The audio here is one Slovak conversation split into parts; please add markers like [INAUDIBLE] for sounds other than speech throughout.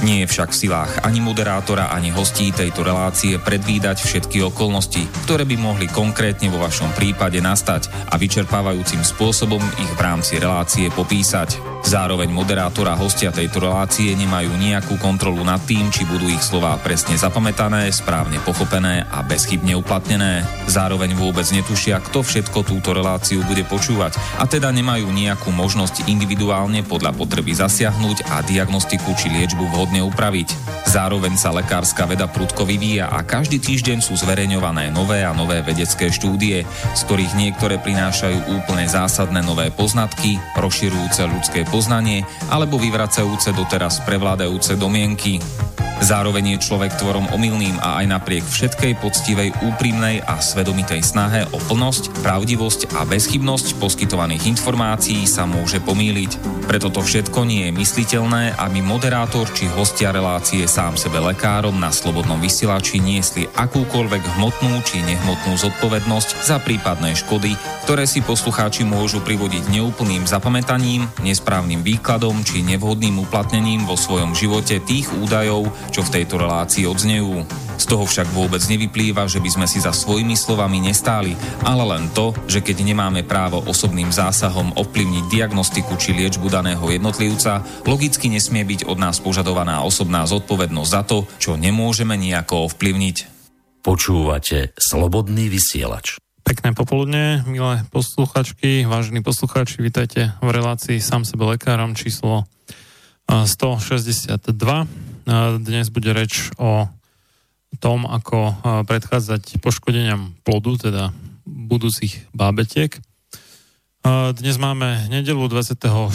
Nie je však v silách ani moderátora, ani hostí tejto relácie predvídať všetky okolnosti, ktoré by mohli konkrétne vo vašom prípade nastať a vyčerpávajúcim spôsobom ich v rámci relácie popísať. Zároveň moderátor a hostia tejto relácie nemajú nejakú kontrolu nad tým, či budú ich slová presne zapamätané, správne pochopené a bezchybne uplatnené. Zároveň vôbec netušia, kto všetko túto reláciu bude počúvať a teda nemajú nejakú možnosť individuálne podľa potreby zasiahnuť a diagnostiku či liečbu vhodne upraviť. Zároveň sa lekárska veda prudko vyvíja a každý týždeň sú zverejňované nové a nové vedecké štúdie, z ktorých niektoré prinášajú úplne zásadné nové poznatky, rozširujúce ľudské poznanie alebo vyvracajúce doteraz prevládajúce domienky. Zároveň je človek tvorom omylným a aj napriek všetkej poctivej, úprimnej a svedomitej snahe o plnosť, pravdivosť a bezchybnosť poskytovaných informácií sa môže pomýliť. Preto to všetko nie je mysliteľné, aby moderátor či hostia relácie sám sebe lekárom na slobodnom vysielači niesli akúkoľvek hmotnú či nehmotnú zodpovednosť za prípadné škody, ktoré si poslucháči môžu privodiť neúplným zapamätaním, nesprávnym výkladom či nevhodným uplatnením vo svojom živote tých údajov, čo v tejto relácii odznejú. Z toho však vôbec nevyplýva, že by sme si za svojimi slovami nestáli, ale len to, že keď nemáme právo osobným zásahom ovplyvniť diagnostiku či liečbu daného jednotlivca, logicky nesmie byť od nás požadovaná osobná zodpovednosť za to, čo nemôžeme nejako ovplyvniť. Počúvate Slobodný vysielač. Pekné popoludne, milé posluchačky, vážení poslucháči, vítajte v relácii sám sebe lekárom číslo 162. Dnes bude reč o tom, ako predchádzať poškodeniam plodu, teda budúcich bábetiek. Dnes máme nedelu 24.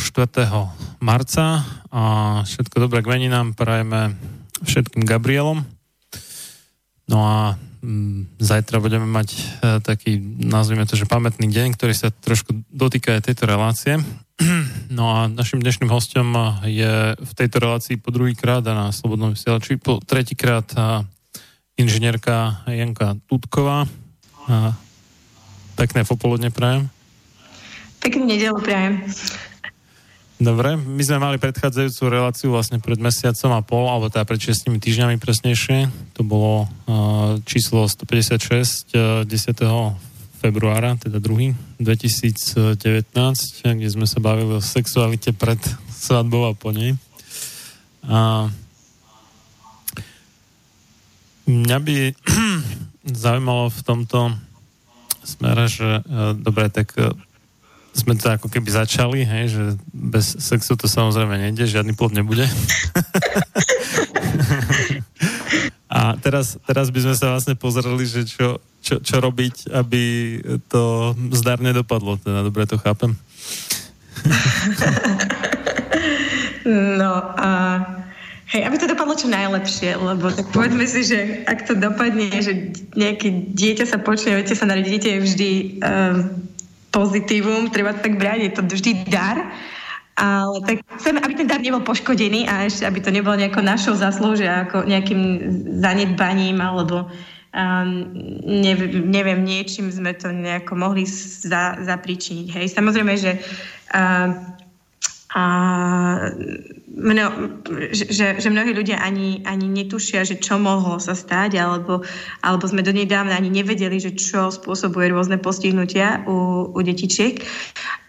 marca a všetko dobré k meninám prajeme všetkým Gabrielom. No a mm, zajtra budeme mať e, taký, nazvime to, že pamätný deň, ktorý sa trošku dotýka aj tejto relácie. [CLEARS THROAT] No a našim dnešným hostom je v tejto relácii po druhýkrát a na Slobodnom vysielači po tretíkrát inžinierka Janka Tutková. A pekné popoludne prajem. Pekný nedelu prajem. Dobre, my sme mali predchádzajúcu reláciu vlastne pred mesiacom a pol, alebo teda pred 6 týždňami presnejšie. To bolo uh, číslo 156 uh, 10 februára, teda druhý, 2019, kde sme sa bavili o sexualite pred svadbou a po nej. A mňa by [CLEARS THROAT] zaujímalo v tomto smere, že e, dobre, tak e, sme to ako keby začali, hej, že bez sexu to samozrejme nejde, žiadny plod nebude. [LAUGHS] A teraz, teraz by sme sa vlastne pozreli, že čo, čo, čo robiť, aby to zdarne dopadlo. Teda dobre to chápem. [LAUGHS] No a hej, aby to dopadlo čo najlepšie, lebo tak povedzme si, že ak to dopadne, že nejaké dieťa sa počne, viete sa narodiť, dieťa je vždy um, pozitívum, treba to tak brať, je to vždy dar ale tak chceme, aby ten dar nebol poškodený a ešte, aby to nebolo nejako našou zaslúže, ako nejakým zanedbaním alebo um, ne, neviem, niečím sme to nejako mohli za, zapričiniť. Hej, samozrejme, že uh, a mno, že, že mnohí ľudia ani, ani netušia, že čo mohlo sa stať, alebo, alebo sme donedávna ani nevedeli, že čo spôsobuje rôzne postihnutia u, u detičiek.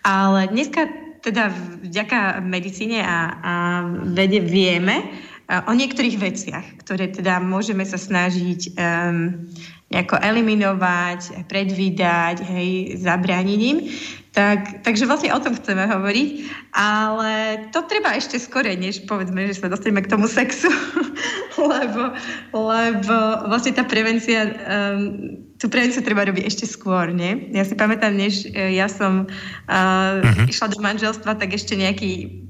Ale dneska teda vďaka medicíne a, a vede vieme o niektorých veciach, ktoré teda môžeme sa snažiť um, nejako eliminovať, predvídať, hej, zabrániť im. Tak, takže vlastne o tom chceme hovoriť, ale to treba ešte skore, než povedzme, že sa dostaneme k tomu sexu, [LAUGHS] lebo, lebo vlastne tá prevencia, um, tú prevenciu treba robiť ešte skôr, nie? Ja si pamätám, než e, ja som uh, uh-huh. išla do manželstva, tak ešte nejaký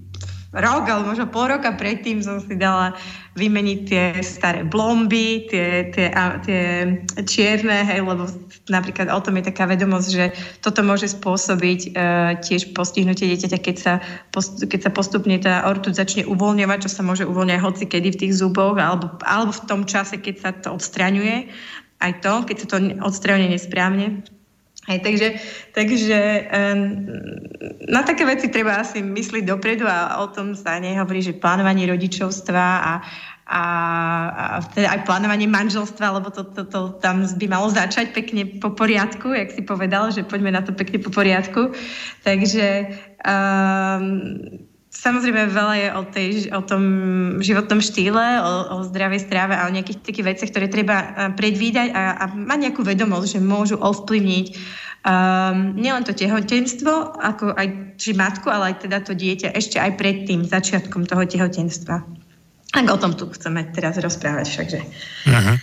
rok, alebo možno pol roka predtým som si dala vymeniť tie staré blomby, tie, tie, a, tie čierne, hej, lebo napríklad o tom je taká vedomosť, že toto môže spôsobiť uh, tiež postihnutie dieťaťa, keď sa, post, keď sa postupne tá ortuť začne uvoľňovať, čo sa môže uvoľňovať hoci kedy v tých zuboch, alebo, alebo v tom čase, keď sa to odstraňuje, aj to, keď sa to odstraňuje nesprávne. Hej, takže takže um, na také veci treba asi myslieť dopredu a o tom sa nehovorí, že plánovanie rodičovstva a, a, a teda aj plánovanie manželstva, lebo to, to, to tam by malo začať pekne po poriadku, jak si povedal, že poďme na to pekne po poriadku. Takže um, Samozrejme, veľa je o, tej, o tom životnom štýle, o, o zdravej stráve a o nejakých takých veciach, ktoré treba predvídať a, a mať nejakú vedomosť, že môžu ovplyvniť um, nielen to tehotenstvo, ako aj či matku, ale aj teda to dieťa ešte aj pred tým začiatkom toho tehotenstva. Tak o tom tu chceme teraz rozprávať všakže. Uh-huh.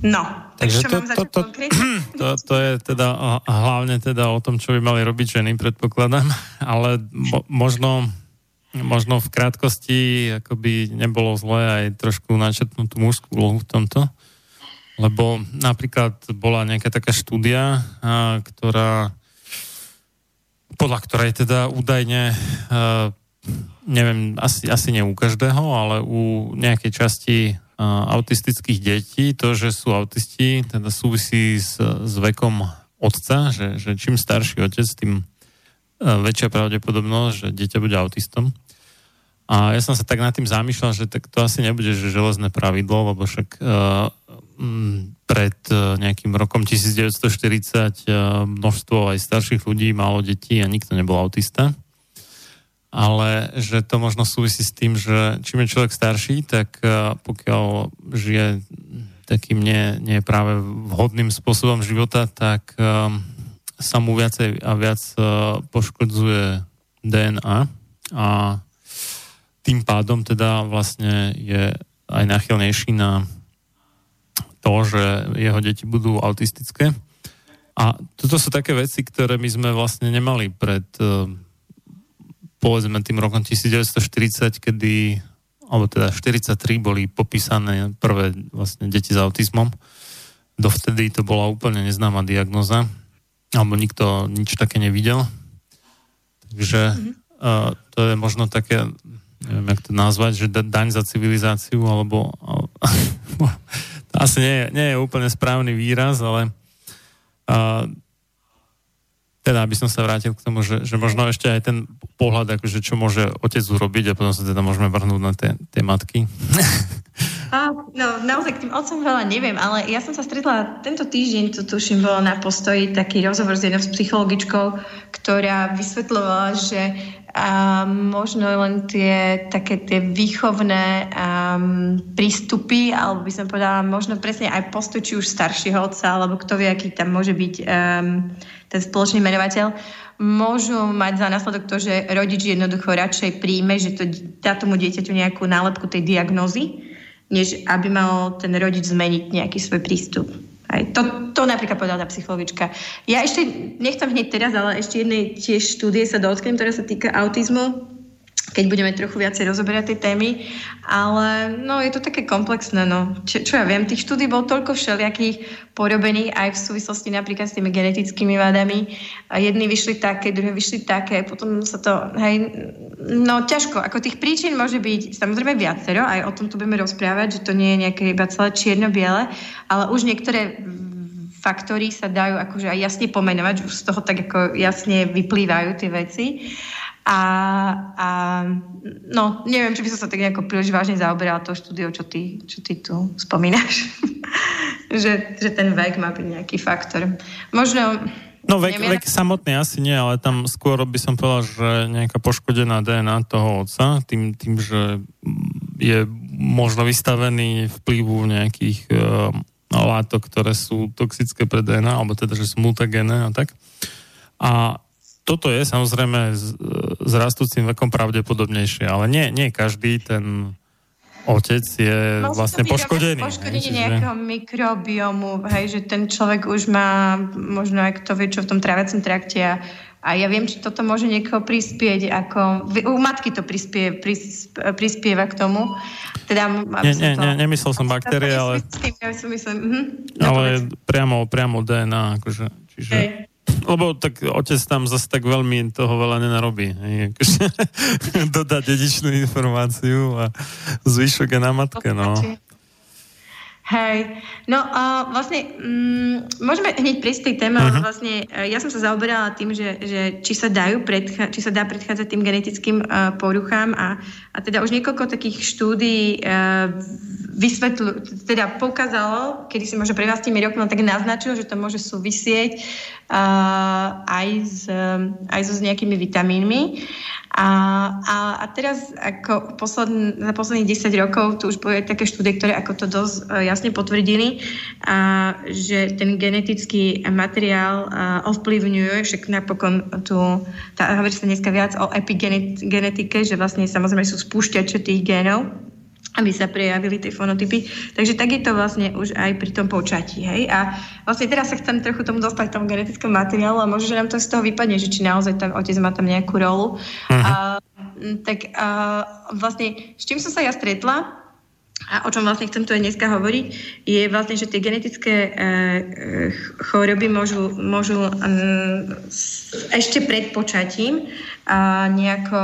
No, takže to, to, to, [CLEARS THROAT] to, to je teda hlavne teda o tom, čo by mali robiť ženy, predpokladám, [LAUGHS] ale mo, možno, možno v krátkosti akoby nebolo zlé aj trošku načetnúť mužskú úlohu v tomto, lebo napríklad bola nejaká taká štúdia, ktorá podľa ktorej teda údajne neviem, asi, asi nie u každého, ale u nejakej časti autistických detí, to, že sú autisti, teda súvisí s, s vekom otca, že, že čím starší otec, tým e, väčšia pravdepodobnosť, že dieťa bude autistom. A ja som sa tak nad tým zamýšľal, že tak to asi nebude že železné pravidlo, lebo však uh, pred uh, nejakým rokom 1940 uh, množstvo aj starších ľudí malo detí a nikto nebol autista ale že to možno súvisí s tým, že čím je človek starší, tak e, pokiaľ žije takým nie, nie práve vhodným spôsobom života, tak um, sa mu viacej a viac uh, poškodzuje DNA a tým pádom teda vlastne je aj nachylnejší na to, že jeho deti budú autistické. A toto sú také veci, ktoré my sme vlastne nemali pred povedzme tým rokom 1940, kedy alebo teda 43 boli popísané prvé vlastne deti s autizmom. Dovtedy to bola úplne neznáma diagnoza, alebo nikto nič také nevidel. Takže mm-hmm. uh, to je možno také, neviem, jak to nazvať, že daň za civilizáciu, alebo [LAUGHS] to asi nie nie je úplne správny výraz, ale uh, teda, aby som sa vrátil k tomu, že, že možno ešte aj ten pohľad, akože čo môže otec urobiť a potom sa teda môžeme vrhnúť na tie, tie matky. [LAUGHS] A, no, naozaj k tým otcom veľa neviem, ale ja som sa stretla tento týždeň, to tuším, bolo na postoji taký rozhovor s jednou psychologičkou, ktorá vysvetľovala, že a možno len tie také tie výchovné um, prístupy, alebo by som povedala, možno presne aj postoj, či už staršieho otca, alebo kto vie, aký tam môže byť um, ten spoločný menovateľ, môžu mať za následok to, že rodič jednoducho radšej príjme, že to dá tomu dieťaťu nejakú nálepku tej diagnózy, než aby mal ten rodič zmeniť nejaký svoj prístup. Aj to, to napríklad povedala tá psychologička. Ja ešte nechcem hneď teraz, ale ešte jednej tiež štúdie sa dotknem, ktorá sa týka autizmu keď budeme trochu viacej rozoberať tie témy. Ale no, je to také komplexné. No. Čo, čo ja viem, tých štúdí bol toľko všelijakých porobených aj v súvislosti napríklad s tými genetickými vádami. A jedni vyšli také, druhé vyšli také. Potom sa to, hej, no ťažko. Ako tých príčin môže byť samozrejme viacero, aj o tom tu budeme rozprávať, že to nie je nejaké iba celé čierno-biele, ale už niektoré faktory sa dajú akože aj jasne pomenovať, už z toho tak ako jasne vyplývajú tie veci. A, a no, neviem, či by som sa tak nejako príliš vážne zaoberala to štúdio, čo ty, čo ty tu spomínaš. [LAUGHS] že, že ten vek má byť nejaký faktor. Možno... No vek, neviem, vek samotný asi nie, ale tam skôr by som povedal, že nejaká poškodená DNA toho otca, tým, tým že je možno vystavení vplyvu nejakých uh, látok, ktoré sú toxické pre DNA, alebo teda, že sú mutagénne a tak. A toto je samozrejme s, s rastúcim vekom pravdepodobnejšie, ale nie, nie každý ten otec je Môže vlastne poškodený. Poškodenie nejakého mikrobiomu, hej, že ten človek už má možno aj kto vie, čo v tom tráviacom trakte a a ja viem, či toto môže niekoho prispieť, ako... U matky to prispie, pris, prispieva k tomu. Teda, nie, nie, to, nie, nemyslel som baktérie, ale... Ja som myslel, uh-huh, ale priamo, priamo DNA, akože, čiže... Hey. Lebo tak otec tam zase tak veľmi toho veľa nenarobí. Akože, [LAUGHS] dodá dedičnú informáciu a zvyšok je na matke, no. Hej, no uh, vlastne um, môžeme hneď prísť tej téme, uh-huh. vlastne uh, ja som sa zaoberala tým, že, že či, sa dajú predcha- či sa dá predchádzať tým genetickým uh, poruchám a, a teda už niekoľko takých štúdí uh, vysvetľu, teda poukázalo, kedy si možno pred 20 rokmi tak naznačil, že to môže súvisieť uh, aj, s, um, aj so s nejakými vitamínmi. A, a, a teraz ako posled, za posledných 10 rokov tu už boli také štúdie, ktoré ako to dosť uh, jasne potvrdili, a, že ten genetický materiál ovplyvňuje, však napokon tu, tá, hovorí sa dneska viac o epigenetike, že vlastne samozrejme sú spúšťače tých génov, aby sa prejavili tie fonotypy. Takže tak je to vlastne už aj pri tom počatí. Hej? A vlastne teraz sa chcem trochu tomu dostať tomu genetickému materiálu a možno, že nám to z toho vypadne, že či naozaj tam otec má tam nejakú rolu. Uh-huh. A, tak a, vlastne s čím som sa ja stretla, a o čom vlastne chcem tu aj dneska hovoriť, je vlastne, že tie genetické e, e choroby môžu, môžu e, ešte pred počatím nejako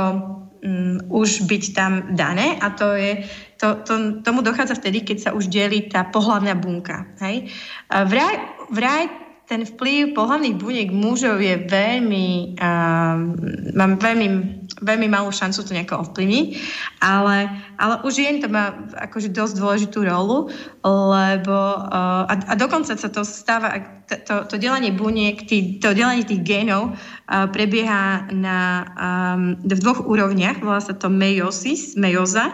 um, už byť tam dané a to je, to, to, tomu dochádza vtedy, keď sa už delí tá pohľavná bunka. Hej? Vraj, vraj ten vplyv pohľavných buniek mužov je veľmi, um, mám veľmi, veľmi malú šancu to nejako ovplyvniť, ale, ale už žien to má akože dosť dôležitú rolu, lebo uh, a, a dokonca sa to stáva, to, to delenie buniek, tý, to delenie tých génov uh, prebieha na, um, v dvoch úrovniach, volá sa to meiosis, meioza.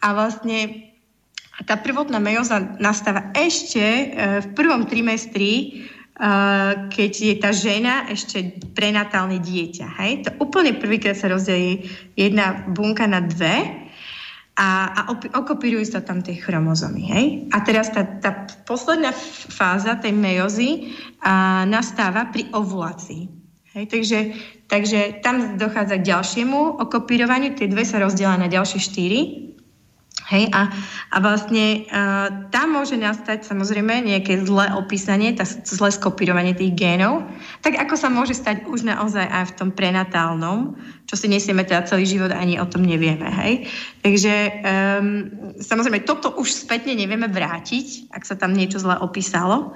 A vlastne tá prvotná mejoza nastáva ešte uh, v prvom trimestri keď je tá žena ešte prenatálne dieťa. Hej? To úplne prvýkrát sa rozdelí jedna bunka na dve a, a okopírujú sa tam tie chromozomy. Hej? A teraz tá, tá posledná fáza tej mejozy a, nastáva pri ovulácii. Hej? Takže, takže tam dochádza k ďalšiemu okopírovaniu, tie dve sa rozdelia na ďalšie štyri Hej, a, a vlastne uh, tam môže nastať samozrejme nejaké zlé opísanie, tá, zlé skopírovanie tých génov, tak ako sa môže stať už naozaj aj v tom prenatálnom, čo si nesieme teda celý život, ani o tom nevieme. Hej. Takže um, samozrejme toto už spätne nevieme vrátiť, ak sa tam niečo zle opísalo,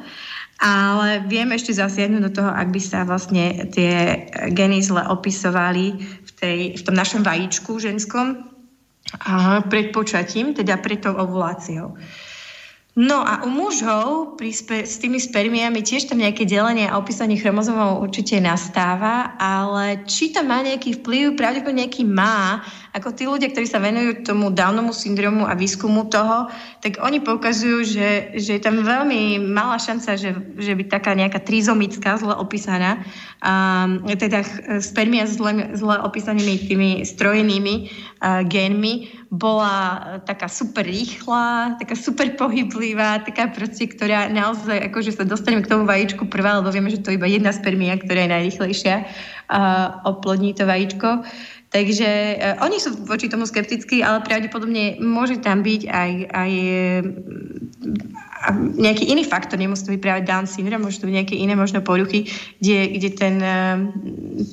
ale vieme ešte zasiahnuť do toho, ak by sa vlastne tie gény zle opisovali v, tej, v tom našom vajíčku ženskom, pred počatím, teda pred tou ovuláciou. No a u mužov pri spe- s tými spermiami tiež tam nejaké delenie a opísanie chromozomov určite nastáva, ale či tam má nejaký vplyv, pravdepodobne nejaký má, ako tí ľudia, ktorí sa venujú tomu Downomu syndromu a výskumu toho, tak oni poukazujú, že, že je tam veľmi malá šanca, že, že by taká nejaká trizomická, zle opísaná, um, teda spermia zle, zle opísanými tými strojenými uh, génmi, bola taká super rýchla, taká super pohyblivá, taká proste, ktorá naozaj, akože sa dostaneme k tomu vajíčku prvá, lebo vieme, že to je iba jedna spermia, ktorá je najrýchlejšia a oplodní to vajíčko. Takže uh, oni sú voči tomu skeptickí, ale pravdepodobne môže tam byť aj, aj uh, nejaký iný faktor, nemusí to byť práve Down syndrome, môže to byť nejaké iné možno poruchy, kde, kde ten uh,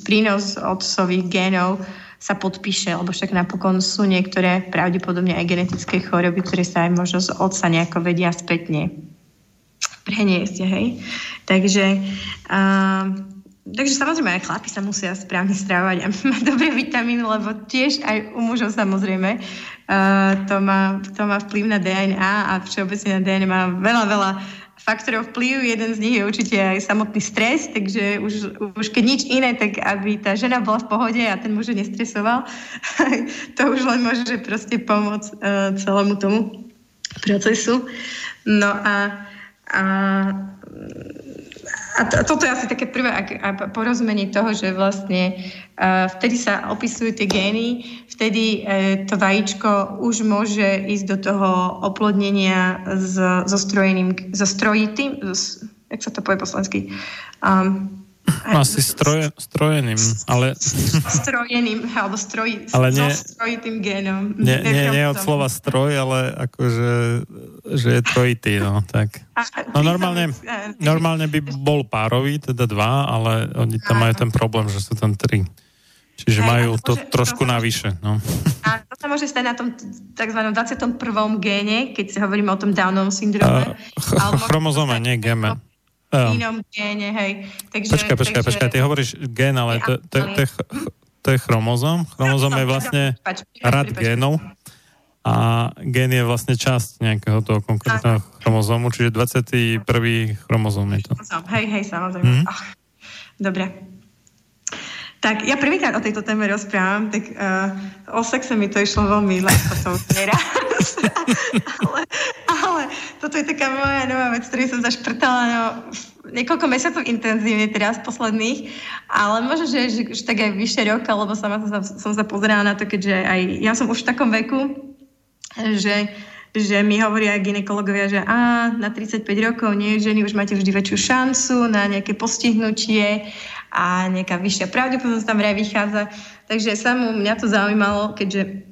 prínos otcových génov sa podpíše, lebo však napokon sú niektoré pravdepodobne aj genetické choroby, ktoré sa aj možno z otca nejako vedia spätne preniesť, hej. Takže uh, Takže samozrejme aj chlapi sa musia správne stravovať a [LAUGHS] mať dobré vitamíny, lebo tiež aj u mužov samozrejme uh, to, má, to má vplyv na DNA a všeobecne na DNA má veľa, veľa faktorov vplyvu. Jeden z nich je určite aj samotný stres, takže už, už keď nič iné, tak aby tá žena bola v pohode a ten muž nestresoval, [LAUGHS] to už len môže proste pomôcť uh, celému tomu procesu. No a, a a to, toto je asi také prvé porozumenie toho, že vlastne uh, vtedy sa opisujú tie gény, vtedy uh, to vajíčko už môže ísť do toho oplodnenia s, so strojitým, jak sa to povie po slovensky? Um, asi stroje, strojeným, ale... Strojeným, alebo stroj, ale nie, so strojitým génom. Nie, nie, nie od slova stroj, ale akože, že je trojitý, no, tak. No normálne, normálne by bol párový, teda dva, ale oni tam majú ten problém, že sú tam tri. Čiže majú to, trošku navyše. No. A to sa môže stať na tom tzv. 21. géne, keď si hovoríme o tom Downovom syndróme. Uh, ch- chromozome, nie géme v inom géne, hej. Takže, počkaj, počkaj, takže... počkaj, ty hovoríš gen, ale to, to, to, je, to je chromozom. Chromozom je vlastne rad génov a gen je vlastne časť nejakého toho konkrétneho chromozomu, čiže 21. chromozom je to. Hej, hej, samozrejme. Mm. Oh, dobre. Tak ja prvýkrát o tejto téme rozprávam, tak uh, o sexe mi to išlo veľmi ľahko som neraz. [LAUGHS] ale, ale toto je taká moja nová vec, ktorý som zašprtala no, niekoľko mesiacov intenzívne teraz posledných, ale možno, že, že už tak aj vyššie roka, lebo sama som, som sa pozerala na to, keďže aj ja som už v takom veku, že že mi hovoria ginekologovia, že á, na 35 rokov nie, ženy už máte vždy väčšiu šancu na nejaké postihnutie a nejaká vyššia pravdepodobnosť tam vraj vychádza. Takže sa mu mňa to zaujímalo, keďže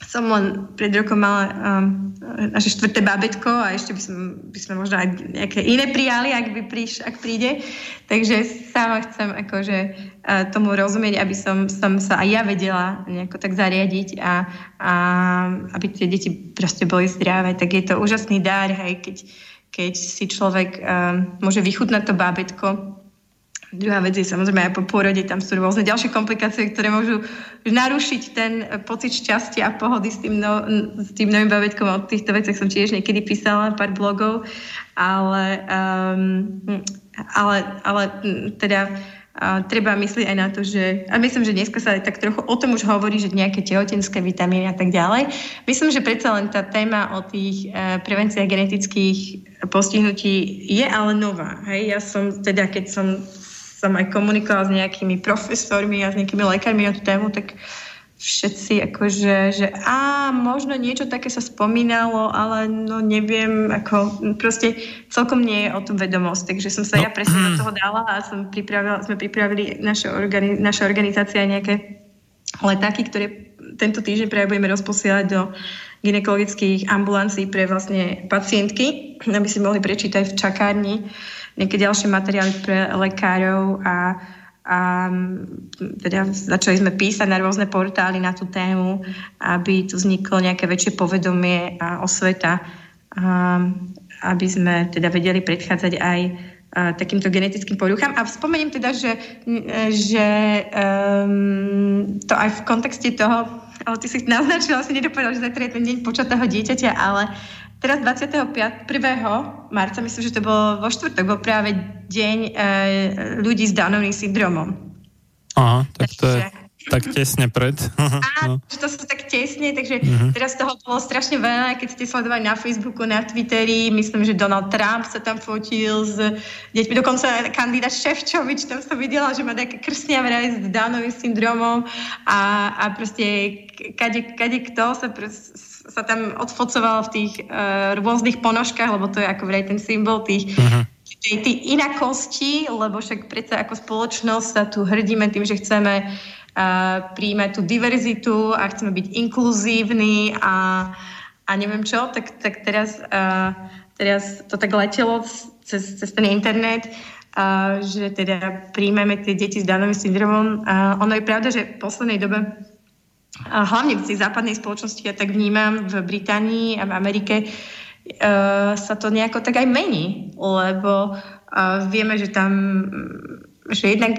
som len pred rokom mala um, naše štvrté babetko a ešte by, som, by sme možno aj nejaké iné prijali, ak, by príš, ak príde. Takže sama chcem akože uh, tomu rozumieť, aby som, som sa aj ja vedela nejako tak zariadiť a, a aby tie deti proste boli zdravé. Tak je to úžasný dar, hej, keď, keď si človek um, môže vychutnať to bábetko Druhá vec je samozrejme aj po pôrode, tam sú rôzne ďalšie komplikácie, ktoré môžu narušiť ten pocit šťastia a pohody s tým, no, s tým novým bavitkom. O týchto veciach som tiež niekedy písala pár blogov, ale, um, ale, ale teda a treba myslieť aj na to, že, a myslím, že dneska sa tak trochu o tom už hovorí, že nejaké tehotenské vitamíny a tak ďalej. Myslím, že predsa len tá téma o tých e, prevenciách genetických postihnutí je ale nová. Hej? Ja som teda, keď som som aj komunikovala s nejakými profesormi a s nejakými lekármi na tú tému, tak všetci akože, že a možno niečo také sa spomínalo, ale no neviem, ako proste celkom nie je o tom vedomosť, takže som sa no. ja presne na toho dala a som pripravila, sme pripravili naša, organi- naša organizácia nejaké letáky, ktoré tento týždeň práve budeme rozposielať do ginekologických ambulancií pre vlastne pacientky, aby si mohli prečítať v čakárni nejaké ďalšie materiály pre lekárov a, a teda začali sme písať na rôzne portály na tú tému, aby tu vzniklo nejaké väčšie povedomie a osveta, a, aby sme teda vedeli predchádzať aj a, takýmto genetickým poruchám. A spomeniem teda, že, že um, to aj v kontexte toho, ale ty si naznačil, asi nedopovedal, že zajtra je ten deň počatého dieťaťa, ale Teraz 25. 1. marca, myslím, že to bolo vo štvrtok, bol práve deň e, ľudí s Downovým syndromom. Aha, tak to je tak tesne pred. [LAUGHS] Áno, to sú tak tesne, takže uh-huh. teraz toho bolo strašne veľa, keď ste sledovali na Facebooku, na Twitteri, myslím, že Donald Trump sa tam fotil s deťmi, dokonca kandidát Ševčovič, tam som videla, že má také krsnia vraj s Downovým syndromom a, a proste kade, kade kto sa proste sa tam odfocoval v tých uh, rôznych ponožkách, lebo to je ako vraj ten symbol tých uh-huh. tej, tej inakosti, lebo však predsa ako spoločnosť sa tu hrdíme tým, že chceme uh, príjmať tú diverzitu a chceme byť inkluzívni a, a neviem čo, tak, tak teraz, uh, teraz to tak letelo cez, cez ten internet, uh, že teda príjmeme tie deti s Danovým syndromom. Uh, ono je pravda, že v poslednej dobe a hlavne v tej západnej spoločnosti, ja tak vnímam v Británii a v Amerike, uh, sa to nejako tak aj mení, lebo uh, vieme, že tam, že jednak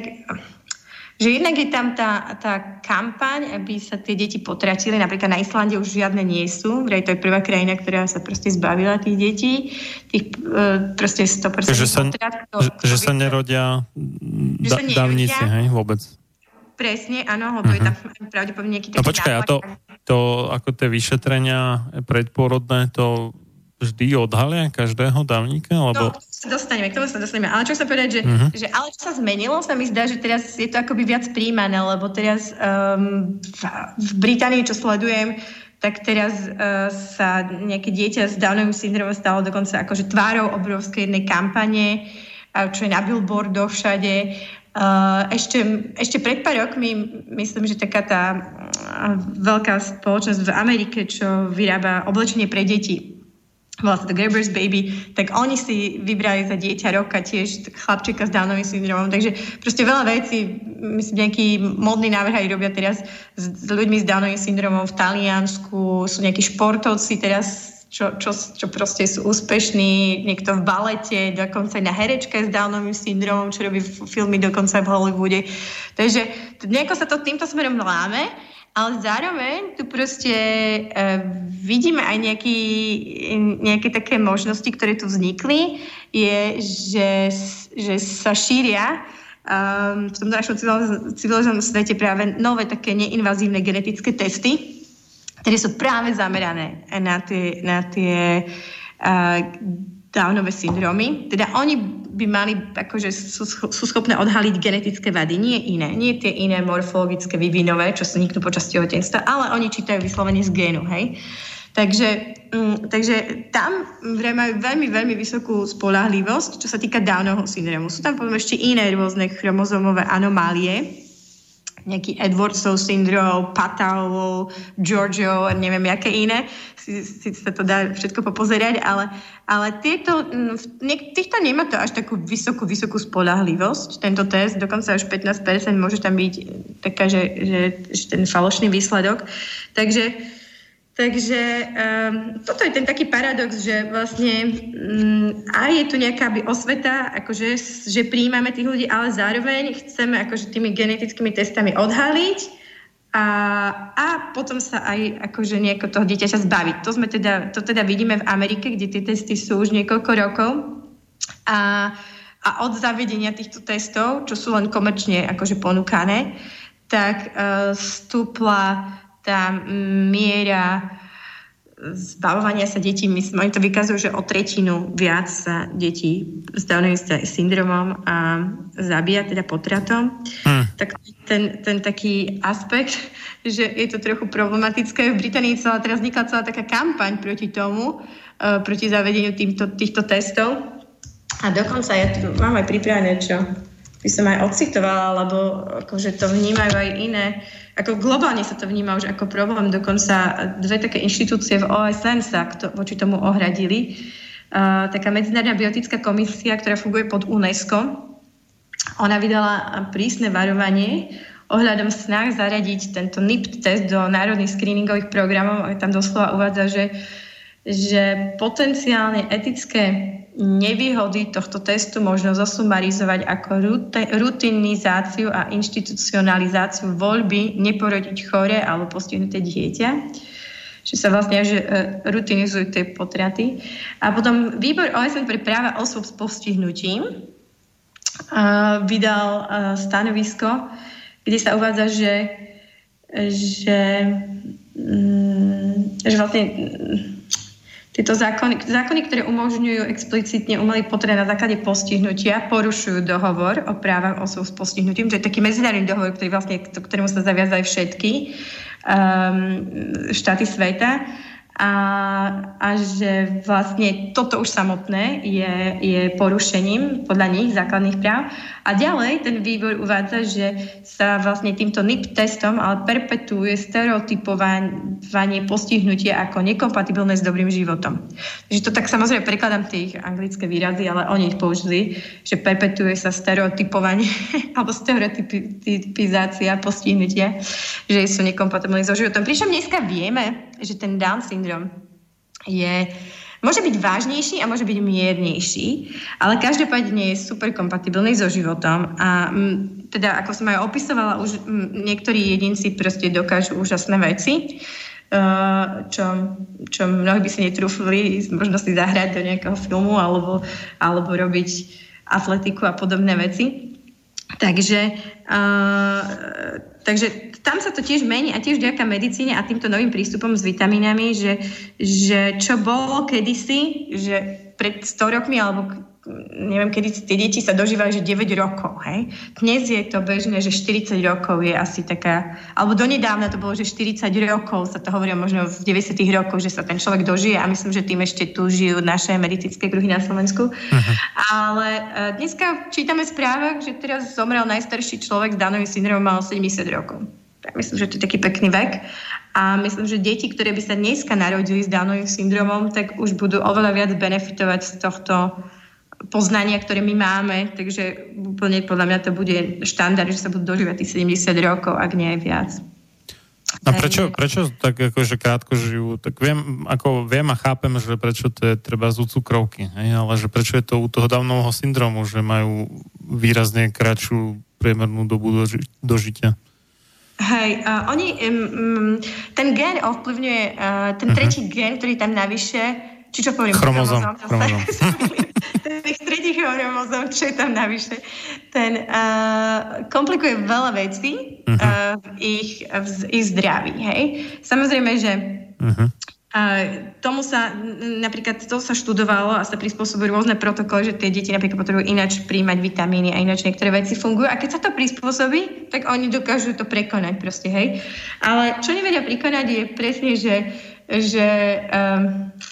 že jednak je tam tá, tá kampaň, aby sa tie deti potratili. Napríklad na Islande už žiadne nie sú. Vraj to je prvá krajina, ktorá sa proste zbavila tých detí. Tých uh, proste 100% že sa, potrat, že, že sa nerodia da, dávnici, hej, vôbec. Presne, áno, lebo uh-huh. je tam pravdepodobne nejaký taký No počkaj, a to, to, ako tie vyšetrenia predporodné, to vždy odhalia každého dávnika? Lebo... No, sa dostaneme, k tomu sa dostaneme. Ale čo sa povedať, že, uh-huh. že ale čo sa zmenilo, sa mi zdá, že teraz je to akoby viac príjmané, lebo teraz um, v, v Británii, čo sledujem, tak teraz uh, sa nejaké dieťa s Downovým syndromom stalo dokonca akože tvárou obrovskej jednej kampane, čo je na billboardoch všade. Uh, ešte, ešte pred pár rokmi, myslím, že taká tá uh, veľká spoločnosť v Amerike, čo vyrába oblečenie pre deti, volá sa to Gerber's Baby, tak oni si vybrali za dieťa roka tiež chlapčeka s Downovým syndromom. Takže proste veľa vecí, myslím, nejaký modný návrh aj robia teraz s, s ľuďmi s Downovým syndromom v Taliansku, sú nejakí športovci teraz čo, čo, čo proste sú úspešní, niekto v balete, dokonca na herečke s Downovým syndromom, čo robí filmy dokonca v Hollywoode. Takže nejako sa to týmto smerom láme ale zároveň tu proste uh, vidíme aj nejaký, nejaké také možnosti, ktoré tu vznikli, je, že, že sa šíria um, v tomto našom civilizovanom svete práve nové také neinvazívne genetické testy, ktoré sú práve zamerané na tie, na tie uh, Downové syndromy. Teda oni by mali, akože sú, sú schopné odhaliť genetické vady, nie iné. Nie tie iné morfologické, vyvinové, čo vzniknú počas tehotenstva, ale oni čítajú vyslovene z génu, hej. Takže, um, takže tam majú veľmi, veľmi vysokú spolahlivosť, čo sa týka Downovho syndromu. Sú tam potom ešte iné rôzne chromozomové anomálie, nejaký Edwardsov syndrom, Patau, Giorgio a neviem, aké iné. Si, si sa to dá všetko popozerať, ale, ale tieto, niek- týchto nemá to až takú vysokú, vysokú spolahlivosť, tento test, dokonca až 15% môže tam byť taká, že, že, že ten falošný výsledok. Takže Takže um, toto je ten taký paradox, že vlastne um, aj je tu nejaká by osveta, akože, že príjmame tých ľudí, ale zároveň chceme akože tými genetickými testami odhaliť a, a potom sa aj akože nejako toho dieťaťa zbaviť. To, sme teda, to teda vidíme v Amerike, kde tie testy sú už niekoľko rokov a, a od zavedenia týchto testov, čo sú len komerčne akože ponúkané, tak uh, stúpla tá miera zbavovania sa detí, myslím, oni to vykazujú, že o tretinu viac sa detí s Downovým syndromom a zabíja, teda potratom. Hmm. Tak ten, ten taký aspekt, [LAUGHS] že je to trochu problematické. V Británii celá, teraz vznikla celá taká kampaň proti tomu, uh, proti zavedeniu týmto, týchto testov. A dokonca ja tu mám aj pripravené, čo by som aj ocitovala, lebo akože to vnímajú aj iné ako globálne sa to vníma už ako problém, dokonca dve také inštitúcie v OSN sa to, voči tomu ohradili. Uh, taká Medzinárodná biotická komisia, ktorá funguje pod UNESCO, ona vydala prísne varovanie ohľadom snah zaradiť tento NIPT test do národných screeningových programov. A tam doslova uvádza, že, že potenciálne etické nevýhody tohto testu možno zosumarizovať ako rutinizáciu a inštitucionalizáciu voľby neporodiť chore alebo postihnuté dieťa že sa vlastne že, uh, rutinizujú tie potraty. A potom výbor OSN pre práva osôb s postihnutím vydal stanovisko, kde sa uvádza, že, že, um, že vlastne tieto zákony, zákony, ktoré umožňujú explicitne umelý potrat na základe postihnutia, porušujú dohovor o právach osôb s postihnutím. To je taký medzinárodný dohovor, ktorý vlastne, ktorému sa zaviazali všetky um, štáty sveta a, a že vlastne toto už samotné je, je porušením podľa nich základných práv. A ďalej ten výbor uvádza, že sa vlastne týmto NIP testom ale perpetuuje stereotypovanie postihnutia ako nekompatibilné s dobrým životom. Takže to tak samozrejme prekladám tých anglické výrazy, ale oni ich použili, že perpetuuje sa stereotypovanie [LAUGHS] alebo stereotypizácia postihnutia, že sú nekompatibilné so životom. Pričom dneska vieme, že ten Down syndrom je Môže byť vážnejší a môže byť miernejší, ale každopádne je super kompatibilný so životom a teda ako som aj opisovala, už niektorí jedinci proste dokážu úžasné veci, čo, čo mnohí by si netrúfli možno si zahrať do nejakého filmu alebo, alebo robiť atletiku a podobné veci. Takže, uh, takže tam sa to tiež mení a tiež vďaka medicíne a týmto novým prístupom s vitamínami, že, že čo bolo kedysi, že pred 100 rokmi alebo neviem, kedy tie deti sa dožívajú, že 9 rokov, hej. Dnes je to bežné, že 40 rokov je asi taká, alebo donedávna to bolo, že 40 rokov sa to hovorí možno v 90 rokoch, že sa ten človek dožije a myslím, že tým ešte tu žijú naše medicínske kruhy na Slovensku. Uh-huh. Ale uh, dneska čítame správach, že teraz zomrel najstarší človek s Danovým syndromom, mal 70 rokov. Ja myslím, že to je taký pekný vek. A myslím, že deti, ktoré by sa dneska narodili s Downovým syndromom, tak už budú oveľa viac benefitovať z tohto poznania, ktoré my máme, takže úplne podľa mňa to bude štandard, že sa budú dožívať tých 70 rokov, ak nie aj viac. A prečo, prečo tak akože krátko žijú? Tak viem, ako viem a chápem, že prečo to je treba z cukrovky, hej? ale že prečo je to u toho dávnovho syndromu, že majú výrazne kratšiu priemernú dobu doži- dožitia? Hej, uh, oni, um, ten gen ovplyvňuje, uh, ten tretí uh-huh. gen, ktorý tam navyše, či čo poviem? Chromozom. chromozom. [LAUGHS] ten tretí chromozom, čo je tam navyše, ten uh, komplikuje veľa vecí uh-huh. uh, v, ich, v, ich zdraví, hej. Samozrejme, že uh-huh. Uh, tomu sa, napríklad to sa študovalo a sa prispôsobujú rôzne protokoly, že tie deti napríklad potrebujú ináč príjmať vitamíny a ináč niektoré veci fungujú. A keď sa to prispôsobí, tak oni dokážu to prekonať proste, hej. Ale čo nevedia prekonať je presne, že, že um, a,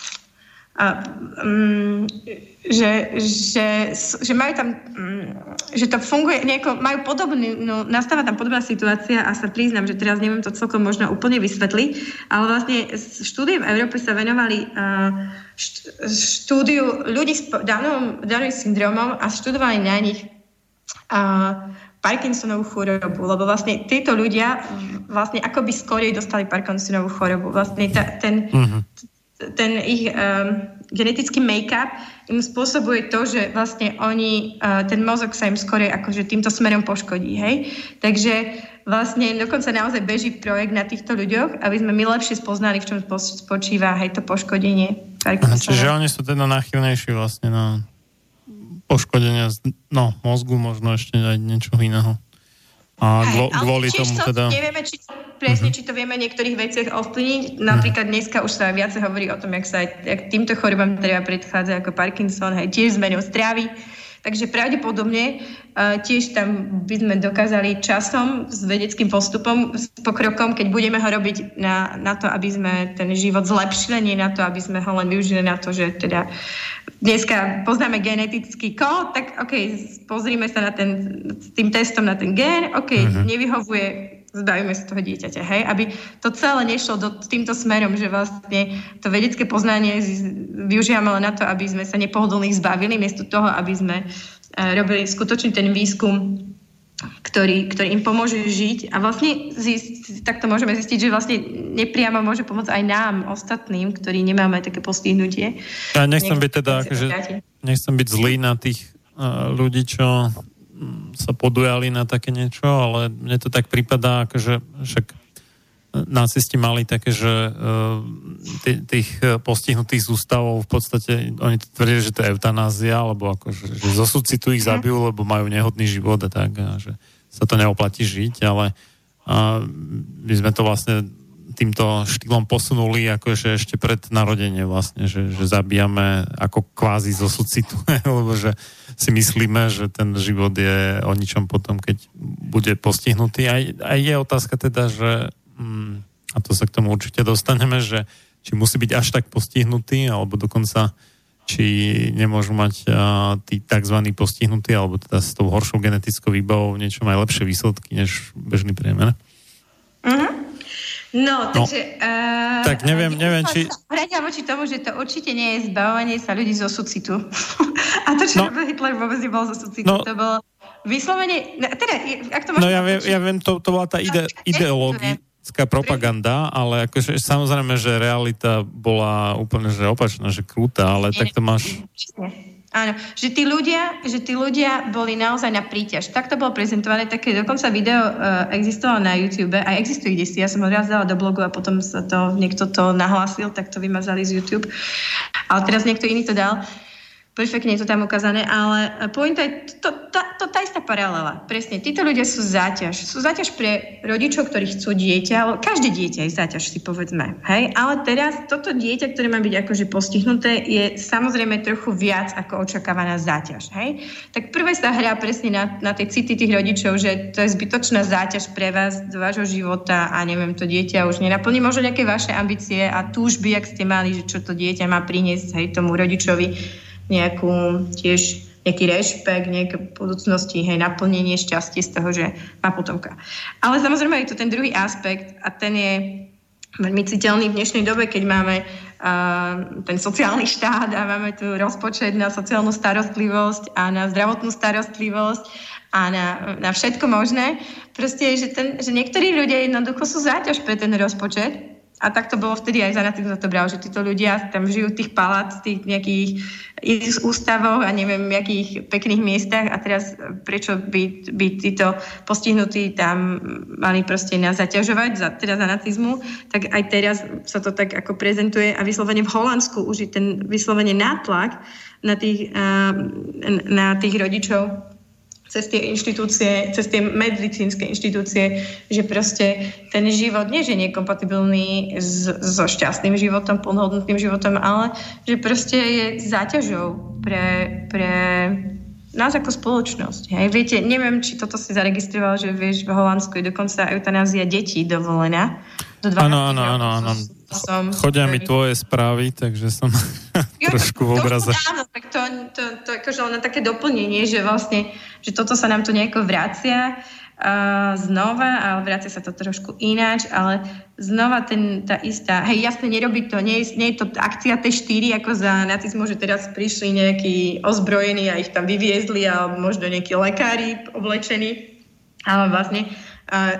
um, že, že, že majú tam, um, že to funguje nejako, majú podobný, no, nastáva tam podobná situácia a sa priznám, že teraz neviem to celkom možno úplne vysvetliť, ale vlastne štúdie v Európe sa venovali štúdiu ľudí s Downovým syndromom a študovali na nich Parkinsonovú chorobu, lebo vlastne títo ľudia vlastne akoby skorej dostali Parkinsonovú chorobu. Vlastne ta, ten, uh-huh ten ich um, genetický make-up im spôsobuje to, že vlastne oni, uh, ten mozog sa im skôr akože týmto smerom poškodí, hej. Takže vlastne dokonca naozaj beží projekt na týchto ľuďoch, aby sme my lepšie spoznali, v čom spočíva hej to poškodenie. Čiže oni sú teda náchylnejší vlastne na poškodenie no, mozgu, možno ešte aj niečo iného. A Hej, kvôli tomu to, teda... Nevieme, či presne, uh-huh. či to vieme niektorých veciach ovplyvniť. Napríklad dneska už sa viacej hovorí o tom, jak sa aj jak týmto chorobám treba predchádzať ako Parkinson, hej, tiež zmenou stravy. Takže pravdepodobne uh, tiež tam by sme dokázali časom s vedeckým postupom, s pokrokom, keď budeme ho robiť na, na to, aby sme ten život zlepšili, nie na to, aby sme ho len využili na to, že teda dneska poznáme genetický kód, tak OK, pozrime sa na ten, tým testom na ten gen, OK, uh-huh. nevyhovuje zbavíme sa toho dieťaťa, hej? Aby to celé nešlo do, týmto smerom, že vlastne to vedecké poznanie využívame len na to, aby sme sa nepohodlných zbavili, miesto toho, aby sme uh, robili skutočne ten výskum, ktorý, ktorý im pomôže žiť a vlastne zist, takto môžeme zistiť, že vlastne nepriamo môže pomôcť aj nám, ostatným, ktorí nemáme také postihnutie. Ja nechcem byť teda, akože, nechcem byť zlý na tých uh, ľudí, čo sa podujali na také niečo, ale mne to tak prípada, akože však nacisti mali také, že uh, tých postihnutých ústavov v podstate, oni tvrdia, že to je eutanázia, alebo akože, že zo súcitu ich zabijú, lebo majú nehodný život a tak, a že sa to neoplatí žiť, ale uh, my sme to vlastne týmto štýlom posunuli akože ešte pred narodenie vlastne, že, že zabíjame ako kvázi zo súcitu, [LAUGHS] lebo že si myslíme, že ten život je o ničom potom, keď bude postihnutý. Aj, aj je otázka teda, že mm, a to sa k tomu určite dostaneme, že či musí byť až tak postihnutý, alebo dokonca či nemôžu mať a, tí tzv. postihnutí, alebo teda s tou horšou genetickou výbavou niečo aj lepšie výsledky než bežný priemer. Uh-huh. No, no, takže... Uh, tak neviem, neviem, či... Hradia voči tomu, že to určite nie je zbavovanie sa ľudí zo sucitu. A to, čo no, Hitler, vôbec nebol zo sucitu. No, to bolo vyslovene... Teda, ak to no ja viem, ja viem to, to bola tá ide, ideologická propaganda, ale akože samozrejme, že realita bola úplne že opačná, že krúta, ale tak to máš... Áno, že tí, ľudia, že tí ľudia boli naozaj na príťaž. Tak to bolo prezentované, také dokonca video uh, existovalo na YouTube, aj existuje kde ja som ho raz dala do blogu a potom sa to, niekto to nahlásil, tak to vymazali z YouTube. Ale teraz niekto iný to dal. Uh, perfektne je to tam ukázané, ale pointa je to, to, to, tá istá paralela. Presne, títo ľudia sú záťaž. Sú záťaž pre rodičov, ktorí chcú dieťa, ale každé dieťa je záťaž, si povedzme. Hej? Ale teraz toto dieťa, ktoré má byť akože postihnuté, je samozrejme trochu viac ako očakávaná záťaž. Hej? Tak prvé sa hrá presne na, na tej city tých rodičov, že to je zbytočná záťaž pre vás do vášho života a neviem, to dieťa už nenaplní možno nejaké vaše ambície a túžby, ak ste mali, že čo to dieťa má priniesť hej, tomu rodičovi nejakú tiež nejaký rešpekt, nejaké budúcnosti, hej, naplnenie šťastie z toho, že má potomka. Ale samozrejme je to ten druhý aspekt a ten je veľmi citeľný v dnešnej dobe, keď máme uh, ten sociálny štát a máme tu rozpočet na sociálnu starostlivosť a na zdravotnú starostlivosť a na, na všetko možné. Proste, že, ten, že niektorí ľudia jednoducho sú záťaž pre ten rozpočet a tak to bolo vtedy aj za na to bral, že títo ľudia tam žijú v tých palác, tých nejakých ústavoch a neviem, v akých pekných miestach. A teraz prečo by, by títo postihnutí tam mali proste nás zaťažovať, za, teda za nacizmu, tak aj teraz sa to tak ako prezentuje a vyslovene v Holandsku už je ten vyslovene nátlak na tých, na tých rodičov cez tie inštitúcie, cez tie medicínske inštitúcie, že proste ten život nie, že nie je kompatibilný s, so šťastným životom, plnohodnotným životom, ale že proste je záťažou pre, pre nás ako spoločnosť. Hej. Viete, neviem, či toto si zaregistroval, že vieš, v Holandsku je dokonca eutanázia detí dovolená. Do áno, áno, áno, áno. Som, Chodia mi tvoje správy, takže som [LAUGHS] jo, trošku v obraze. Áno, tak to, to, to akože len také doplnenie, že vlastne, že toto sa nám tu nejako vracia uh, znova, ale vracia sa to trošku ináč, ale znova ten, tá istá, hej, jasne, nerobí to, nie je, nie je to akcia T4 ako za nacizmu, že teraz prišli nejakí ozbrojení a ich tam vyviezli a možno nejakí lekári oblečení, ale vlastne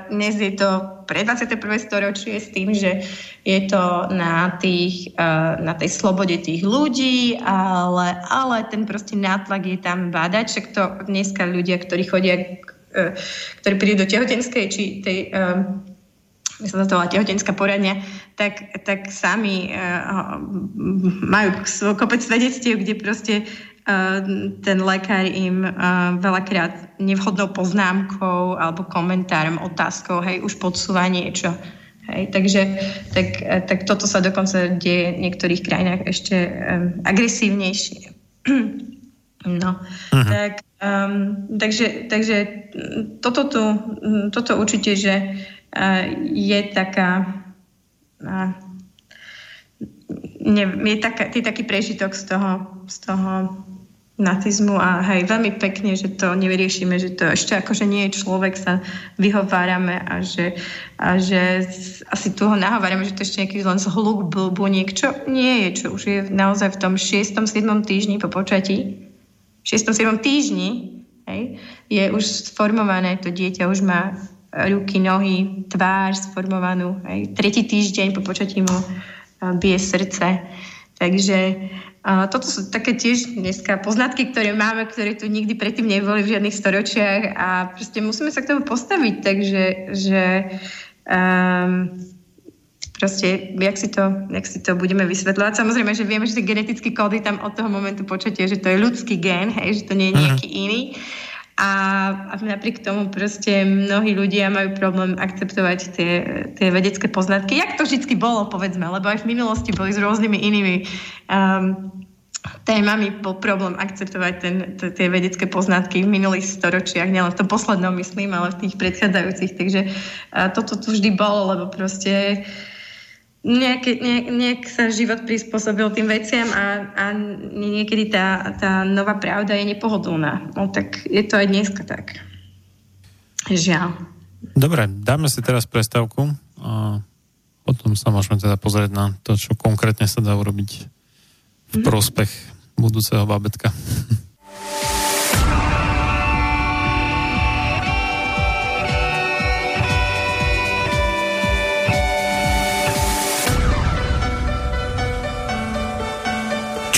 dnes je to pre 21. storočie s tým, že je to na, tých, na tej slobode tých ľudí, ale, ale ten proste nátlak je tam bádať, však to dneska ľudia, ktorí chodia, e, ktorí prídu do tehotenskej, či tej myslím, že to bola tehotenská poradňa, tak, tak sami uh, majú kopec svedectiev, kde proste ten lekár im veľakrát nevhodnou poznámkou alebo komentárom, otázkou, hej, už podsúva niečo. Hej, takže tak, tak toto sa dokonca deje v niektorých krajinách ešte um, agresívnejšie. [CLEARS THROAT] no, uh-huh. tak, um, takže, takže toto, tu, toto určite, že uh, je taká uh, ne, je, taká, je taký prežitok z toho, z toho nacizmu a hej, veľmi pekne, že to nevyriešime, že to ešte akože nie je človek, sa vyhovárame a že, a že asi tu ho nahovárame, že to ešte nejaký len zhluk blbuniek, čo nie je, čo už je naozaj v tom 6. 7. týždni po počatí, 6. 7. týždni, hej, je už sformované, to dieťa už má ruky, nohy, tvár sformovanú, hej, tretí týždeň po počatí mu bije srdce, takže a toto sú také tiež dneska poznatky, ktoré máme, ktoré tu nikdy predtým neboli v žiadnych storočiach a proste musíme sa k tomu postaviť, takže že um, proste, jak si, to, jak si to budeme vysvetľovať. Samozrejme, že vieme, že tie genetické kódy tam od toho momentu počatia, že to je ľudský gen, hej, že to nie je nejaký uh-huh. iný. A, a napriek tomu proste mnohí ľudia majú problém akceptovať tie, tie vedecké poznatky. Jak to vždy bolo, povedzme, lebo aj v minulosti boli s rôznymi inými um, témami bol problém akceptovať ten, t- tie vedecké poznatky v minulých storočiach, nielen v tom poslednom, myslím, ale v tých predchádzajúcich. Takže uh, toto tu vždy bolo, lebo proste uh, nejak, nejak, nejak sa život prispôsobil tým veciam a, a niekedy tá, tá nová pravda je nepohodlná. No tak je to aj dneska tak. Žiaľ. Dobre, dáme si teraz prestávku a potom sa môžeme teda pozrieť na to, čo konkrétne sa dá urobiť v mhm. prospech budúceho babetka. [LAUGHS]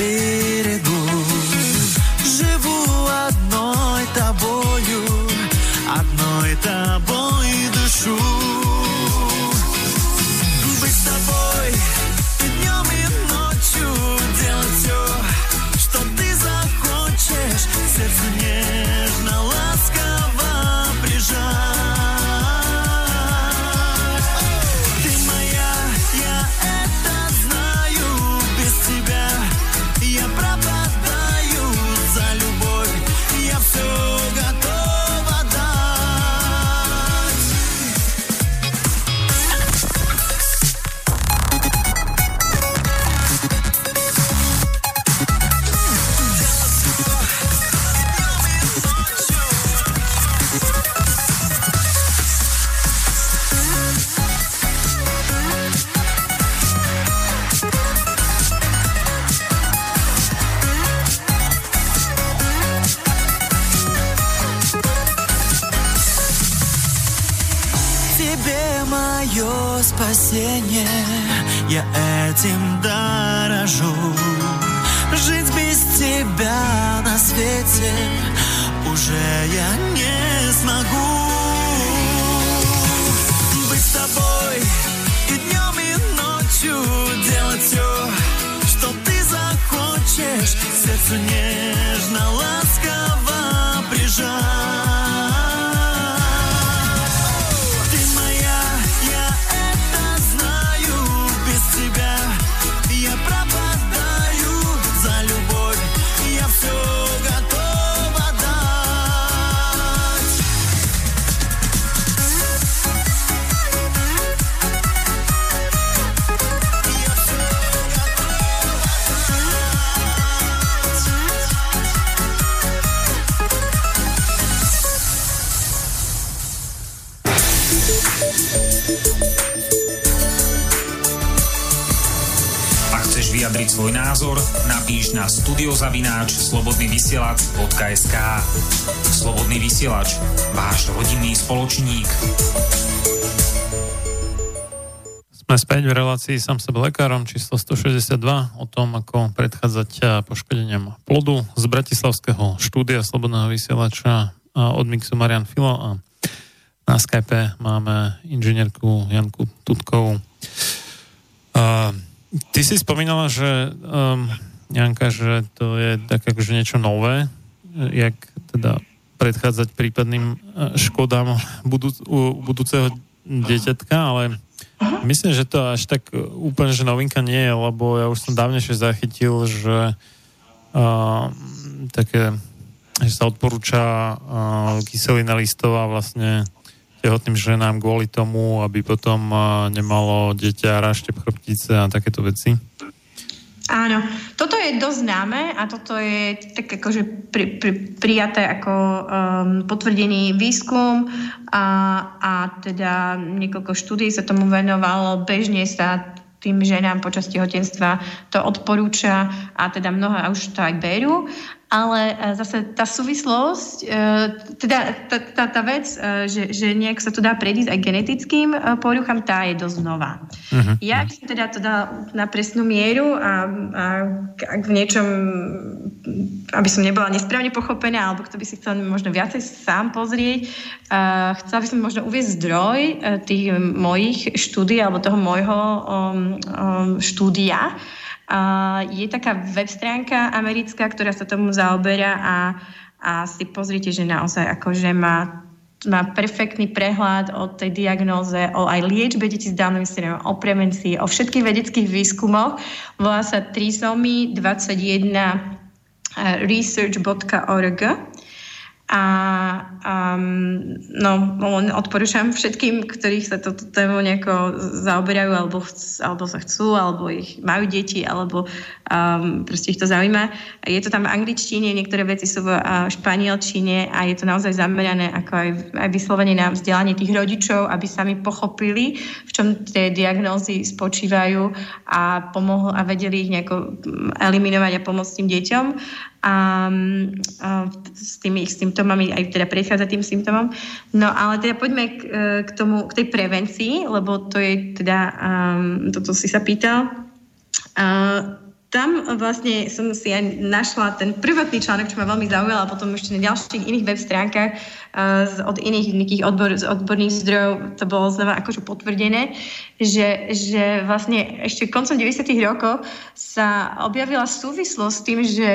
You. V relácii sám sebe lekárom číslo 162 o tom, ako predchádzať eh, poškodeniam plodu z Bratislavského štúdia Slobodného vysielača od Mixu Marian Filo a na Skype máme inžinierku Janku Tutkovú. Uh, ty si spomínala, že um, Janka, že to je tak akože niečo nové, jak teda predchádzať prípadným škodám budúc, u budúceho dieťatka, ale myslím, že to až tak úplne, že novinka nie je, lebo ja už som dávnejšie zachytil, že uh, také, že sa odporúča uh, kyselina listová vlastne tehotným ženám kvôli tomu, aby potom nemalo dieťa raštep chrbtice a takéto veci? Áno, toto je dosť známe a toto je tak akože pri, pri, prijaté ako um, potvrdený výskum a, a teda niekoľko štúdí sa tomu venovalo, bežne sa tým ženám počas tehotenstva to odporúča a teda mnohé už to aj berú ale e, zase tá súvislosť, e, teda tá, tá, tá vec, e, že, že nejak sa to dá predísť aj genetickým poruchám, tá je dosť nová. Uh-huh. Ja by som teda to dala na presnú mieru a, a ak v niečom, aby som nebola nesprávne pochopená, alebo kto by si chcel možno viacej sám pozrieť, chcela by som možno uvieť zdroj tých mojich štúdí alebo toho môjho um, um, štúdia, Uh, je taká web stránka americká, ktorá sa tomu zaoberá a, a si pozrite, že naozaj akože má má perfektný prehľad o tej diagnóze, o aj liečbe detí s Downovým syndromom, o prevencii, o všetkých vedeckých výskumoch. Volá sa trisomy 21 research.org a um, no, odporúčam všetkým, ktorých sa toto tému nejako zaoberajú alebo, alebo sa chcú, alebo ich majú deti, alebo um, proste ich to zaujíma. Je to tam v angličtine, niektoré veci sú v španielčine a je to naozaj zamerané ako aj, aj vyslovene na vzdelanie tých rodičov, aby sami pochopili, v čom tie diagnózy spočívajú a pomohli a vedeli ich nejako eliminovať a pomôcť tým deťom a, a s tými ich symptómami, aj teda prechádza tým symptómom. No ale teda poďme k, e, k tomu, k tej prevencii, lebo to je teda, um, toto si sa pýtal. Uh, tam vlastne som si aj našla ten prvotný článok, čo ma veľmi zaujal a potom ešte na ďalších iných web stránkach od iných nejakých odbor, odborných zdrojov to bolo znova akože potvrdené, že, že vlastne ešte koncom 90. rokov sa objavila súvislosť s tým, že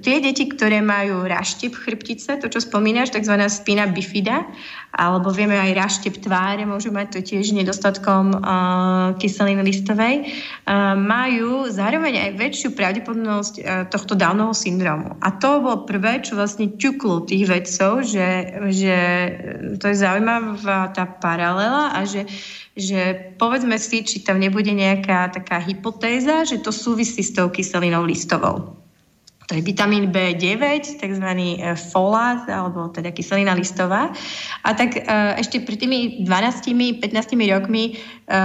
tie deti, ktoré majú raštep chrbtice, to čo spomínaš, tzv. spina bifida, alebo vieme aj raštep tváre, môžu mať to tiež nedostatkom uh, kyseliny listovej, uh, majú zároveň aj väčšiu pravdepodobnosť uh, tohto Downovho syndromu. A to bolo prvé, čo vlastne ťuklo tých vedcov, že, že to je zaujímavá tá paralela a že, že povedzme si, či tam nebude nejaká taká hypotéza, že to súvisí s tou kyselinou listovou to je vitamín B9, tzv. E, folát, alebo teda kyselina listová. A tak e, ešte pred tými 12-15 rokmi e,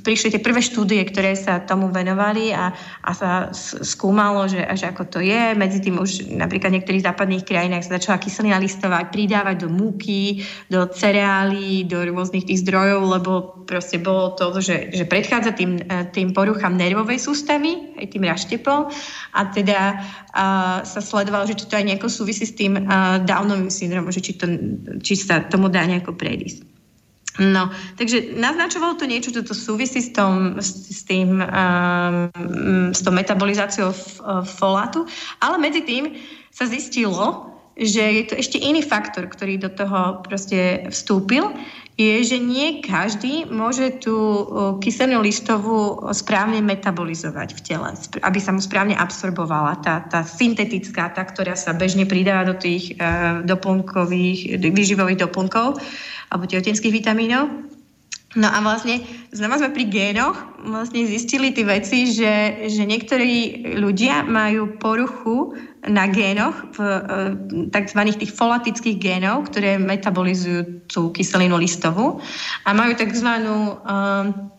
prišli tie prvé štúdie, ktoré sa tomu venovali a, a sa skúmalo, že až ako to je. Medzi tým už napríklad v niektorých západných krajinách sa začala kyselina listová pridávať do múky, do cereálií, do rôznych tých zdrojov, lebo proste bolo to, že, že predchádza tým, tým poruchám nervovej sústavy, aj tým raštepom a teda uh, sa sledovalo, že či to aj nejako súvisí s tým uh, Downovým syndromom, že či, to, či sa tomu dá nejako predísť. No, takže naznačovalo to niečo, čo súvisí s, tom, s, tým, um, s tou metabolizáciou folátu, ale medzi tým sa zistilo, že je to ešte iný faktor, ktorý do toho proste vstúpil, je, že nie každý môže tú kyselinu listovú správne metabolizovať v tele, aby sa mu správne absorbovala tá, tá syntetická, tá, ktorá sa bežne pridáva do tých uh, doplnkových, výživových doplnkov alebo tehotenských vitamínov. No a vlastne znova sme pri génoch vlastne zistili tie veci, že, že niektorí ľudia majú poruchu na génoch, v e, tzv. tých folatických génov, ktoré metabolizujú tú kyselinu listovú a majú tzv. Um,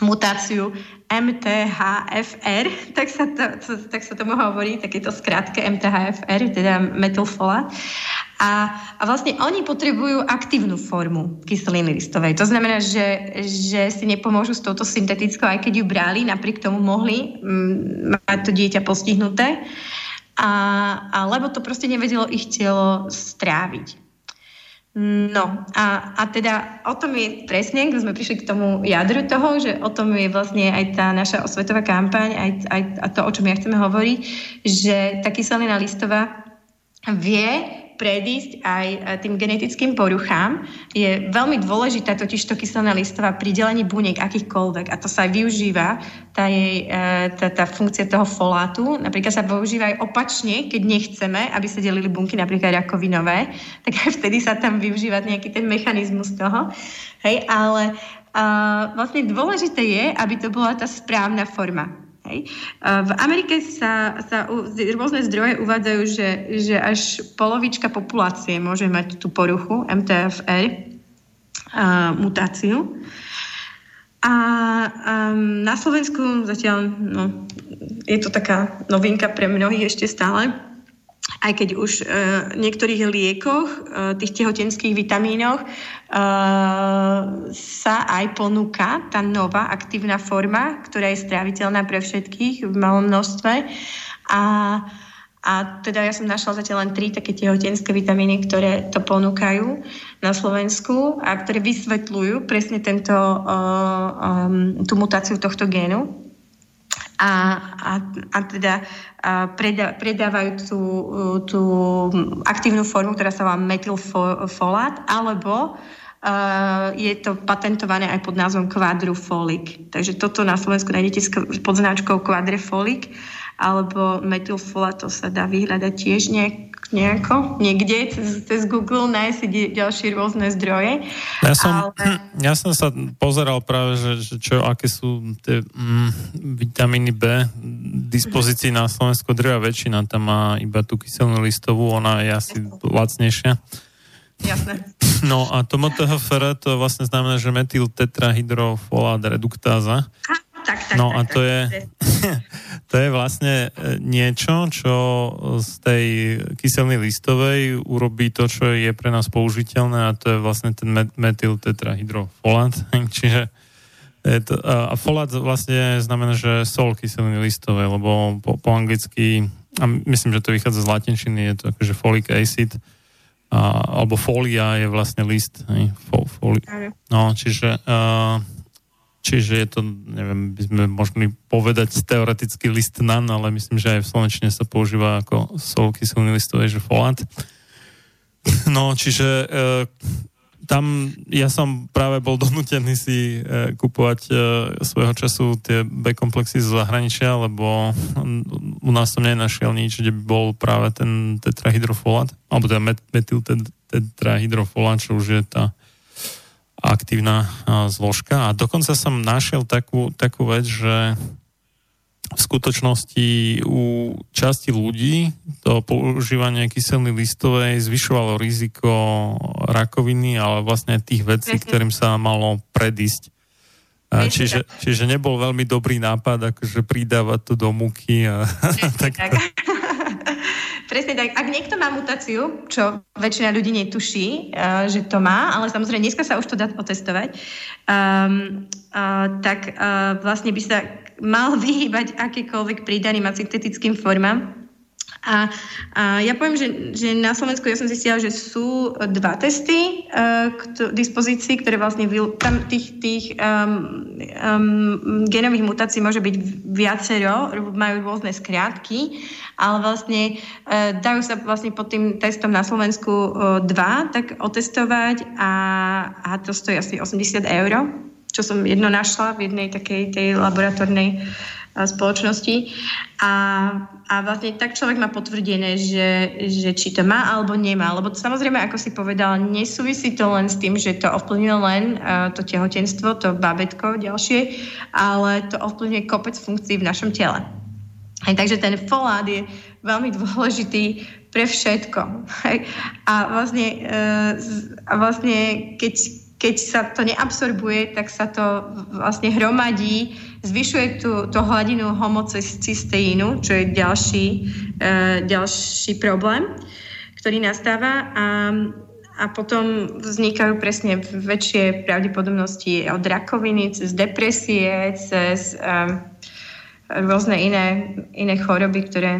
mutáciu MTHFR, [LAUGHS] tak sa, to, tak sa tomu hovorí, takéto skrátke MTHFR, teda metylfolát. A, a vlastne oni potrebujú aktívnu formu kyseliny listovej. To znamená, že, že si nepomôžu s touto syntetickou, aj keď ju brali, napriek tomu mohli mm, mať to dieťa postihnuté, a, a lebo to proste nevedelo ich telo stráviť. No a, a teda o tom je presne, keď sme prišli k tomu jadru toho, že o tom je vlastne aj tá naša osvetová kampaň, aj, aj a to, o čom ja chceme hovoriť, že tá kyselina listová vie predísť aj e, tým genetickým poruchám. Je veľmi dôležitá totiž to kyselná listová pri delení buniek akýchkoľvek a to sa aj využíva, tá, jej, e, tá, tá funkcia toho folátu. Napríklad sa využíva aj opačne, keď nechceme, aby sa delili bunky napríklad rakovinové, [LAUGHS] tak aj vtedy sa tam využíva nejaký ten mechanizmus toho. Hej, ale uh, vlastne dôležité je, aby to bola tá správna forma. Hej. V Amerike sa, sa rôzne zdroje uvádzajú, že, že až polovička populácie môže mať tú poruchu MTFR, mutáciu. A um, na Slovensku zatiaľ no, je to taká novinka pre mnohých ešte stále aj keď už v niektorých liekoch, uh, tých tehotenských vitamínoch, uh, sa aj ponúka tá nová aktívna forma, ktorá je stráviteľná pre všetkých v malom množstve. A, a teda ja som našla zatiaľ len tri také tehotenské vitamíny, ktoré to ponúkajú na Slovensku a ktoré vysvetľujú presne tento, uh, um, tú mutáciu tohto génu a, a, a teda a predá, predávajú tú, tú aktívnu formu, ktorá sa volá metylfolát, alebo uh, je to patentované aj pod názvom quadrufolik. Takže toto na Slovensku nájdete pod značkou quadrufolik alebo metylfolát, to sa dá vyhľadať tiež nejak nejako, niekde cez, cez Google nájsť si ďalšie rôzne zdroje. Ja som, ale... [CLEARS THROAT] ja som sa pozeral práve, že, že čo, aké sú tie mm, vitamíny B dispozícii na Slovensku, drvia väčšina tam má iba tú kyselnú listovú, ona je asi lacnejšia. Jasné. [LAUGHS] No a to MTHFR to vlastne znamená, že metyl tetrahydrofolát reduktáza. Tak, tak, no tak, a to tak, je, [LAUGHS] to je vlastne e, niečo, čo z tej kyselnej listovej urobí to, čo je pre nás použiteľné a to je vlastne ten metyl tetrahydrofolát. [LAUGHS] Čiže je to, a folát vlastne znamená, že sol kyseliny listovej, lebo po, po anglicky, a myslím, že to vychádza z latinčiny, je to akože folic acid, a, alebo folia je vlastne list. Hej, fo, foli. No, čiže uh, Čiže je to, neviem, by sme mohli povedať teoreticky list nan, ale myslím, že aj v Slovenčine sa používa ako sol kyselný listový, že folát. No, čiže e, tam ja som práve bol donútený si e, kupovať e, svojho času tie B-komplexy z zahraničia, lebo u nás som nenašiel nič, kde by bol práve ten tetrahydrofolát, alebo teda met, metyl tetrahydrofolát, čo už je tá aktívna zložka. A dokonca som našiel takú, takú vec, že v skutočnosti u časti ľudí to používanie kyseliny listovej zvyšovalo riziko rakoviny, ale vlastne tých vecí, ktorým sa malo predísť. Čiže, čiže nebol veľmi dobrý nápad, akože pridávať to do múky. A, [LAUGHS] tak, tak. Presne tak. Ak niekto má mutáciu, čo väčšina ľudí netuší, uh, že to má, ale samozrejme dneska sa už to dá otestovať, um, uh, tak uh, vlastne by sa mal vyhýbať akýkoľvek pridaným a syntetickým formám a, a ja poviem, že, že na Slovensku ja som zistila, že sú dva testy uh, k dispozícii, ktoré vlastne vyl, tam tých, tých um, um, genových mutácií môže byť viacero, majú rôzne skrátky, ale vlastne uh, dajú sa vlastne pod tým testom na Slovensku uh, dva tak otestovať a, a to stojí asi 80 eur, čo som jedno našla v jednej takej tej laboratórnej spoločnosti. A, a vlastne tak človek má potvrdené, že, že či to má alebo nemá. Lebo samozrejme, ako si povedal, nesúvisí to len s tým, že to ovplyvňuje len uh, to tehotenstvo, to babetko ďalšie, ale to ovplyvňuje kopec funkcií v našom tele. Aj, takže ten folát je veľmi dôležitý pre všetko. A vlastne, uh, a vlastne keď, keď sa to neabsorbuje, tak sa to vlastne hromadí zvyšuje tú, tú hladinu homocysteínu, čo je ďalší, uh, ďalší problém, ktorý nastáva. A, a potom vznikajú presne väčšie pravdepodobnosti od rakoviny, cez depresie, cez um, rôzne iné, iné choroby, ktoré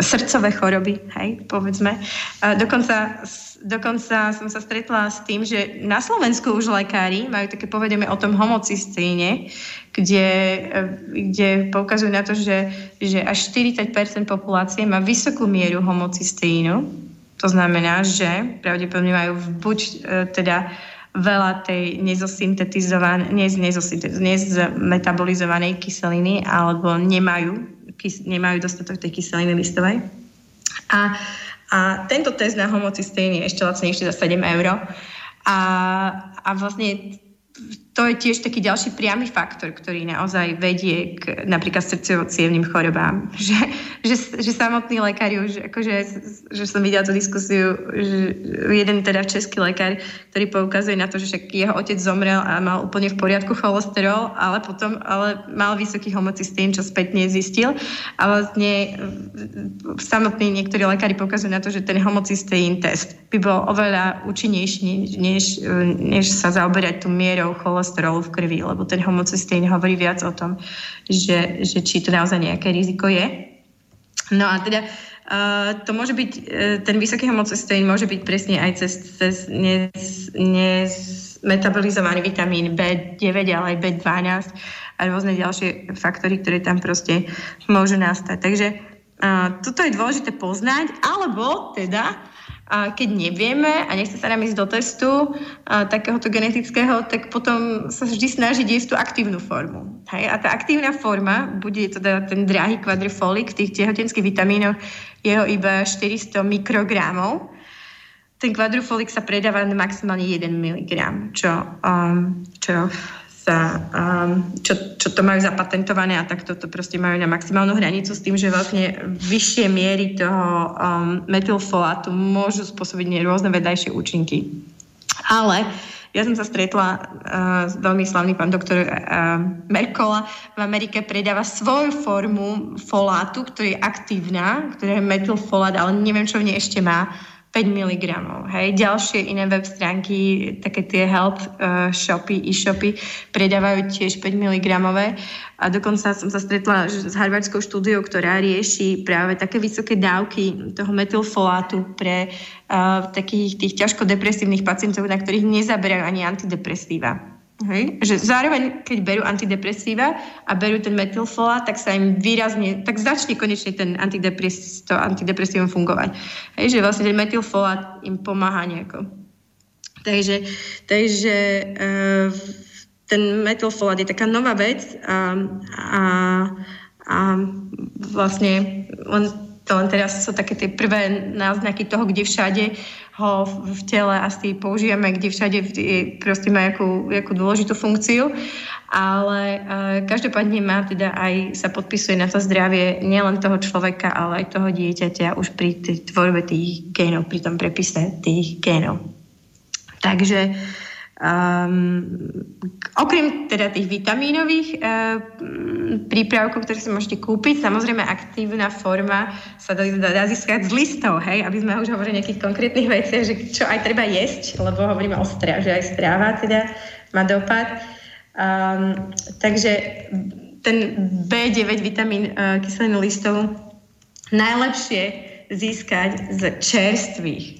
srdcové choroby, hej, povedzme. Uh, dokonca, dokonca som sa stretla s tým, že na Slovensku už lekári majú také povedomie o tom homocystíne, kde, kde poukazujú na to, že, že až 40% populácie má vysokú mieru homocystínu. To znamená, že pravdepodobne majú buď uh, teda veľa tej nezmetabolizovanej kyseliny alebo nemajú, kys, nemajú dostatok tej kyseliny listovej. A, a tento test na homocystín je ešte lacnejší za 7 eur. A, a vlastne to je tiež taký ďalší priamy faktor, ktorý naozaj vedie k napríklad srdcovo chorobám. [LAUGHS] Že, že, že samotný lekár už, akože, že som videla tú diskusiu, že jeden teda český lekár, ktorý poukazuje na to, že však jeho otec zomrel a mal úplne v poriadku cholesterol, ale potom ale mal vysoký homocystín, čo spätne zistil. A vlastne samotní niektorí lekári poukazujú na to, že ten homocystín test by bol oveľa účinnejší, než, než sa zaoberať tú mierou cholesterolu v krvi, lebo ten homocystín hovorí viac o tom, že, že či to naozaj nejaké riziko je. No a teda uh, to môže byť, uh, ten vysoký homocystín môže byť presne aj cez, cez nez, nez metabolizovaný vitamín B9, ale aj B12 a rôzne ďalšie faktory, ktoré tam proste môžu nastať. Takže uh, toto je dôležité poznať, alebo teda a keď nevieme a nechce sa nám ísť do testu a, takéhoto genetického, tak potom sa vždy snažiť jesť tú aktívnu formu. Hej? A tá aktívna forma bude teda ten drahý kvadrifolik v tých tehotenských vitamínoch, jeho iba 400 mikrogramov. Ten kvadrifolik sa predáva na maximálne 1 mg, čo, um, čo sa, um, čo, čo to majú zapatentované a takto to proste majú na maximálnu hranicu s tým, že vlastne vyššie miery toho um, metylfolátu môžu spôsobiť rôzne vedajšie účinky. Ale ja som sa stretla uh, veľmi slavný pán doktor uh, Merkola. V Amerike predáva svoju formu folátu, ktorá je aktívna, ktorá je metylfolát, ale neviem, čo v nej ešte má 5 mg. Hej. Ďalšie iné web stránky, také tie health uh, shopy, e-shopy, predávajú tiež 5 mg. A dokonca som sa stretla s harvardskou štúdiou, ktorá rieši práve také vysoké dávky toho metylfolátu pre uh, takých tých ťažko depresívnych pacientov, na ktorých nezaberajú ani antidepresíva. Hej? Že zároveň, keď berú antidepresíva a berú ten metylfolát, tak sa im výrazne, tak začne konečne ten antidepres, to antidepresívum fungovať. Hej? Že vlastne ten metylfolát im pomáha nejako. Takže, takže uh, ten metylfolát je taká nová vec a, a, a vlastne on to len teraz sú také tie prvé náznaky toho, kde všade ho v tele asi použijeme, kde všade proste má jakú, jakú dôležitú funkciu. Ale uh, každopádne má teda aj sa podpisuje na to zdravie nielen toho človeka, ale aj toho dieťaťa už pri tej tvorbe tých génov, pri tom prepise tých génov. Takže Um, okrem teda tých vitamínových uh, prípravkov, ktoré si môžete kúpiť, samozrejme aktívna forma sa dá, dá získať z listov, hej, aby sme už hovorili o nejakých konkrétnych veciach, že čo aj treba jesť, lebo hovoríme o stráve, že aj stráva teda má dopad. Um, takže ten B9 vitamín uh, kyselinu listov najlepšie získať z čerstvých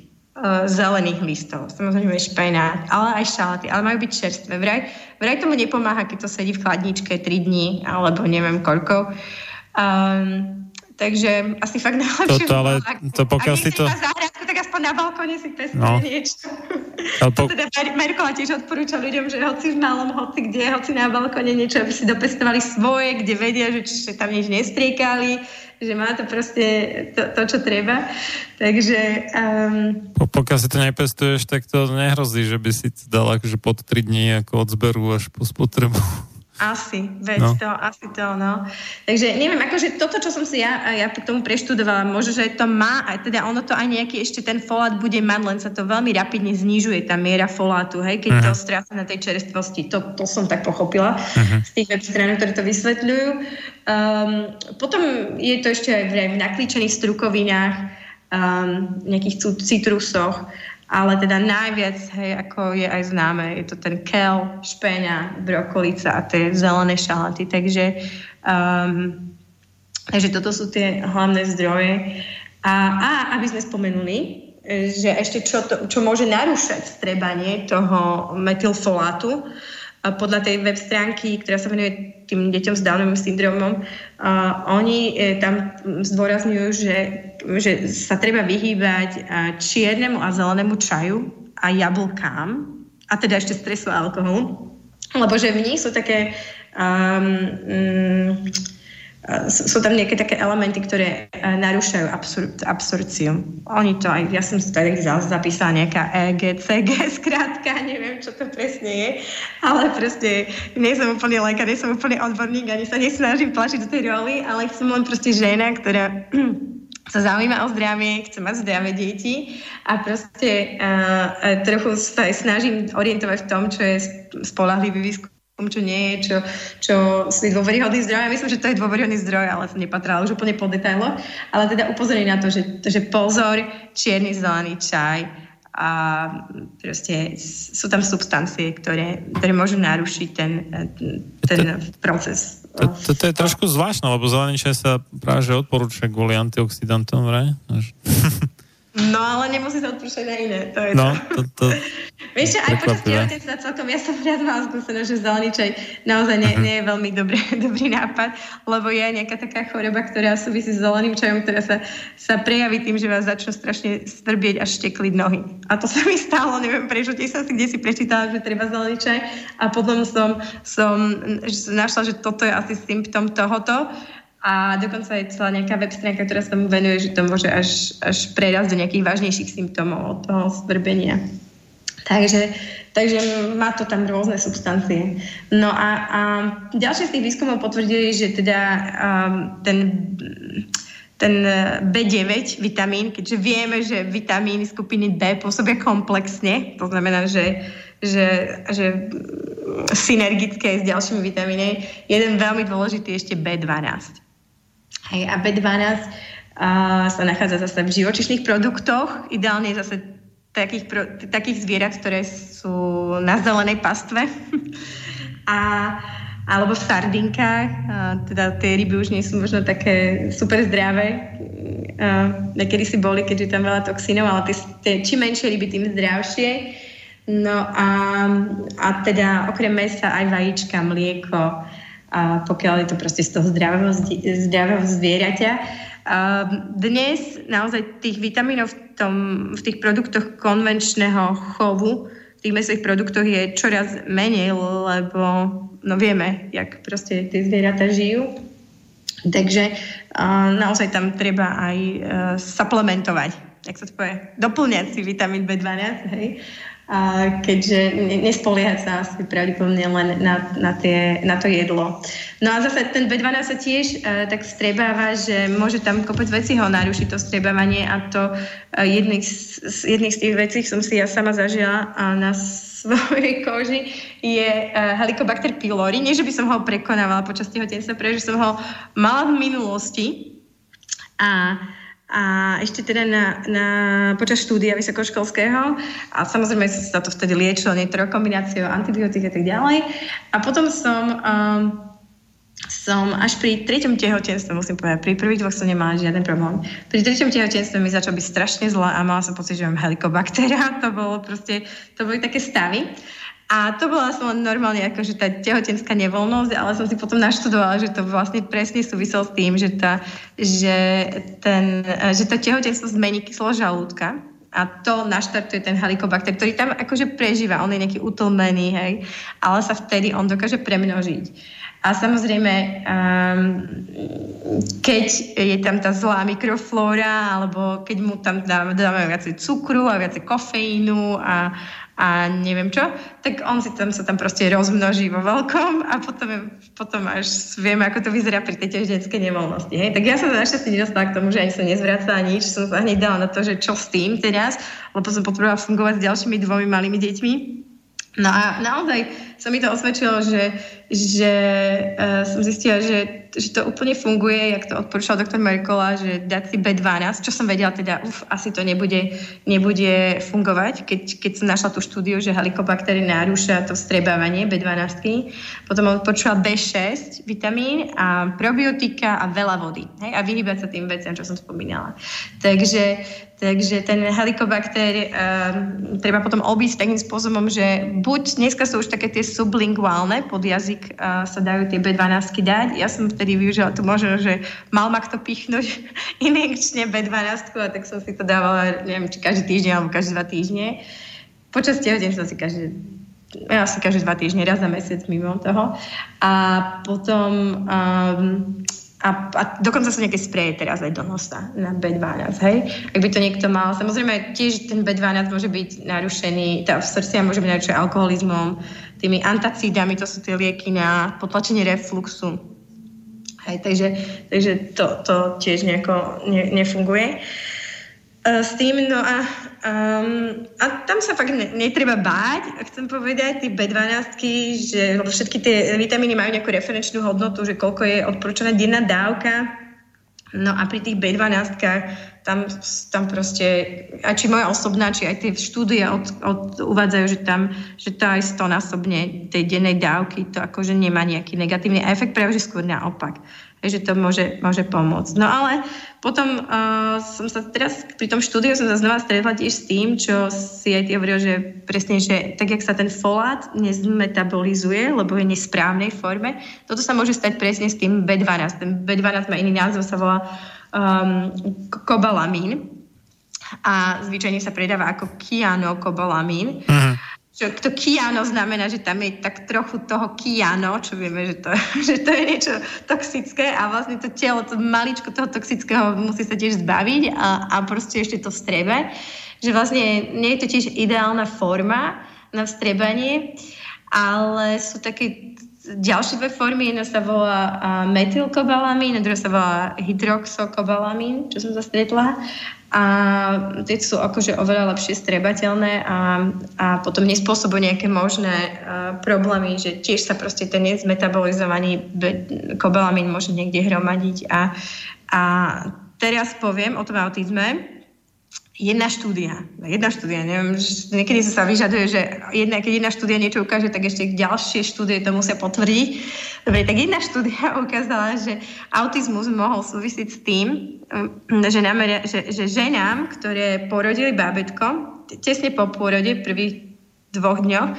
zelených listov. Samozrejme špenát, ale aj šalaty, ale majú byť čerstvé. Vraj, vraj tomu nepomáha, keď to sedí v chladničke 3 dní, alebo neviem koľko. Um, takže asi fakt najlepšie... Toto, ale to pokiaľ si to... Aspoň na balkóne si pestuje no. [LAUGHS] niečo. po... teda Merkola tiež odporúča ľuďom, že hoci v malom, hoci kde, hoci na balkóne niečo, aby si dopestovali svoje, kde vedia, že, že tam nič nestriekali, že má to proste to, to čo treba. Takže... Um, po, pokiaľ si to nepestuješ, tak to nehrozí, že by si to dal akože pod 3 dní ako od zberu až po spotrebu. Asi, veď no. to, asi to, no. Takže neviem, akože toto, čo som si ja, ja k tomu preštudovala, možno, že to má, aj teda ono to aj nejaký ešte ten folát bude mať, len sa to veľmi rapidne znižuje, tá miera folátu, hej, keď uh-huh. to stráca na tej čerstvosti. To, to som tak pochopila uh-huh. z tých web strán, ktoré to vysvetľujú. Um, potom je to ešte aj v, v naklíčených strukovinách, um, nejakých citrusoch, ale teda najviac, hej, ako je aj známe, je to ten kel, špeňa, brokolica a tie zelené šalaty. Takže um, Takže toto sú tie hlavné zdroje. A, a aby sme spomenuli, že ešte čo, to, čo môže narúšať strebanie toho metylfolátu, podľa tej web stránky, ktorá sa venuje tým deťom s Downovým syndromom, oni e, tam zdôrazňujú, že, že sa treba vyhýbať čiernemu a zelenému čaju a jablkám, a teda ešte stresu a alkoholu, lebo že v nich sú také um, um, sú tam nejaké také elementy, ktoré narúšajú absor- absorciu. Oni to aj, ja som si aj zapísala nejaká EGCG, [LAUGHS] skrátka, neviem, čo to presne je, ale proste nie som úplne lekár, nie som úplne odborník, ani sa nesnažím tlačiť do tej roli, ale som len proste žena, ktorá [CLEARS THROAT] sa zaujíma o zdravie, chce mať zdravé deti a proste uh, trochu sa snažím orientovať v tom, čo je spolahlivý výskum čo nie je, čo, čo sú dôveryhodný zdroj. Ja myslím, že to je dôveryhodný zdroj, ale to nepatrá už úplne po detailoch. Ale teda upozorím na to, že, že pozor, čierny zelený čaj a proste sú tam substancie, ktoré, ktoré môžu narušiť ten, ten proces. To, to, to je trošku zvláštne, lebo zelený čaj sa práve že odporúča kvôli antioxidantom, vraj? No ale nemusí sa odpúšťať na iné. To je no, to. to, to Vieš čo, aj počas tehotenstva celkom, ja som viac mala skúsenosť, že zelený čaj naozaj nie, mhm. nie je veľmi dobrý, [LAUGHS] dobrý nápad, lebo je nejaká taká choroba, ktorá súvisí s zeleným čajom, ktorá sa, sa prejaví tým, že vás začnú strašne svrbieť a štekliť nohy. A to sa mi stalo, neviem prečo, tiež som si kde si prečítala, že treba zelený čaj a potom som, som našla, že toto je asi symptom tohoto a dokonca je celá nejaká web stránka, ktorá sa mu venuje, že to môže až, až prerazť do nejakých vážnejších symptómov od toho svrbenia. Takže, takže má to tam rôzne substancie. No a, a ďalšie z tých výskumov potvrdili, že teda um, ten ten B9 vitamín, keďže vieme, že vitamíny skupiny B pôsobia komplexne, to znamená, že, že, že synergické s ďalšími vitamínmi. Jeden veľmi dôležitý je ešte B12. Hej, a B12 a, sa nachádza zase v živočišných produktoch, ideálne zase takých, pro, takých zvierat, ktoré sú na zelenej pastve. [LAUGHS] a, alebo v sardinkách. A, teda tie ryby už nie sú možno také super zdravé. Niekedy si boli, keďže tam veľa toxínov, ale tie, tie, čím menšie ryby, tým zdravšie. No a, a teda okrem mesa aj vajíčka, mlieko, a pokiaľ je to proste z toho zdravého, zdravého zvieraťa. A dnes naozaj tých vitamínov v, tom, v tých produktoch konvenčného chovu, v tých mesových produktoch je čoraz menej, lebo no vieme, jak proste tie zvieratá žijú. Takže uh, naozaj tam treba aj uh, suplementovať, jak sa to povie, doplňať si vitamín B12, hej, a keďže nespoliehať sa asi pravdepodobne len na, na, tie, na to jedlo. No a zase ten B12 sa tiež uh, tak strebáva, že môže tam kopec vecí ho narušiť to strebávanie a to uh, jedných, z, jedných z tých vecí som si ja sama zažila uh, na [LAUGHS] svojej koži je uh, Helicobacter pylori. Nie, že by som ho prekonávala počas tehotenstva, pretože som ho mala v minulosti a a ešte teda na, na, počas štúdia vysokoškolského a samozrejme sa to vtedy liečilo niektorou kombináciou antibiotík a tak ďalej. A potom som, um, som až pri treťom tehotenstve, musím povedať, pri prvých dvoch som nemala žiaden problém. Pri treťom tehotenstve mi začal byť strašne zle a mala som pocit, že mám helikobaktera. [LAUGHS] To bolo proste, to boli také stavy. A to bola som normálne akože tá tehotenská nevoľnosť, ale som si potom naštudovala, že to vlastne presne súviselo s tým, že, tá, že, ten, že to tehotenstvo zmení kyslo žalúdka. A to naštartuje ten helikobakter, ktorý tam akože prežíva, on je nejaký utlmený, hej, ale sa vtedy on dokáže premnožiť. A samozrejme, um, keď je tam tá zlá mikroflóra, alebo keď mu tam dáme, dáme viacej cukru a viacej kofeínu a, a neviem čo, tak on si tam sa tam proste rozmnoží vo veľkom a potom, potom až vieme, ako to vyzerá pri tej ženskej nevoľnosti. Hej? Tak ja som sa našťastie nedostala k tomu, že ani som nezvracala nič, som sa hneď dala na to, že čo s tým teraz, lebo som potrebovala fungovať s ďalšími dvomi malými deťmi. No a naozaj sa mi to osvedčilo, že, že uh, som zistila, že, že to úplne funguje, jak to odporúčal doktor Merkola, že dať si B12, čo som vedela teda, uf, asi to nebude, nebude fungovať, keď, keď som našla tú štúdiu, že helikobaktery narúša to vstrebávanie B12. Potom odporúčal B6, vitamín a probiotika a veľa vody. Hej? A vyhýbať sa tým veciam, čo som spomínala. Takže Takže ten helikobakter um, treba potom obísť takým spôsobom, že buď dneska sú už také tie sublinguálne, pod jazyk uh, sa dajú tie B12 dať. Ja som vtedy využila tu možno, že mal ma kto pichnúť [LAUGHS] injekčne B12 a tak som si to dávala, neviem, či každý týždeň alebo každé dva týždne. Počas tehotenia som si každý asi každé dva týždne, raz za mesiac mimo toho. A potom um, a, a dokonca sú nejaké spreje teraz aj do nosa na B12, hej? Ak by to niekto mal. Samozrejme, tiež ten B12 môže byť narušený, tá absorcia môže byť narušená alkoholizmom, tými antacídami, to sú tie lieky na potlačenie refluxu. Hej, takže, takže to, to tiež nejako ne, nefunguje. Uh, s tým, no a Um, a tam sa fakt ne, netreba báť, chcem povedať, tie B12, že všetky tie vitamíny majú nejakú referenčnú hodnotu, že koľko je odporúčaná denná dávka. No a pri tých B12 tam, tam proste, a či moja osobná, či aj tie štúdie od, od, uvádzajú, že tam, že to aj stonásobne tej dennej dávky, to akože nemá nejaký negatívny efekt, práve že skôr naopak že to môže, môže pomôcť. No ale potom uh, som sa teraz pri tom štúdiu som sa znova stretla tiež s tým, čo si aj ty hovoril, že presne, že tak, jak sa ten folát nezmetabolizuje, lebo je nesprávnej forme, toto sa môže stať presne s tým B12. Ten B12 má iný názov, sa volá um, kobalamín a zvyčajne sa predáva ako kianokobalamín. Uh-huh čo to kiano znamená, že tam je tak trochu toho kiano, čo vieme, že to, [LAUGHS] že to je niečo toxické a vlastne to telo, to maličko toho toxického musí sa tiež zbaviť a, a proste ešte to vstrebe. Že vlastne nie je to tiež ideálna forma na vstrebanie, ale sú také ďalšie dve formy. Jedna sa volá metylkobalamín, a druhá sa volá hydroxokobalamín, čo som sa stretla a tie sú akože oveľa lepšie strebateľné a, a potom nespôsobujú nejaké možné uh, problémy, že tiež sa proste ten nezmetabolizovaný kobalamín môže niekde hromadiť. A, a teraz poviem o tom autizme, jedna štúdia, jedna štúdia, neviem, niekedy sa vyžaduje, že jedna, keď jedna štúdia niečo ukáže, tak ešte ďalšie štúdie to musia potvrdiť. Dobre, tak jedna štúdia [LAUGHS] ukázala, že autizmus mohol súvisiť s tým, mm, že, nameria, že, že ženám, ktoré porodili bábetko, tesne po pôrode, v prvých dvoch dňoch,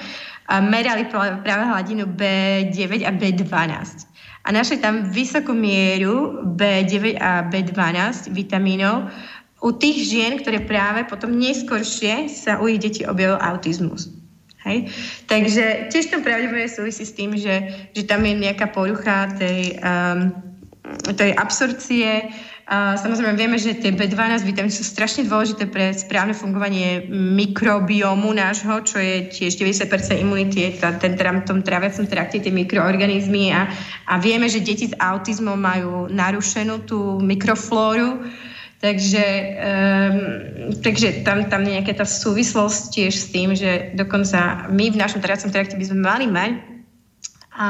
merali práve hladinu B9 a B12 a našli tam vysokú mieru B9 a B12 vitamínov u tých žien, ktoré práve potom neskôršie sa u ich detí objavil autizmus. Hej? Takže tiež to pravdepodobne súvisí s tým, že, že tam je nejaká porucha tej, um, tej absorcie. Uh, samozrejme vieme, že tie B12 vitamíny sú strašne dôležité pre správne fungovanie mikrobiomu nášho, čo je tiež 90% imunity, je ten, v tom tráviacom trakte tie mikroorganizmy a, a vieme, že deti s autizmom majú narušenú tú mikroflóru, Takže, um, takže tam, tam je nejaká tá súvislosť tiež s tým, že dokonca my v našom trácom trakte by sme mali mať a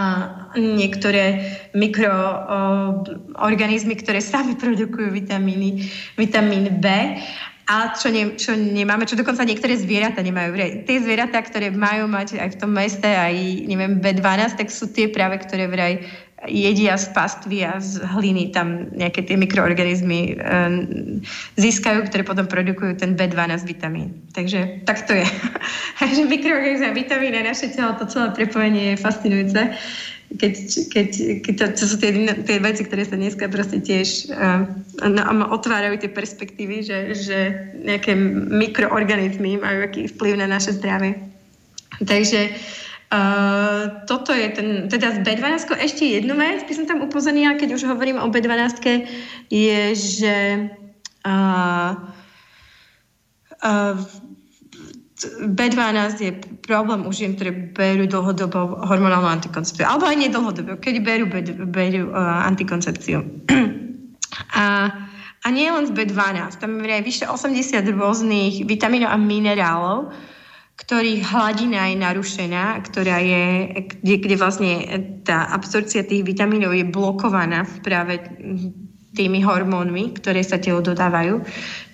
niektoré mikroorganizmy, ktoré sami produkujú vitamíny, vitamín B a čo, ne, čo nemáme, čo dokonca niektoré zvieratá nemajú. Tie zvieratá, ktoré majú mať aj v tom meste aj, neviem, B12, tak sú tie práve, ktoré vraj jedia z pastvy a z hliny tam nejaké tie mikroorganizmy um, získajú, ktoré potom produkujú ten B12 vitamín. Takže tak to je. [LAUGHS] Takže mikroorganizmy a vitamíny a naše telo, to celé prepojenie je fascinujúce. Keď, keď, keď to, to sú tie, tie veci, ktoré sa dneska proste tiež no, otvárajú tie perspektívy, že, že nejaké mikroorganizmy majú aký vplyv na naše zdravie. Takže uh, Uh, toto je ten, teda z B12. Ešte jednu vec by som tam upozornila, keď už hovorím o B12, je, že uh, uh, B12 je problém u žien, ktoré berú dlhodobo hormonálnu antikoncepciu. Alebo aj nedlhodobo, keď berú, berú uh, antikoncepciu. [CLEARS THROAT] a, a nie len z B12, tam je vyše 80 rôznych vitamínov a minerálov, ktorých hladina je narušená, ktorá je, kde, kde vlastne tá absorcia tých vitamínov je blokovaná práve tými hormónmi, ktoré sa telo dodávajú.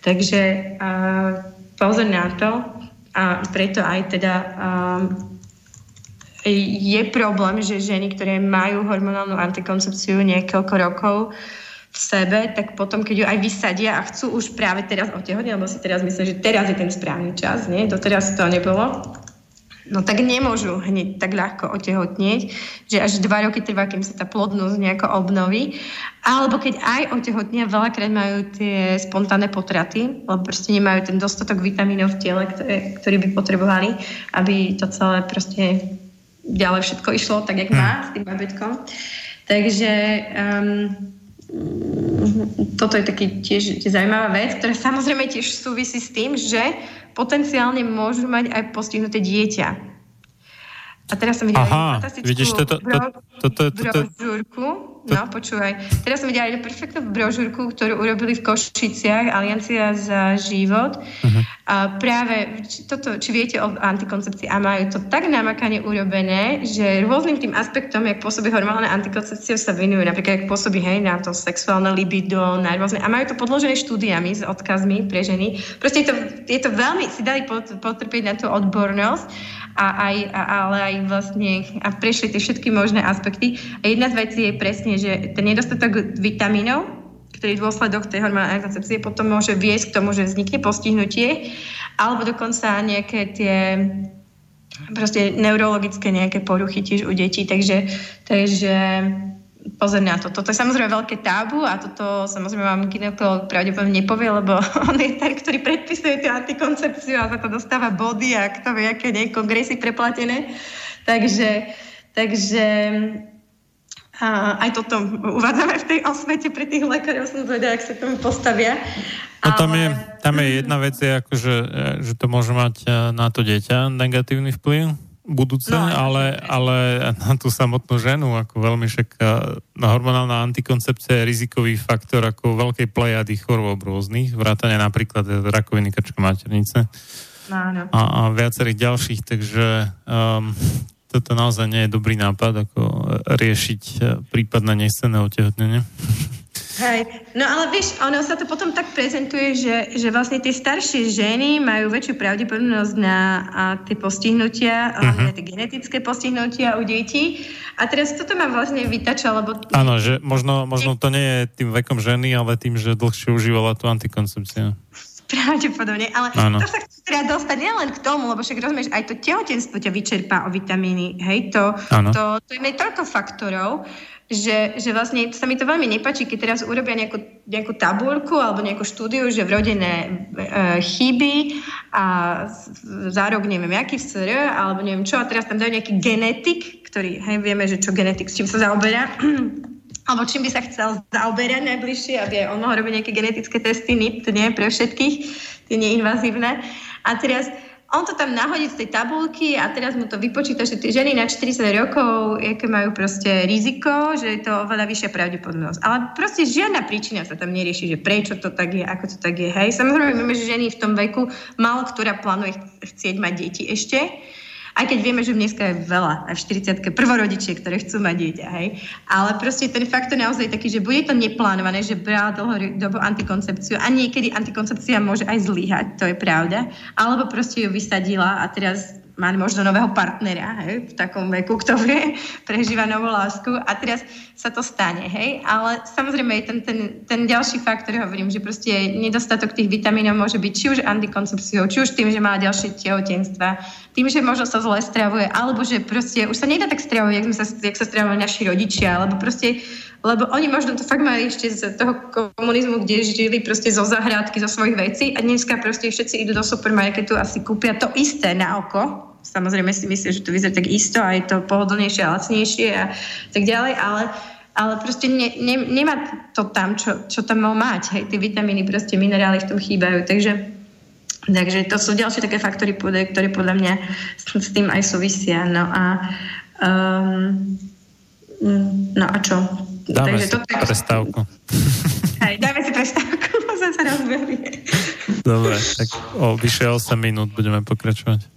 Takže uh, pozor na to a preto aj teda uh, je problém, že ženy, ktoré majú hormonálnu antikoncepciu niekoľko rokov sebe, tak potom, keď ju aj vysadia a chcú už práve teraz otehotniť, lebo si teraz myslia, že teraz je ten správny čas, nie? Doteraz to nebolo, no tak nemôžu hneď tak ľahko otehotnieť, že až dva roky trvá, kým sa tá plodnosť nejako obnoví. Alebo keď aj otehotnia, veľakrát majú tie spontánne potraty, lebo proste nemajú ten dostatok vitamínov v tele, ktoré, ktorý by potrebovali, aby to celé proste ďalej všetko išlo tak, jak má s tým babetkom. Takže um, toto je taký tiež zaujímavá vec, ktorá samozrejme tiež súvisí s tým, že potenciálne môžu mať aj postihnuté dieťa. A teraz som videla fantastickú vidíš, toto, to, to, to, to, brožúrku, No, počúvaj. Teraz som videla jednu perfektnú brožúrku, ktorú urobili v Košiciach, Aliancia za život. Uh-huh. A práve, či, toto, či viete o antikoncepcii a majú to tak namakane urobené, že rôznym tým aspektom, jak pôsobí hormonálna antikoncepcia, sa venujú. Napríklad, jak pôsobí hej, na to sexuálne libido, na rôzne. A majú to podložené štúdiami s odkazmi pre ženy. Proste je to, je to veľmi, si dali potrpieť na tú odbornosť a aj, a, ale aj vlastne a prešli tie všetky možné aspekty. A jedna z vecí je presne, že ten nedostatok vitamínov, ktorý dôsledok tej hormonálnej koncepcie potom môže viesť k tomu, že vznikne postihnutie, alebo dokonca nejaké tie proste neurologické nejaké poruchy tiež u detí. Takže, takže pozor na to. Toto je samozrejme veľké tábu a toto samozrejme vám ginekolog pravdepodobne nepovie, lebo [LAUGHS] on je ten, ktorý predpisuje tú antikoncepciu a za to dostáva body a kto vie, aké nie kongresy preplatené. Takže, takže a aj toto uvádzame v tej osvete pre tých lekárov, som zvedala, ak sa k tomu postavia. No tam, je, tam je jedna vec, je ako, že, že to môže mať e, na to dieťa negatívny vplyv, budúce, no, ale, ale na tú samotnú ženu, ako veľmi však e, hormonálna antikoncepcia je rizikový faktor ako veľkej plejady chorôb rôznych, vrátane napríklad rakoviny krčka maternice no, a, a viacerých ďalších, takže um, toto naozaj nie je dobrý nápad, ako riešiť e, prípadné nescené otehotnenie. Hej, no ale vieš, ono sa to potom tak prezentuje, že, že vlastne tie staršie ženy majú väčšiu pravdepodobnosť na a, tie postihnutia, uh-huh. tie genetické postihnutia u detí. A teraz toto ma vlastne vytača, lebo... Áno, že možno, možno to nie je tým vekom ženy, ale tým, že dlhšie užívala tú antikoncepciu. Pravdepodobne, ale ano. to sa chcem teda dostať nielen k tomu, lebo však rozumieš, aj to tehotenstvo ťa vyčerpá o vitamíny, hej, to, to, to je toľko faktorov, že, že vlastne sa mi to veľmi nepačí, keď teraz urobia nejakú, nejakú tabulku alebo nejakú štúdiu, že vrodené e, chyby a za rok neviem, aký SR, alebo neviem čo, a teraz tam dajú nejaký genetik, ktorý, hej, vieme, že čo genetik, s čím sa zaoberá, [CLEARS THROAT] alebo čím by sa chcel zaoberať najbližšie, aby on mohol robiť nejaké genetické testy, NIPT, nie, pre všetkých, tie neinvazívne. A teraz on to tam nahodí z tej tabulky a teraz mu to vypočíta, že tie ženy na 40 rokov, aké majú proste riziko, že je to oveľa vyššia pravdepodobnosť. Ale proste žiadna príčina sa tam nerieši, že prečo to tak je, ako to tak je. Hej, samozrejme vieme, že ženy v tom veku, málo ktorá plánuje chcieť mať deti ešte, aj keď vieme, že dneska je veľa, aj v 40 prvorodičie, ktoré chcú mať dieťa, hej. Ale proste ten fakt je naozaj taký, že bude to neplánované, že brala dobu antikoncepciu a niekedy antikoncepcia môže aj zlyhať, to je pravda. Alebo proste ju vysadila a teraz má možno nového partnera hej, v takom veku, kto vie, prežíva novú lásku a teraz sa to stane, hej. Ale samozrejme je ten, ten, ten ďalší faktor, hovorím, že proste nedostatok tých vitamínov môže byť či už antikoncepciou, či už tým, že má ďalšie tehotenstva, tým, že možno sa zle stravuje, alebo že proste už sa nedá tak stravovať, jak, sme sa, jak sa stravovali naši rodičia, alebo proste lebo oni možno to fakt mali ešte z toho komunizmu, kde žili proste zo zahrádky, zo svojich vecí a dneska proste všetci idú do supermarketu a si kúpia to isté na oko, Samozrejme si myslím, že to vyzerá tak isto a je to pohodlnejšie a lacnejšie a tak ďalej, ale ale proste ne, ne, nemá to tam, čo, čo tam mal mať. Hej, tie vitamíny, proste minerály v tom chýbajú. Takže, takže to sú ďalšie také faktory, ktoré podľa mňa s, s tým aj súvisia. No a um, no a čo? Dáme takže si toto... prestávku. Hej, dáme si prestávku, [LAUGHS] sa rozbehli. Dobre, tak o vyše 8 minút budeme pokračovať.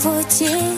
附近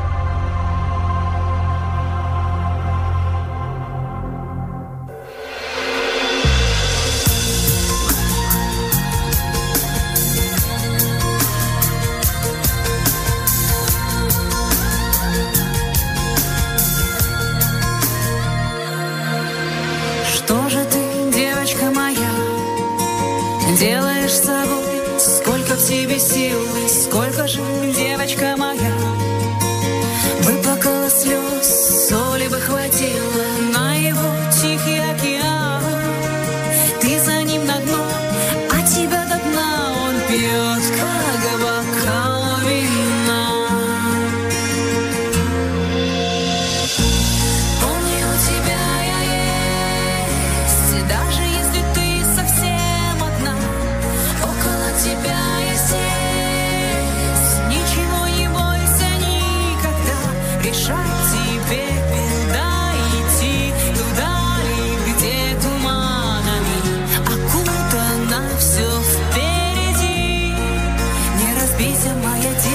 Bizim hayatımız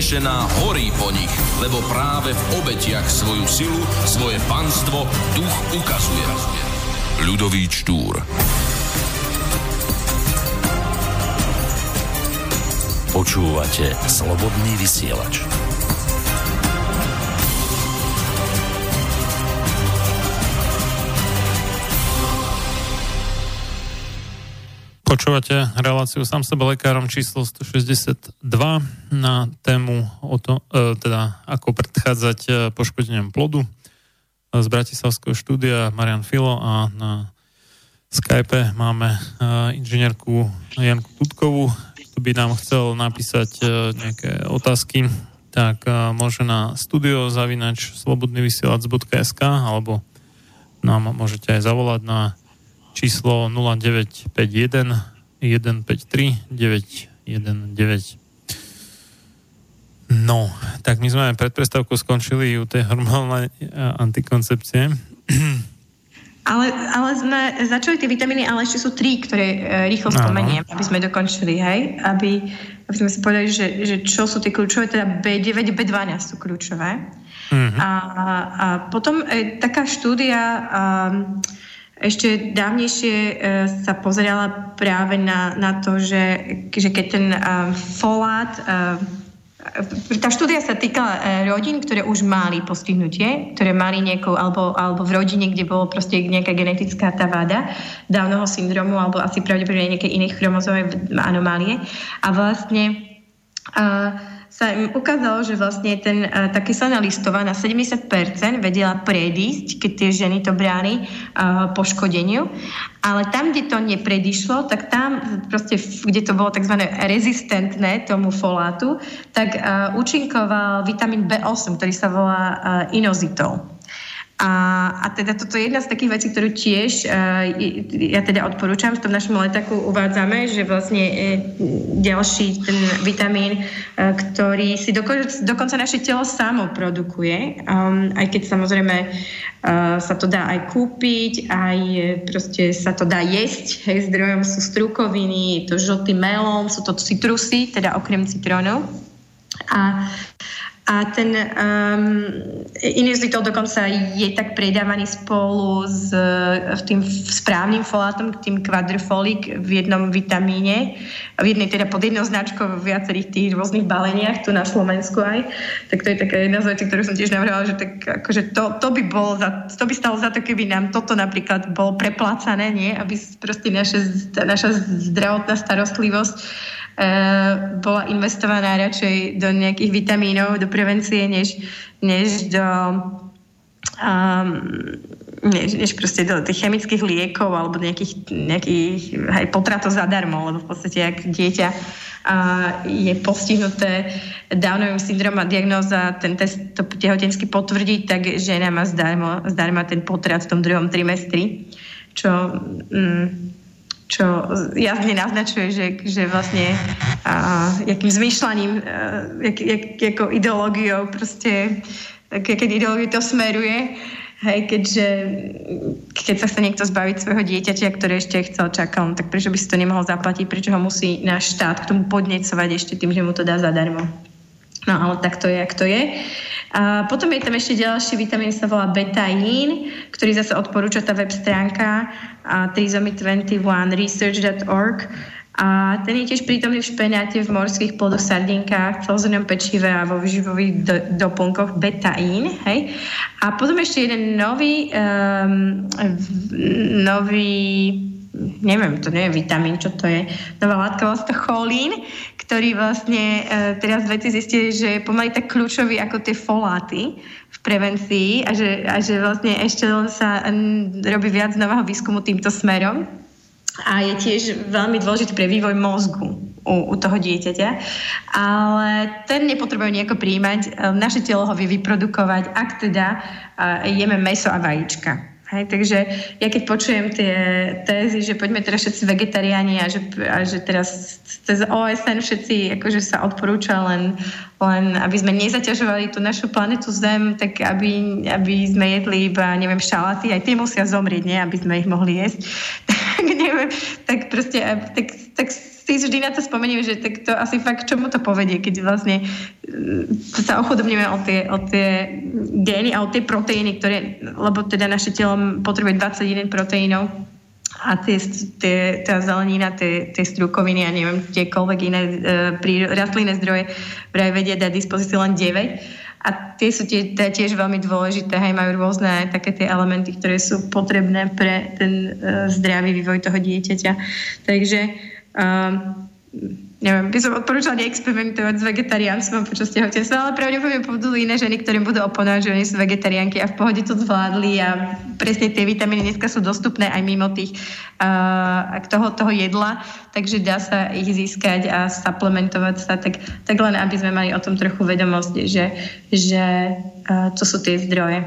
duša vznešená horí po nich, lebo práve v obetiach svoju silu, svoje panstvo duch ukazuje. Ľudový Čtúr Počúvate Slobodný vysielač. Počúvate reláciu sám sebe lekárom číslo 162 na tému o to, e, teda ako predchádzať e, poškodeniam plodu. Z Bratislavského štúdia Marian Filo a na Skype máme e, inžinierku Janku Tutkovú, kto by nám chcel napísať e, nejaké otázky, tak e, môže na studio zavinač slobodnyvysielac.sk alebo nám môžete aj zavolať na číslo 0951 153 919. No, tak my sme pred prestávkou skončili u tej hormonálnej eh, antikoncepcie. Ale, ale sme začali tie vitamíny, ale ešte sú tri, ktoré e, rýchlo spomeniem, aby sme dokončili, hej? Aby, aby sme si povedali, že, že čo sú tie kľúčové, teda B9, B12 sú kľúčové. Mm-hmm. A, a potom e, taká štúdia... E, ešte dávnejšie e, sa pozerala práve na, na to, že, že keď ten uh, folát uh, tá štúdia sa týkala rodín, ktoré už mali postihnutie, ktoré mali niekoho, alebo, alebo v rodine, kde bolo proste nejaká genetická tá vada dávneho syndromu, alebo asi pravdepodobne nejaké iné chromozové anomálie. A vlastne uh, sa im ukázalo, že vlastne ten, tá kyselina listová na 70% vedela predísť, keď tie ženy to bráli uh, poškodeniu. Ale tam, kde to nepredišlo, tak tam proste, kde to bolo tzv. rezistentné tomu folátu, tak uh, účinkoval vitamín B8, ktorý sa volá uh, inozitol. A, a teda toto je jedna z takých vecí, ktorú tiež uh, ja teda odporúčam, v tom našom letaku uvádzame, že vlastne uh, ďalší ten vitamín, uh, ktorý si doko, dokonca naše telo samo produkuje, um, aj keď samozrejme uh, sa to dá aj kúpiť, aj proste sa to dá jesť, hej, zdrojom sú strukoviny, to žltý melón, sú to citrusy, teda okrem citrónov. A a ten um, inizitol dokonca je tak predávaný spolu s tým správnym folátom, tým kvadrifolik v jednom vitamíne, v jednej teda pod jednou značkou v viacerých tých rôznych baleniach, tu na Slovensku aj. Tak to je taká jedna z vecí, ktorú som tiež navrhala, že tak, akože to, to, by bolo za, to by stalo za to, keby nám toto napríklad bolo preplácané, nie? Aby proste naše, naša zdravotná starostlivosť bola investovaná radšej do nejakých vitamínov, do prevencie, než, než do um, než, než proste do tých chemických liekov alebo nejakých, nejakých aj potratov zadarmo, lebo v podstate ak dieťa a je postihnuté Downovým syndrom a diagnóza ten test to tehotensky potvrdí, tak žena má zdarma, zdarma ten potrat v tom druhom trimestri, čo mm, čo jasne naznačuje, že, že vlastne a, jakým zmyšľaním, a, jak, jak, ako ideológiou proste, keď ideológiou to smeruje, hej, keďže keď sa chce niekto zbaviť svojho dieťaťa, ktoré ešte chcel, čakal, no tak prečo by si to nemohol zaplatiť, prečo ho musí náš štát k tomu podnecovať ešte tým, že mu to dá zadarmo. No ale tak to je, ak to je. A potom je tam ešte ďalší vitamín, sa volá betaín, ktorý zase odporúča tá web stránka trisomy21research.org a ten je tiež prítomný v špenáte, v morských plodoch, sardinkách, celozrnom pečive a vo výživových do, doplnkoch betaín. Hej? A potom ešte jeden nový, um, nový neviem, to nie je vitamín, čo to je, nová látka, to cholín, ktorý vlastne e, teraz veci zistili, že je pomaly tak kľúčový ako tie foláty v prevencii a že, a že vlastne ešte sa robí viac nového výskumu týmto smerom a je tiež veľmi dôležitý pre vývoj mozgu u, u toho dieťaťa, ale ten nepotrebuje nejako príjmať. E, naše telo ho vie vyprodukovať, ak teda e, jeme meso a vajíčka. Hej, takže ja keď počujem tie tézy, že poďme teraz všetci vegetariáni a že, a že teraz cez OSN všetci akože sa odporúča len, len aby sme nezaťažovali tú našu planetu Zem, tak aby, aby sme jedli iba, neviem, šalaty, aj tie musia zomrieť, nie? aby sme ich mohli jesť. [LAUGHS] tak neviem, tak proste, tak, tak si vždy na to spomeniem, že tak to asi fakt čomu to povedie, keď vlastne mm, sa ochudobníme o tie, o tie gény a o tie proteíny, ktoré, lebo teda naše telo potrebuje 21 proteínov a tie, tie, tá zelenina, tie, tie strukoviny a neviem, tiekoľvek iné e, rastlinné zdroje vraj vedia dať dispozícii len 9 a tie sú tie, tie tiež veľmi dôležité, hej, majú rôzne také tie elementy, ktoré sú potrebné pre ten e, zdravý vývoj toho dieťaťa. Takže neviem, by som odporúčala neexperimentovať s vegetariánstvom počas tehotenstva, ale pravdepodobne budú iné ženy, ktorým budú oponovať, že oni sú vegetariánky a v pohode to zvládli a presne tie vitamíny dneska sú dostupné aj mimo tých uh, toho, toho jedla, takže dá sa ich získať a supplementovať sa, tak, tak len aby sme mali o tom trochu vedomosť, že, že uh, to sú tie zdroje.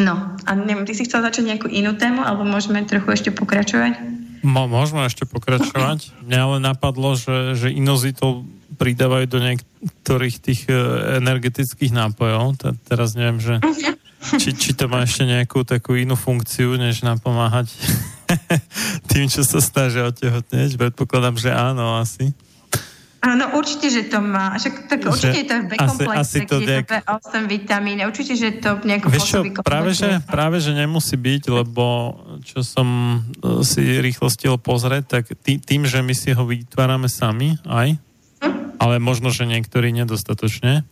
No, a neviem, ty si chcel začať nejakú inú tému, alebo môžeme trochu ešte pokračovať? Mo, môžeme ešte pokračovať. Mňa ale napadlo, že, že inozitol pridávajú do niektorých tých e, energetických nápojov. T- teraz neviem, že či, či to má ešte nejakú takú inú funkciu, než napomáhať [LAUGHS] tým, čo sa snažia otehotnieť. Predpokladám, že áno, asi. Áno, určite, že to má. Však, tak určite je to v B-komplexe, asi, asi to nejak... je to B8 vitamín. Určite, že to nejako Vieš čo, práve že, práve, že nemusí byť, lebo čo som e, si rýchlo stiel pozrieť, tak tý, tým, že my si ho vytvárame sami aj, hm? ale možno, že niektorí nedostatočne,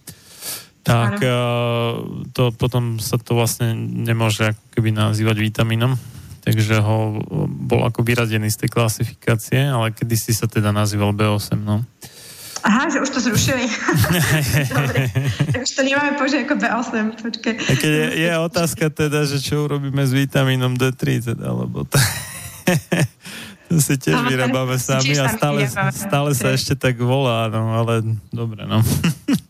tak uh, to potom sa to vlastne nemôže ako keby nazývať vitamínom takže ho bol ako vyradený z tej klasifikácie, ale kedysi sa teda nazýval B8, no. Aha, že už to zrušili. [LAUGHS] Dobre, tak už to nemáme požiť ako B8, počkaj. Keď je, je otázka teda, že čo urobíme s vitamínom D3, teda, lebo to, [LAUGHS] to si tiež no, vyrábame sami a stále, stále sa ešte tak volá, no, ale dobre, no. [LAUGHS]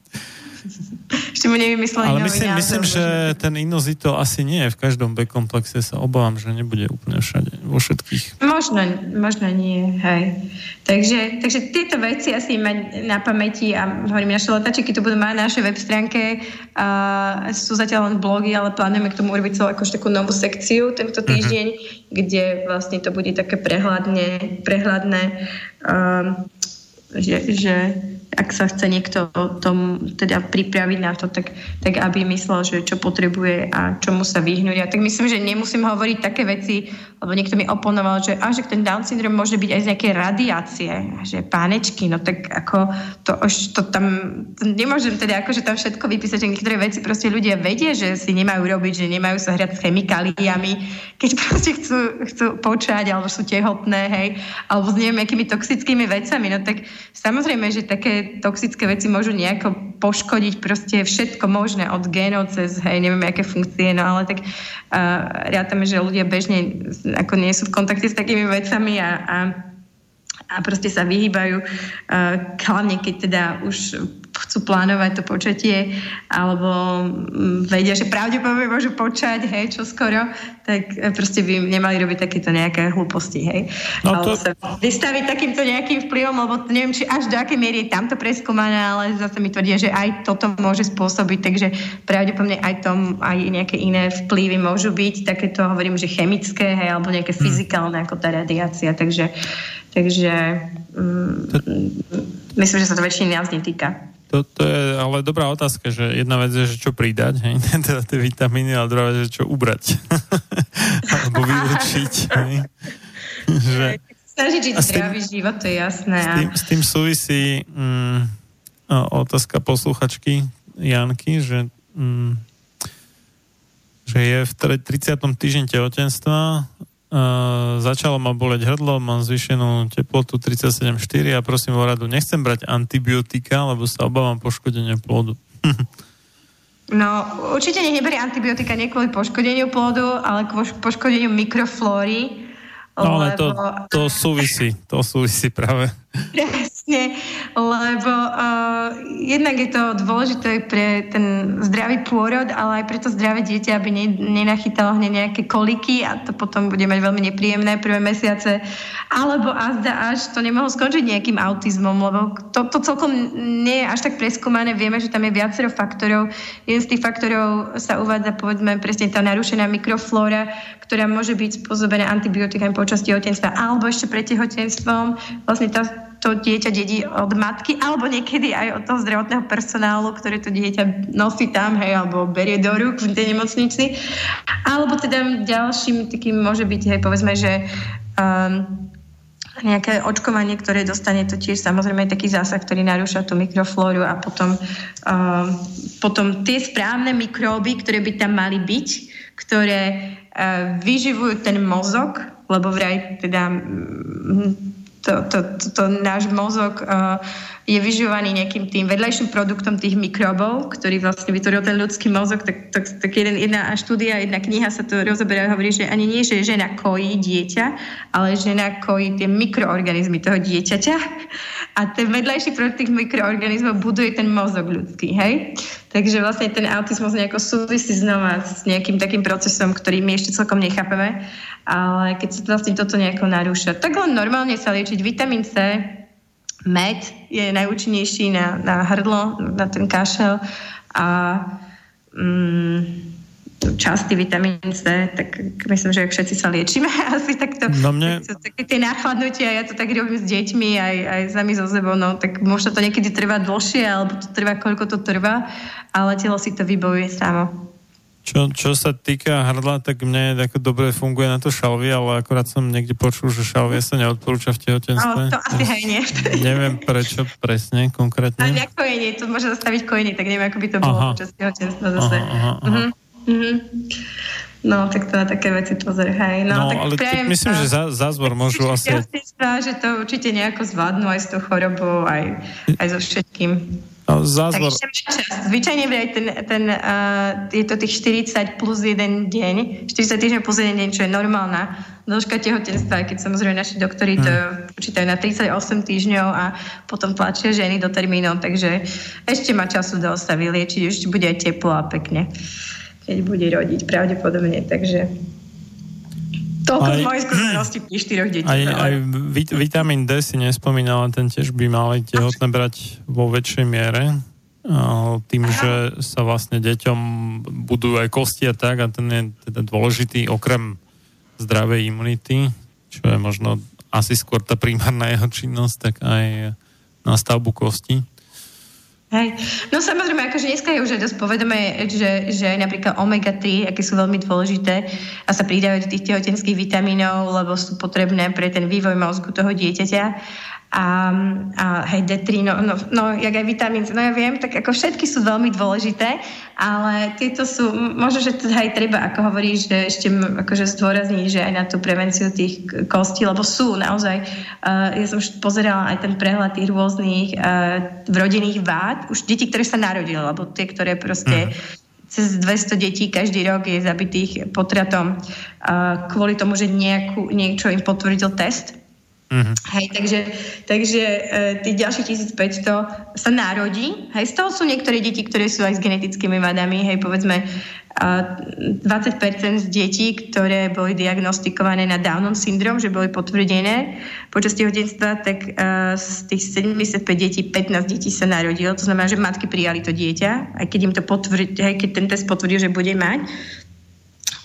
Ešte mu nevymysleli Ale myslím, názov, myslím, že ten inozito asi nie je v každom B komplexe, sa obávam, že nebude úplne všade, vo všetkých. Možno, možno nie, hej. Takže, takže tieto veci asi mať na pamäti a hovorím, naše letačiky to budú mať na našej web stránke a sú zatiaľ len blogy, ale plánujeme k tomu urobiť celú akož takú novú sekciu tento týždeň, uh-huh. kde vlastne to bude také prehľadne, prehľadné um, že, že ak sa chce niekto tom teda pripraviť na to, tak, tak aby myslel, že čo potrebuje a čomu sa vyhnúť. A tak myslím, že nemusím hovoriť také veci, lebo niekto mi oponoval, že, a, že ten Down syndrom môže byť aj z nejakej radiácie, že pánečky, no tak ako to, to tam, nemôžem teda akože tam všetko vypísať, že niektoré veci proste ľudia vedia, že si nemajú robiť, že nemajú sa hrať s chemikáliami, keď proste chcú, chcú počať, alebo sú tehotné, hej, alebo s neviem, akými toxickými vecami, no tak samozrejme, že také toxické veci môžu nejako poškodiť proste všetko možné od genov cez, hej, neviem, aké funkcie, no ale tak uh, rátame, že ľudia bežne ako nie sú v kontakte s takými vecami a, a a proste sa vyhýbajú, uh, hlavne keď teda už chcú plánovať to počatie alebo mm, vedia, že pravdepodobne môžu počať, hej, čo skoro, tak e, proste by nemali robiť takéto nejaké hlúposti, hej. No to... sa vystaviť takýmto nejakým vplyvom, lebo neviem, či až do akej miery je tamto preskúmané, ale zase mi tvrdia, že aj toto môže spôsobiť, takže pravdepodobne aj tom aj nejaké iné vplyvy môžu byť, takéto hovorím, že chemické, hej, alebo nejaké hmm. fyzikálne, ako tá radiácia, takže, takže um, myslím, že sa to väčšine nás netýka. To, to je ale dobrá otázka, že jedna vec je, že čo pridať, hej, [LAUGHS] teda tie vitamíny, ale druhá vec je, čo ubrať. [LAUGHS] Alebo vylúčiť. Hej. [LAUGHS] že, Snažiť žiť zdravý život, to je jasné. S tým, s tým súvisí mm, otázka posluchačky Janky, že, mm, že je v 30. týždeň tehotenstva Uh, začalo ma boleť hrdlo, mám zvýšenú teplotu 37,4 a prosím o radu, nechcem brať antibiotika, lebo sa obávam poškodenia plodu. [LAUGHS] no, určite nech neberie antibiotika nie kvôli poškodeniu plodu, ale kvôli poškodeniu mikroflóry. No ale lebo... to, to súvisí, to súvisí práve. [LAUGHS] Presne, lebo uh, jednak je to dôležité pre ten zdravý pôrod, ale aj pre to zdravé dieťa, aby ne, nenachytalo hneď nejaké koliky a to potom bude mať veľmi nepríjemné prvé mesiace. Alebo azda až to nemohlo skončiť nejakým autizmom, lebo to, to celkom nie je až tak preskúmané. Vieme, že tam je viacero faktorov. Jeden z tých faktorov sa uvádza, povedzme, presne tá narušená mikroflóra, ktorá môže byť spôsobená antibiotikami počas tehotenstva alebo ešte pred tehotenstvom. Vlastne tá to dieťa dedí od matky, alebo niekedy aj od toho zdravotného personálu, ktoré to dieťa nosí tam, hej, alebo berie do rúk v tej nemocnici. Alebo teda ďalším takým môže byť, hej, povedzme, že um, nejaké očkovanie, ktoré dostane, to tiež samozrejme taký zásah, ktorý narúša tú mikroflóru a potom, um, potom tie správne mikróby, ktoré by tam mali byť, ktoré uh, vyživujú ten mozog, lebo vraj teda to, to, to, to náš mozog uh, je vyživovaný nejakým tým vedľajším produktom tých mikrobov, ktorý vlastne vytvoril ten ľudský mozog, tak, tak, tak jeden, jedna štúdia, jedna kniha sa to rozoberá a hovorí, že ani nie, že žena kojí dieťa, ale žena kojí tie mikroorganizmy toho dieťaťa a ten vedľajší produkt tých mikroorganizmov buduje ten mozog ľudský, hej? Takže vlastne ten autizmus nejako súvisí znova s nejakým takým procesom, ktorý my ešte celkom nechápeme ale keď sa vlastne toto nejako narúša, tak len normálne sa liečiť. Vitamín C, med je najúčinnejší na, na hrdlo, na ten kašel a mm, častý vitamín C, tak myslím, že všetci sa liečíme [LAUGHS] asi takto. No mne... Také tie náchladnutia, ja to tak robím s deťmi, aj, aj sami so sebou, no tak možno to niekedy trvá dlhšie, alebo to trvá, koľko to trvá, ale telo si to vybojuje samo. Čo, čo sa týka hrdla, tak mne ako dobre funguje na to šalvie, ale akorát som niekde počul, že šalvie sa neodporúča v tehotenstve. Ale to asi hej nie. [LAUGHS] Neviem prečo presne, konkrétne. Ale nejak kojenie, to môže zastaviť kojenie, tak neviem, ako by to bolo aha. počas tehotenstva zase. Aha, aha, aha. Uh-huh. Uh-huh. No, tak to na také veci pozor, hej. No, no tak ale prajem, myslím, že za, zázvor môžu asi... že to určite nejako zvládnu aj s tou chorobou, aj, aj so všetkým. No, zázvor... Zvyčajne aj ten, ten, uh, je to tých 40 plus jeden deň, 40 týždňov plus jeden deň, čo je normálna dĺžka tehotenstva, keď samozrejme naši doktori to hmm. počítajú na 38 týždňov a potom tlačia ženy do termínov, takže ešte má času dosť sa vyliečiť, ešte bude aj teplo a pekne, keď bude rodiť pravdepodobne, takže Toľko aj, z mojej skúsenosti pri štyroch detí. Aj, aj vit, vitamín D si nespomínala, ten tiež by mali tehotné brať vo väčšej miere tým, že sa vlastne deťom budú aj kosti a tak a ten je teda dôležitý okrem zdravej imunity, čo je možno asi skôr tá primárna jeho činnosť, tak aj na stavbu kosti. Hej. No samozrejme, akože dneska je už aj dosť povedomé, že, že napríklad omega-3, aké sú veľmi dôležité a sa pridávajú do tých tehotenských vitamínov, lebo sú potrebné pre ten vývoj mozgu toho dieťaťa a, a hej, D3, no, no, no jak aj vitamín no ja viem, tak ako všetky sú veľmi dôležité, ale tieto sú, možno, že to aj treba, ako hovoríš, že ešte akože zdôrazniť, že aj na tú prevenciu tých kostí, lebo sú naozaj, uh, ja som už pozerala aj ten prehľad tých rôznych uh, rodinných vád, už deti, ktoré sa narodili, lebo tie, ktoré proste mm cez 200 detí každý rok je zabitých potratom uh, kvôli tomu, že nejakú, niečo im potvrdil test Mm-hmm. Hej, takže, takže e, tých ďalších 1500 sa narodí. Hej, z toho sú niektoré deti, ktoré sú aj s genetickými vadami. Hej, povedzme e, 20% z detí, ktoré boli diagnostikované na Downon syndrom, že boli potvrdené počas tehotenstva, tak e, z tých 75 detí 15 detí sa narodilo. To znamená, že matky prijali to dieťa, aj keď im to potvrdí, keď ten test potvrdil, že bude mať.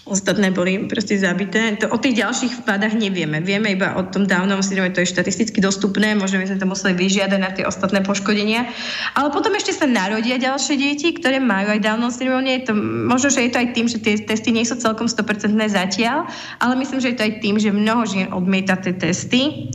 Ostatné boli proste zabité. To, o tých ďalších vádach nevieme. Vieme iba o tom dávnom syndrome, to je štatisticky dostupné, možno by sme to museli vyžiadať na tie ostatné poškodenia. Ale potom ešte sa narodia ďalšie deti, ktoré majú aj dávnom syndrom. Je to, možno, že je to aj tým, že tie testy nie sú celkom 100% zatiaľ, ale myslím, že je to aj tým, že mnoho žien odmieta tie testy.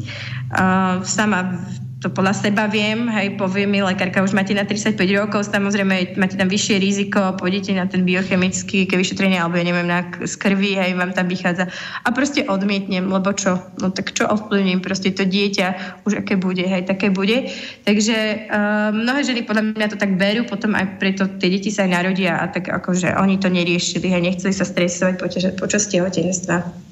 Uh, sama to podľa seba viem, hej, povie mi lekárka, už máte na 35 rokov, samozrejme máte tam vyššie riziko, pôjdete na ten biochemický vyšetrenie, alebo ja neviem, na, z krvi, hej, vám tam vychádza. A proste odmietnem, lebo čo? No tak čo ovplyvním? Proste to dieťa už aké bude, hej, také bude. Takže uh, mnohé ženy podľa mňa to tak berú, potom aj preto tie deti sa aj narodia a tak akože oni to neriešili, hej, nechceli sa stresovať počas, počas tehotenstva.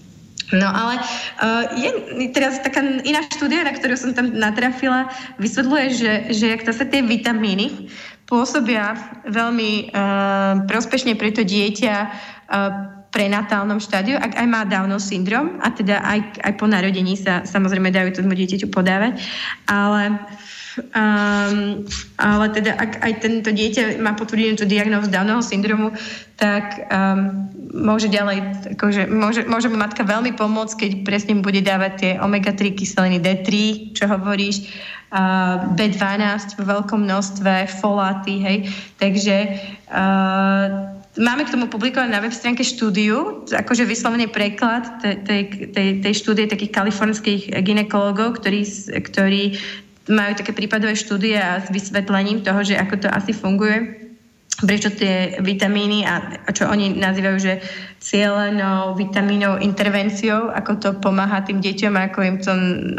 No ale uh, je teraz taká iná štúdia, na ktorú som tam natrafila, vysvetľuje, že, že ak sa tie vitamíny pôsobia veľmi uh, prospešne pre to dieťa uh, prenatálnom štádiu, ak aj má Downov syndrom, a teda aj, aj po narodení sa samozrejme dajú tomu dieťaťu podávať, ale Um, ale teda ak aj tento dieťa má potvrdenú tú diagnózu Downovho syndromu, tak um, môže ďalej, akože môže, môže matka veľmi pomôcť, keď presne bude dávať tie omega-3 kyseliny D3, čo hovoríš, uh, B12 v veľkom množstve, foláty, hej. Takže uh, Máme k tomu publikované na web stránke štúdiu, akože vyslovený preklad tej, tej, tej štúdie takých kalifornských ginekologov, ktorí, ktorí majú také prípadové štúdie a s vysvetlením toho, že ako to asi funguje prečo tie vitamíny a, čo oni nazývajú, že cieľenou vitamínou intervenciou, ako to pomáha tým deťom, ako im to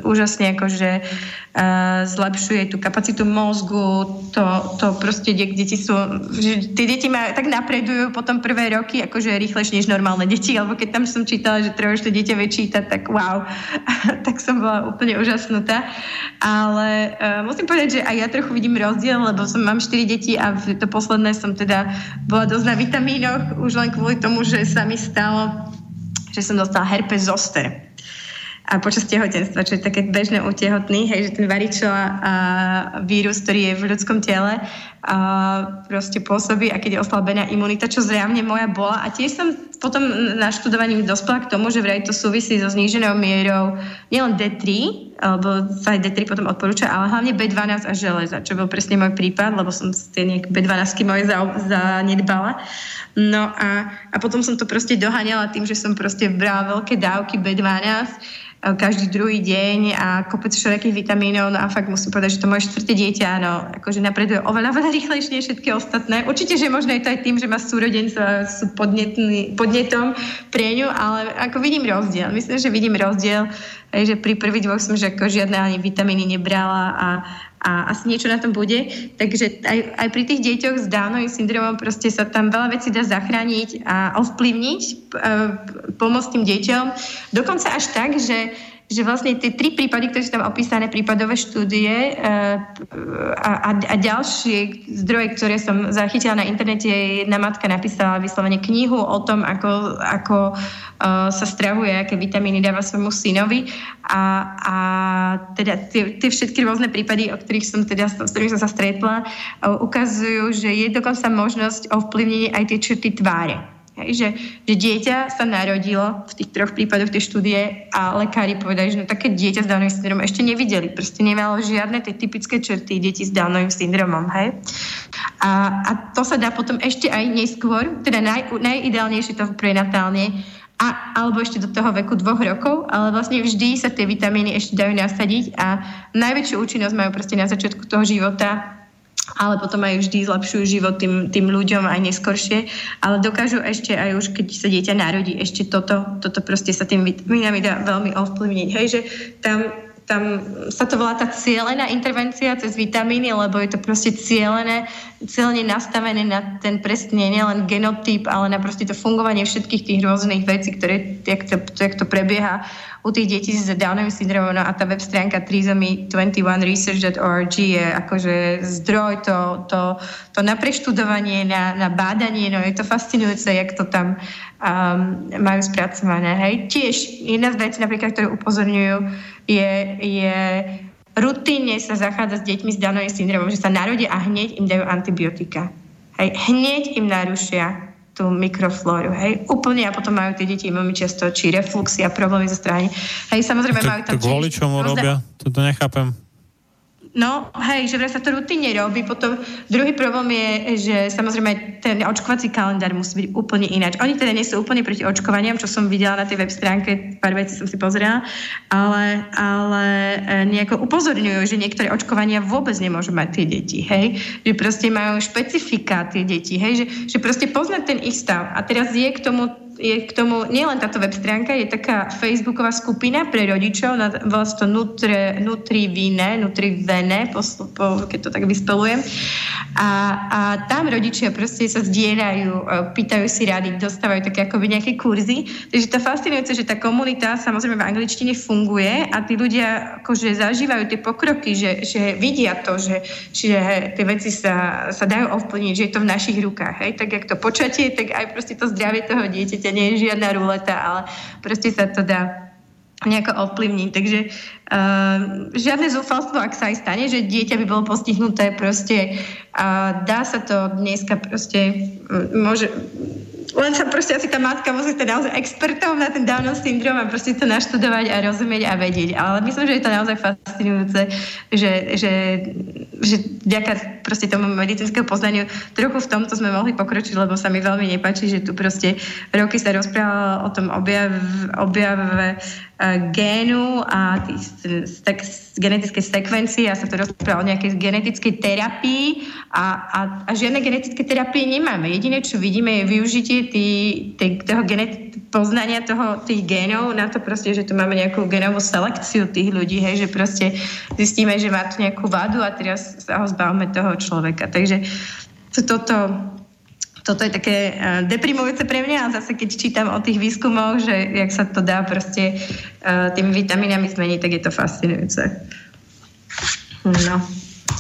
úžasne akože uh, zlepšuje tú kapacitu mozgu, to, to proste de- deti sú, že tie deti ma tak napredujú potom prvé roky, akože rýchlejšie než normálne deti, alebo keď tam som čítala, že treba ešte dieťa vie čítať, tak wow, [LAUGHS] tak som bola úplne úžasnutá. Ale uh, musím povedať, že aj ja trochu vidím rozdiel, lebo som mám 4 deti a to posledné som teda bola dosť na vitamínoch, už len kvôli tomu, že sa mi stalo, že som dostala herpes zoster a počas tehotenstva, čo je také bežné u tehotných, hej, že ten varičová vírus, ktorý je v ľudskom tele, a proste pôsobí a keď je oslabená imunita, čo zrejme moja bola. A tiež som potom na študovaní dospela k tomu, že vraj to súvisí so zníženou mierou nielen D3, alebo sa aj D3 potom odporúča, ale hlavne B12 a železa, čo bol presne môj prípad, lebo som tie nejak B12 moje zanedbala. No a, a potom som to proste doháňala tým, že som proste brala veľké dávky B12 Eh, každý druhý deň a kopec všelijakých vitamínov. No a fakt musím povedať, že to moje štvrté dieťa, áno, akože napreduje oveľa, veľa rýchlejšie všetky ostatné. Určite, že možno je to aj tým, že má súrodenca sú podnetom pre ňu, ale ako vidím rozdiel. Myslím, že vidím rozdiel, že pri prvých dvoch som že ako žiadne ani vitamíny nebrala a, a asi niečo na tom bude. Takže aj, aj pri tých deťoch s Downovým syndromom proste sa tam veľa vecí dá zachrániť a ovplyvniť, e, pomôcť tým deťom. Dokonca až tak, že že vlastne tie tri prípady, ktoré sú tam opísané, prípadové štúdie uh, a, a, a ďalšie zdroje, ktoré som zachytila na internete, jedna matka napísala vyslovene knihu o tom, ako, ako uh, sa stravuje, aké vitamíny dáva svojmu synovi. A, a teda tie, tie všetky rôzne prípady, o ktorých som teda, s ktorými som sa stretla, uh, ukazujú, že je dokonca možnosť ovplyvniť aj tie črty tváre Hej, že, že dieťa sa narodilo v tých troch prípadoch tej štúdie a lekári povedali, že no, také dieťa s Downovým syndromom ešte nevideli. Proste nemalo žiadne tie typické črty detí s Downovým syndromom. Hej? A, a to sa dá potom ešte aj neskôr, teda naj, najideálnejšie to prenatálne, a, alebo ešte do toho veku dvoch rokov, ale vlastne vždy sa tie vitamíny ešte dajú nasadiť a najväčšiu účinnosť majú proste na začiatku toho života ale potom aj vždy zlepšujú život tým, tým ľuďom aj neskoršie, ale dokážu ešte aj už, keď sa dieťa narodí, ešte toto, toto proste sa tým vitamínami dá veľmi ovplyvniť. Hej, že tam tam sa to volá tá cieľená intervencia cez vitamíny, lebo je to proste cieľené, cieľne nastavené na ten presne nielen genotyp, ale na proste to fungovanie všetkých tých rôznych vecí, ktoré, jak to, jak to prebieha u tých detí s Downovým syndromom. No a tá web stránka trisomy21research.org je akože zdroj, to, to, to na preštudovanie, na, na bádanie, no je to fascinujúce, jak to tam um, majú spracované. Hej. Tiež jedna z vecí, napríklad, ktoré upozorňujú, je, je rutíne sa zachádza s deťmi s Downovým syndromom, že sa narodia a hneď im dajú antibiotika. Hej. Hneď im narušia tú mikroflóru, hej, úplne a potom majú tie deti veľmi často či refluxy a problémy zo strany. Hej, samozrejme to, majú tam... To kvôli čomu robia? To, to nechápem. No, hej, že vraj sa to rutíne robí. Potom druhý problém je, že samozrejme ten očkovací kalendár musí byť úplne ináč. Oni teda nie sú úplne proti očkovaniam, čo som videla na tej web stránke, pár vecí som si pozrela, ale, ale e, nejako upozorňujú, že niektoré očkovania vôbec nemôžu mať tie deti, hej. Že proste majú špecifika tie deti, hej, že, že proste poznať ten ich stav. A teraz je k tomu je k tomu nielen táto web stránka, je taká facebooková skupina pre rodičov, volá sa to Nutri, Nutrivine, Nutrivene, po, po, keď to tak vyspelujem. A, a tam rodičia proste sa zdieľajú, e, pýtajú si rady, dostávajú také akoby nejaké kurzy. Takže to fascinujúce, že tá komunita samozrejme v angličtine funguje a tí ľudia akože zažívajú tie pokroky, že, že vidia to, že, že tie veci sa, sa dajú ovplyvniť, že je to v našich rukách. Hej? Tak jak to počatie, tak aj proste to zdravie toho dieťaťa to nie je žiadna ruleta, ale proste sa to dá nejako ovplyvniť. Takže uh, žiadne zúfalstvo, ak sa aj stane, že dieťa by bolo postihnuté, proste uh, dá sa to dneska proste, môže, len sa proste asi tá matka musí stať naozaj expertom na ten Downov syndrom a proste to naštudovať a rozumieť a vedieť. Ale myslím, že je to naozaj fascinujúce, že, že, že vďaka proste tomu medicínskeho poznaniu trochu v tomto sme mohli pokročiť, lebo sa mi veľmi nepáči, že tu proste roky sa rozprávalo o tom objave, objave génu a stek, genetickej sekvencii a sa to rozpráva o nejakej genetickej terapii a, a, a žiadne genetické terapie nemáme. Jediné, čo vidíme, je využitie tý, tý, toho genet, poznania toho, tých génov na to proste, že tu máme nejakú genovú selekciu tých ľudí, hej, že proste zistíme, že má tu nejakú vadu a teraz sa ho zbavme toho človeka. Takže toto toto je také uh, deprimujúce pre mňa a zase keď čítam o tých výskumoch, že jak sa to dá proste uh, tými vitamínami zmeniť, tak je to fascinujúce. No.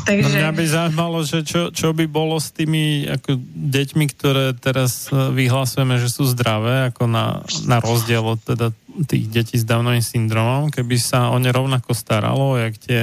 Takže... Mňa by zaujímalo, že čo, čo by bolo s tými ako deťmi, ktoré teraz e, vyhlasujeme, že sú zdravé, ako na, na rozdiel od teda tých detí s Downovým syndromom, keby sa o ne rovnako staralo, jak tie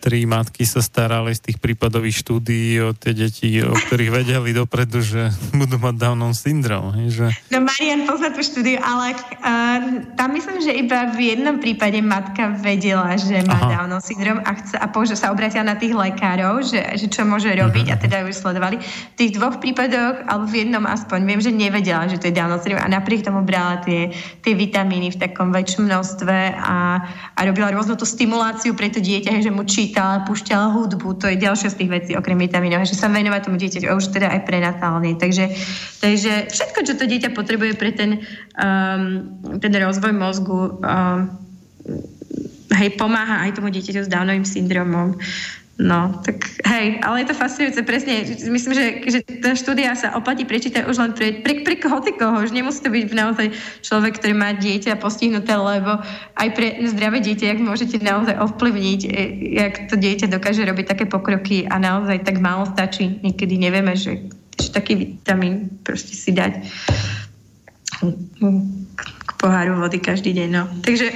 tri matky sa starali z tých prípadových štúdií o tie deti, o ktorých vedeli dopredu, že budú mať Downov syndrom. Že... No Marian pozná tú štúdiu, ale uh, tam myslím, že iba v jednom prípade matka vedela, že má Aha. Downov syndrom a, chce, a použ- sa obratila na tých lekárov, že, že čo môže robiť uh-huh. a teda ju sledovali. V tých dvoch prípadoch, alebo v jednom aspoň, viem, že nevedela, že to je Downov syndrom a napriek tomu brala tie, tie vitamíny v takom väčšom množstve a, a robila rôznu tú stimuláciu pre to dieťa, že mu čí čítala, púšťala hudbu, to je ďalšia z tých vecí, okrem vitamínov, že sa venovať tomu dieťaťu, a už teda aj prenatálne. Takže, takže všetko, čo to dieťa potrebuje pre ten, um, ten rozvoj mozgu, um, hej, pomáha aj tomu dieťaťu s Downovým syndromom. No, tak hej, ale je to fascinujúce, presne. Myslím, že, že tá štúdia sa oplatí prečítať už len pre, pre, pre koho, už nemusí to byť naozaj človek, ktorý má dieťa postihnuté, lebo aj pre zdravé dieťa, jak môžete naozaj ovplyvniť, e, jak to dieťa dokáže robiť také pokroky a naozaj tak málo stačí. Niekedy nevieme, že, že taký vitamín proste si dať k poháru vody každý deň. No. Takže,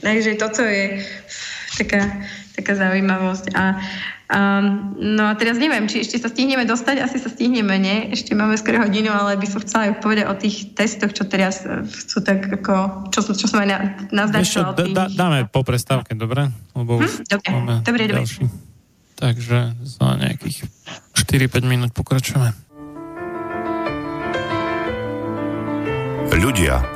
takže toto je taká taká zaujímavosť. A, um, no a teraz neviem, či ešte sa stihneme dostať, asi sa stihneme, nie? Ešte máme skoro hodinu, ale by som chcela aj povedať o tých testoch, čo teraz sú tak ako, čo, čo som aj na, naznačila. Ešte dá, dáme po prestávke, dobre? Lebo hm? dobre, dobre, dobre. Takže za nejakých 4-5 minút pokračujeme. Ľudia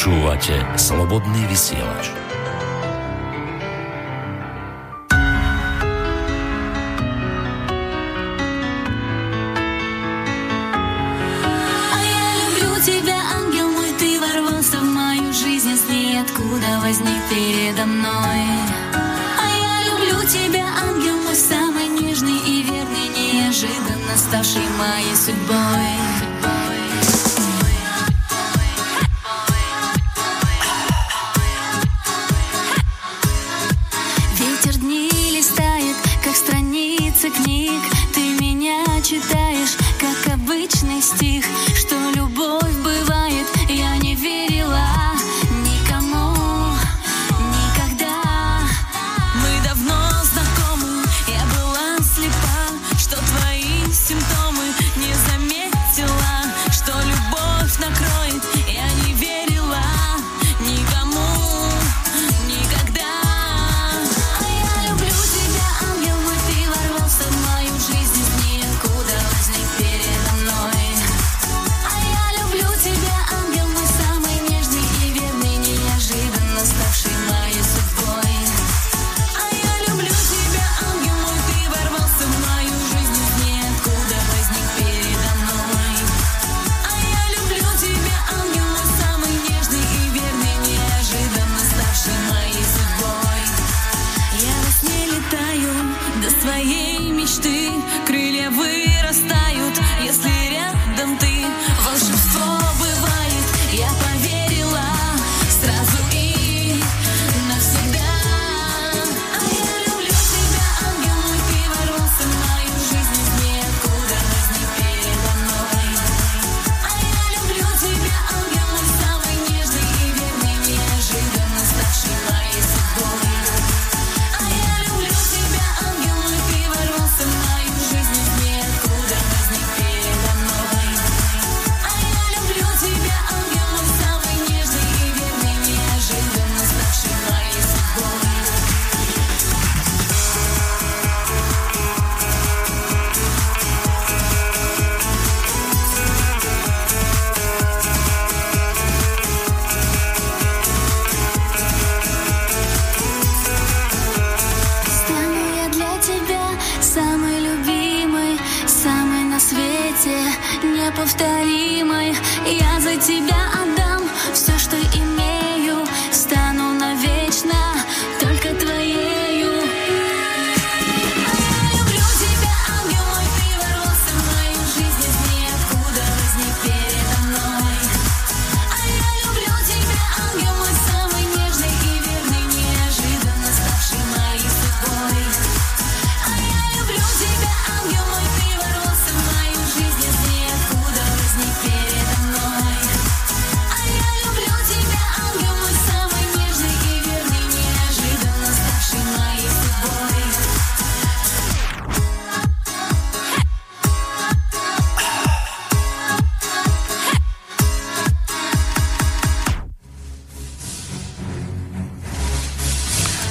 Počúvate Slobodný vysielač. откуда возник передо мной. А я люблю тебя, ангел мой, самый нежный и верный, неожиданно ставший моей судьбой.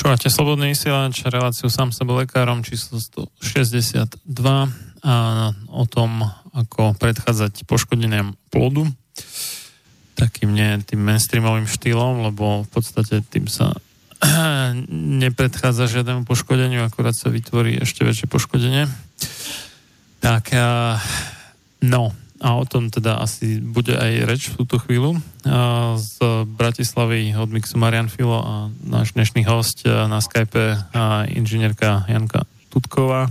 Počúvate Slobodný vysielač, reláciu sám sebe lekárom číslo 162 a o tom, ako predchádzať poškodeniam plodu takým nie tým mainstreamovým štýlom, lebo v podstate tým sa [CLEARS THROAT] nepredchádza žiadnemu poškodeniu, akurát sa vytvorí ešte väčšie poškodenie. Tak No, a o tom teda asi bude aj reč v túto chvíľu. Z Bratislavy od Mixu Marian Filo a náš dnešný host na Skype inžinierka Janka Tutková.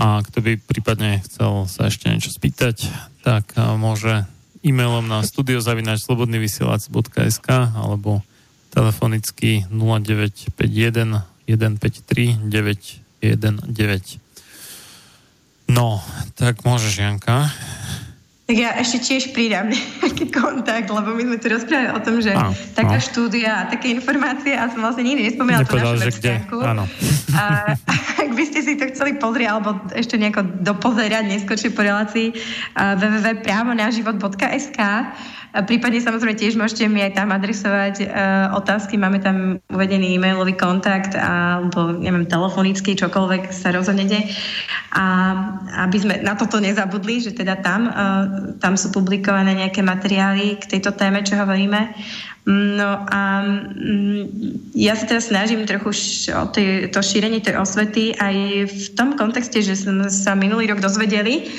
A kto by prípadne chcel sa ešte niečo spýtať, tak môže e-mailom na studiozavinačslobodnyvysielac.sk alebo telefonicky 0951 153 919. No, tak môžeš, Janka. Tak ja ešte tiež pridám nejaký kontakt, lebo my sme tu rozprávali o tom, že áno, taká áno. štúdia a také informácie a som vlastne nikdy nespomínala tú našu stránku. Áno. A [LAUGHS] ak by ste si to chceli pozrieť alebo ešte nejako dopozerať neskôršie po relácii www.právonaživot.sk Prípadne samozrejme tiež môžete mi aj tam adresovať uh, otázky, máme tam uvedený e-mailový kontakt alebo neviem, telefonický, čokoľvek sa rozhodnete. A aby sme na toto nezabudli, že teda tam, uh, tam sú publikované nejaké materiály k tejto téme, čo hovoríme. No a mm, ja sa teraz snažím trochu o tej, to šírenie tej osvety aj v tom kontexte, že sme sa minulý rok dozvedeli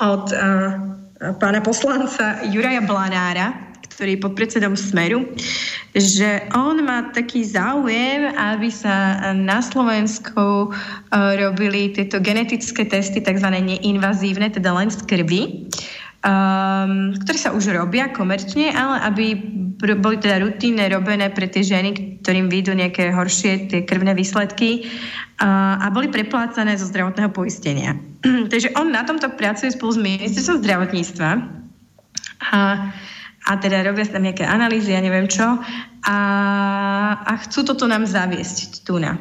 od uh, pána poslanca Juraja Blanára, ktorý je podpredsedom Smeru, že on má taký záujem, aby sa na Slovensku e, robili tieto genetické testy, tzv. neinvazívne, teda len z krvi, um, ktoré sa už robia komerčne, ale aby boli teda rutínne robené pre tie ženy, ktorým vyjdú nejaké horšie tie krvné výsledky a boli preplácané zo zdravotného poistenia. [CLEARS THROAT] Takže on na tomto pracuje spolu s ministerstvom zdravotníctva a, a teda robia tam nejaké analýzy, ja neviem čo a, a chcú toto nám zaviesť tu na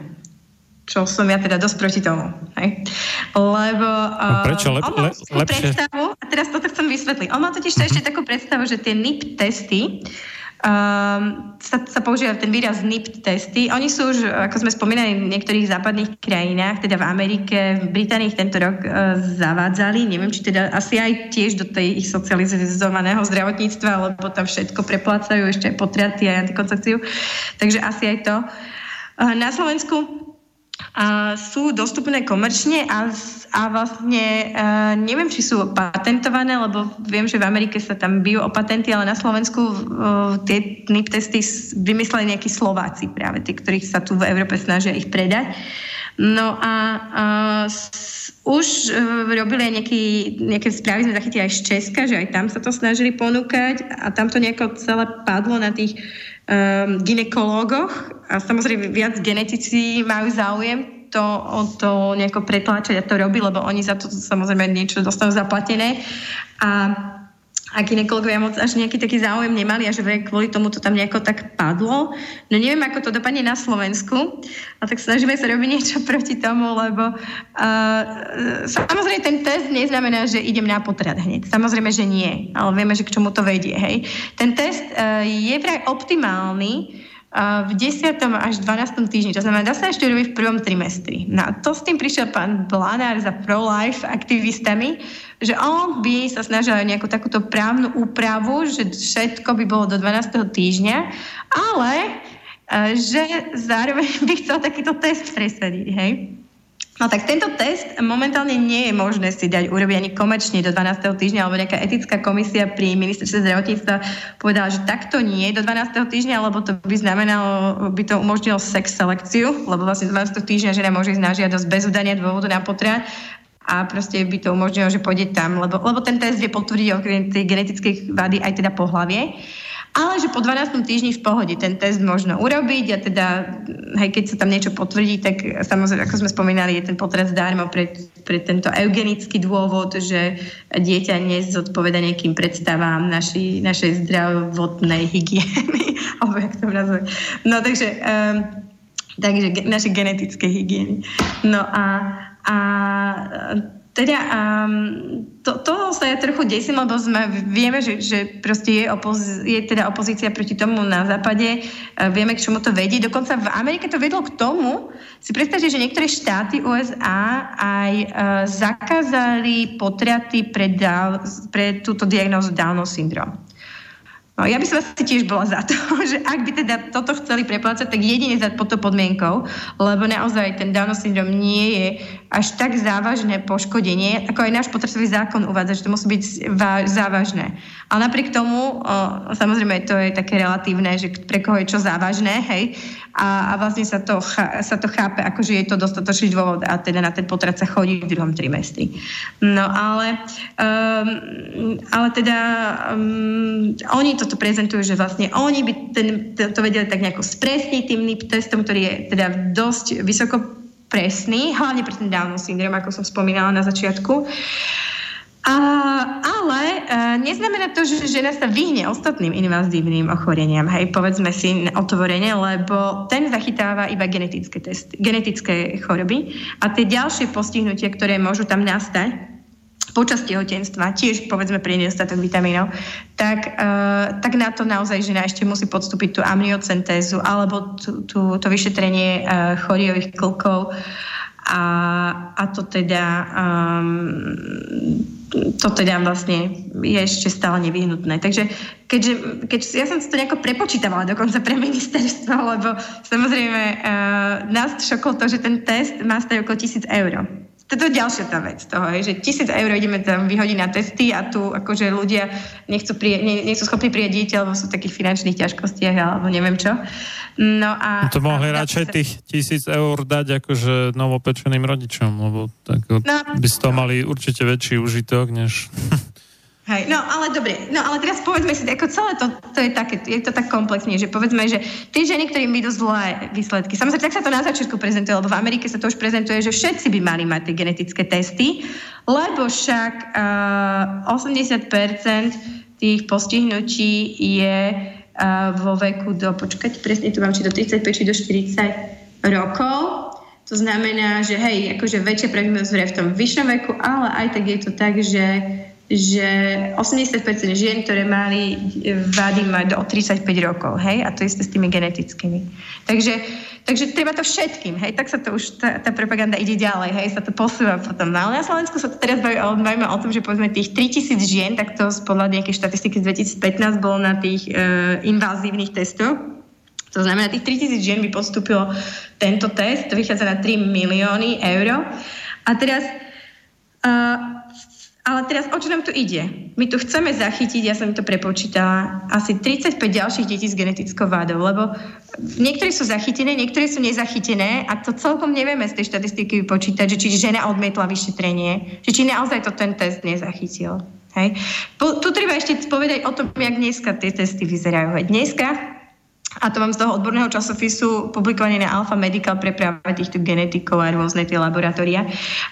čo som ja teda dosť proti tomu. Hej? Lebo uh, prečo? Lep, on má le, predstavu, a teraz toto chcem vysvetliť, on má totiž to ešte takú predstavu, že tie NIP testy um, sa, sa používa ten výraz NIPT testy. Oni sú už, ako sme spomínali, v niektorých západných krajinách, teda v Amerike, v Británii tento rok uh, zavádzali. Neviem, či teda asi aj tiež do tej ich socializovaného zdravotníctva, lebo tam všetko preplácajú, ešte aj potraty aj antikoncepciu. Takže asi aj to. Uh, na Slovensku a sú dostupné komerčne a, a vlastne uh, neviem, či sú patentované, lebo viem, že v Amerike sa tam bijú o patenty, ale na Slovensku uh, tie NIP testy vymysleli nejakí Slováci práve, tí, ktorých sa tu v Európe snažia ich predať. No a uh, už uh, robili aj nejaký, nejaké správy, sme zachytili aj z Česka, že aj tam sa to snažili ponúkať a tam to nejako celé padlo na tých um, ginekológoch a samozrejme viac genetici majú záujem to, o to nejako pretláčať a to robiť, lebo oni za to samozrejme niečo dostanú zaplatené. A a ginekologovia moc až nejaký taký záujem nemali a že kvôli tomu to tam nejako tak padlo. No neviem, ako to dopadne na Slovensku, a tak snažíme sa robiť niečo [LAUGHS] proti tomu, lebo uh, samozrejme ten test neznamená, že idem na potrat hneď. Samozrejme, že nie, ale vieme, že k čomu to vedie. Hej. Ten test uh, je vraj optimálny, v 10. až 12. týždni. To znamená, dá sa ešte robiť v prvom trimestri. No a to s tým prišiel pán Blanár za pro-life aktivistami, že on by sa snažil aj nejakú takúto právnu úpravu, že všetko by bolo do 12. týždňa, ale e, že zároveň [LAUGHS] by chcel takýto test presadiť, hej? No tak tento test momentálne nie je možné si dať urobiť ani komerčne do 12. týždňa, alebo nejaká etická komisia pri ministerstve zdravotníctva povedala, že takto nie do 12. týždňa, lebo to by znamenalo, by to umožnilo sex selekciu, lebo vlastne 12. týždňa žena môže ísť na žiadosť bez udania dôvodu na potrat a proste by to umožnilo, že pôjde tam, lebo, lebo ten test vie potvrdiť okrem tej genetickej vady aj teda pohlavie. ale že po 12. týždni v pohode ten test možno urobiť a teda, hej, keď sa tam niečo potvrdí, tak samozrejme, ako sme spomínali, je ten potrat zdarmo pre, pre tento eugenický dôvod, že dieťa nezodpoveda nejakým predstavám naši, našej zdravotnej hygieny, [LAUGHS] alebo jak to nazve. No takže, um, takže naše genetické hygieny. No a, a teda um, to, toho sa ja trochu desím, lebo sme, vieme, že, že proste je, opoz, je teda opozícia proti tomu na západe, uh, vieme, k čomu to vedie. Dokonca v Amerike to vedlo k tomu, si predstavte, že niektoré štáty USA aj uh, zakázali potraty pre, pre túto diagnózu Downov syndrom. No, ja by som asi tiež bola za to, [LAUGHS] že ak by teda toto chceli preplácať, tak jedine za pod podmienkou, lebo naozaj ten Downov syndrom nie je až tak závažné poškodenie, ako aj náš potratový zákon uvádza, že to musí byť závažné. Ale napriek tomu, samozrejme, to je také relatívne, že pre koho je čo závažné, hej, a, a vlastne sa to, sa to chápe, ako že je to dostatočný dôvod a teda na ten potrat sa chodí v druhom trimestri. No ale, um, ale teda um, oni toto prezentujú, že vlastne oni by ten, to, to vedeli tak nejako spresniť tým NIP testom, ktorý je teda dosť vysoko presný, hlavne pre ten Down syndrom, ako som spomínala na začiatku. A, ale e, neznamená to, že žena sa vyhne ostatným invazívnym ochoreniam, hej, povedzme si otvorene, lebo ten zachytáva iba genetické, testy, genetické choroby a tie ďalšie postihnutia, ktoré môžu tam nastať, počas tehotenstva, tiež povedzme pri nedostatok vitamínov, tak, uh, tak na to naozaj žena ešte musí podstúpiť tú amniocentézu alebo tú, tú, to vyšetrenie uh, choriových klkov a, a to teda um, to teda vlastne je ešte stále nevyhnutné. Takže keďže, keď ja som si to nejako prepočítavala dokonca pre ministerstvo, lebo samozrejme uh, nás šokol to, že ten test má stať okolo tisíc eur toto je ďalšia tá vec toho, je, že tisíc eur ideme tam vyhodiť na testy a tu akože ľudia nechcú, prije, nie, nie sú schopní prijať dieťa, alebo sú v takých finančných ťažkostiach alebo neviem čo. No a... No to mohli a, radšej sa... tých tisíc eur dať akože novopečeným rodičom, lebo tak no, by z toho no. mali určite väčší užitok, než... [LAUGHS] Hej, no ale dobre, no ale teraz povedzme si, ako celé to, to je také, je to tak komplexne, že povedzme, že tie ženy, ktorým idú zlé výsledky, samozrejme, tak sa to na začiatku prezentuje, lebo v Amerike sa to už prezentuje, že všetci by mali mať tie genetické testy, lebo však uh, 80% tých postihnutí je uh, vo veku do, počkať, presne tu mám, či do 35, či do 40 rokov. To znamená, že hej, akože väčšia pravdepodobnosť v tom vyššom veku, ale aj tak je to tak, že že 80% žien, ktoré mali vady, mať do 35 rokov, hej, a to isté s tými genetickými. Takže, takže treba to všetkým, hej, tak sa to už, tá, tá propaganda ide ďalej, hej, sa to posúva potom. No, ale na Slovensku sa to teraz bavíme o tom, že povedzme tých 3000 žien, tak to podľa nejakej štatistiky z 2015 bolo na tých e, invazívnych testoch, to znamená, tých 3000 žien by postúpilo tento test, to vychádza na 3 milióny eur. A teraz uh, ale teraz o čo nám tu ide? My tu chceme zachytiť, ja som to prepočítala, asi 35 ďalších detí s genetickou vádou, lebo niektorí sú zachytené, niektorí sú nezachytené a to celkom nevieme z tej štatistiky vypočítať, že či žena odmietla vyšetrenie, že či naozaj to ten test nezachytil. Hej. Tu treba ešte povedať o tom, jak dneska tie testy vyzerajú. Dneska a to mám z toho odborného časopisu publikované na Alpha Medical pre práve týchto genetikov a rôzne tie laboratória.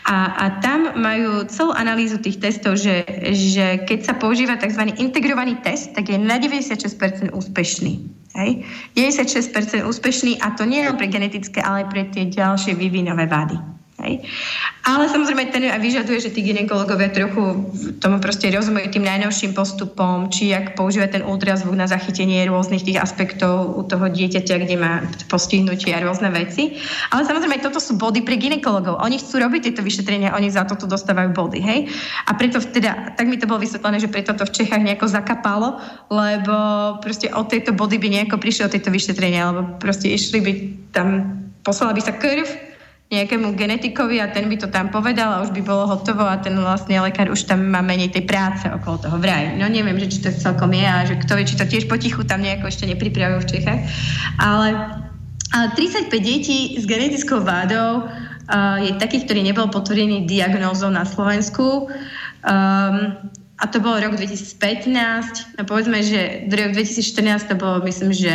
A, a tam majú celú analýzu tých testov, že, že keď sa používa tzv. integrovaný test, tak je na 96% úspešný. Hej? 96% úspešný a to nie len pre genetické, ale aj pre tie ďalšie vývinové vady. Hej. Ale samozrejme ten vyžaduje, že tí ginekologovia trochu tomu proste rozumejú tým najnovším postupom, či ak používať ten ultrazvuk na zachytenie rôznych tých aspektov u toho dieťaťa, kde má postihnutie a rôzne veci. Ale samozrejme toto sú body pre ginekologov. Oni chcú robiť tieto vyšetrenia, oni za toto dostávajú body. Hej? A preto teda, tak mi to bolo vysvetlené, že preto to v Čechách nejako zakapalo, lebo proste od tejto body by nejako prišli od tejto vyšetrenia, alebo proste išli by tam, poslala by sa krv, nejakému genetikovi a ten by to tam povedal a už by bolo hotovo a ten vlastne lekár už tam má menej tej práce okolo toho vraj. No neviem, že či to celkom je a že kto vie, či to tiež potichu tam nejako ešte nepripravujú v Čechách. Ale, ale 35 detí s genetickou vádou uh, je takých, ktorý nebol potvrdený diagnózou na Slovensku. Um, a to bol rok 2015, no povedzme, že rok 2014 to bolo, myslím, že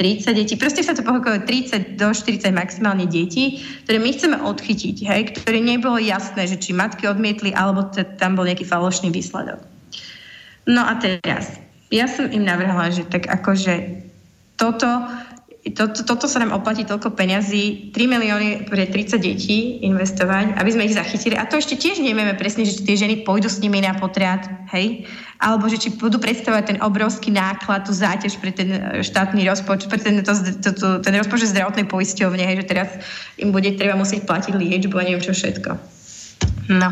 30 detí, proste sa to pohokolo 30 do 40 maximálne detí, ktoré my chceme odchytiť, hej, ktoré nebolo jasné, že či matky odmietli, alebo t- tam bol nejaký falošný výsledok. No a teraz, ja som im navrhla, že tak akože toto to, to, toto sa nám oplatí toľko peňazí, 3 milióny pre 30 detí investovať, aby sme ich zachytili. A to ešte tiež nevieme presne, že tie ženy pôjdu s nimi na potrat, hej? Alebo že či budú predstavovať ten obrovský náklad, tú záťaž pre ten e, štátny rozpočet, pre ten, to, to, to, ten rozpočet zdravotnej poisťovne, hej? že teraz im bude treba musieť platiť liečbu a neviem čo všetko. No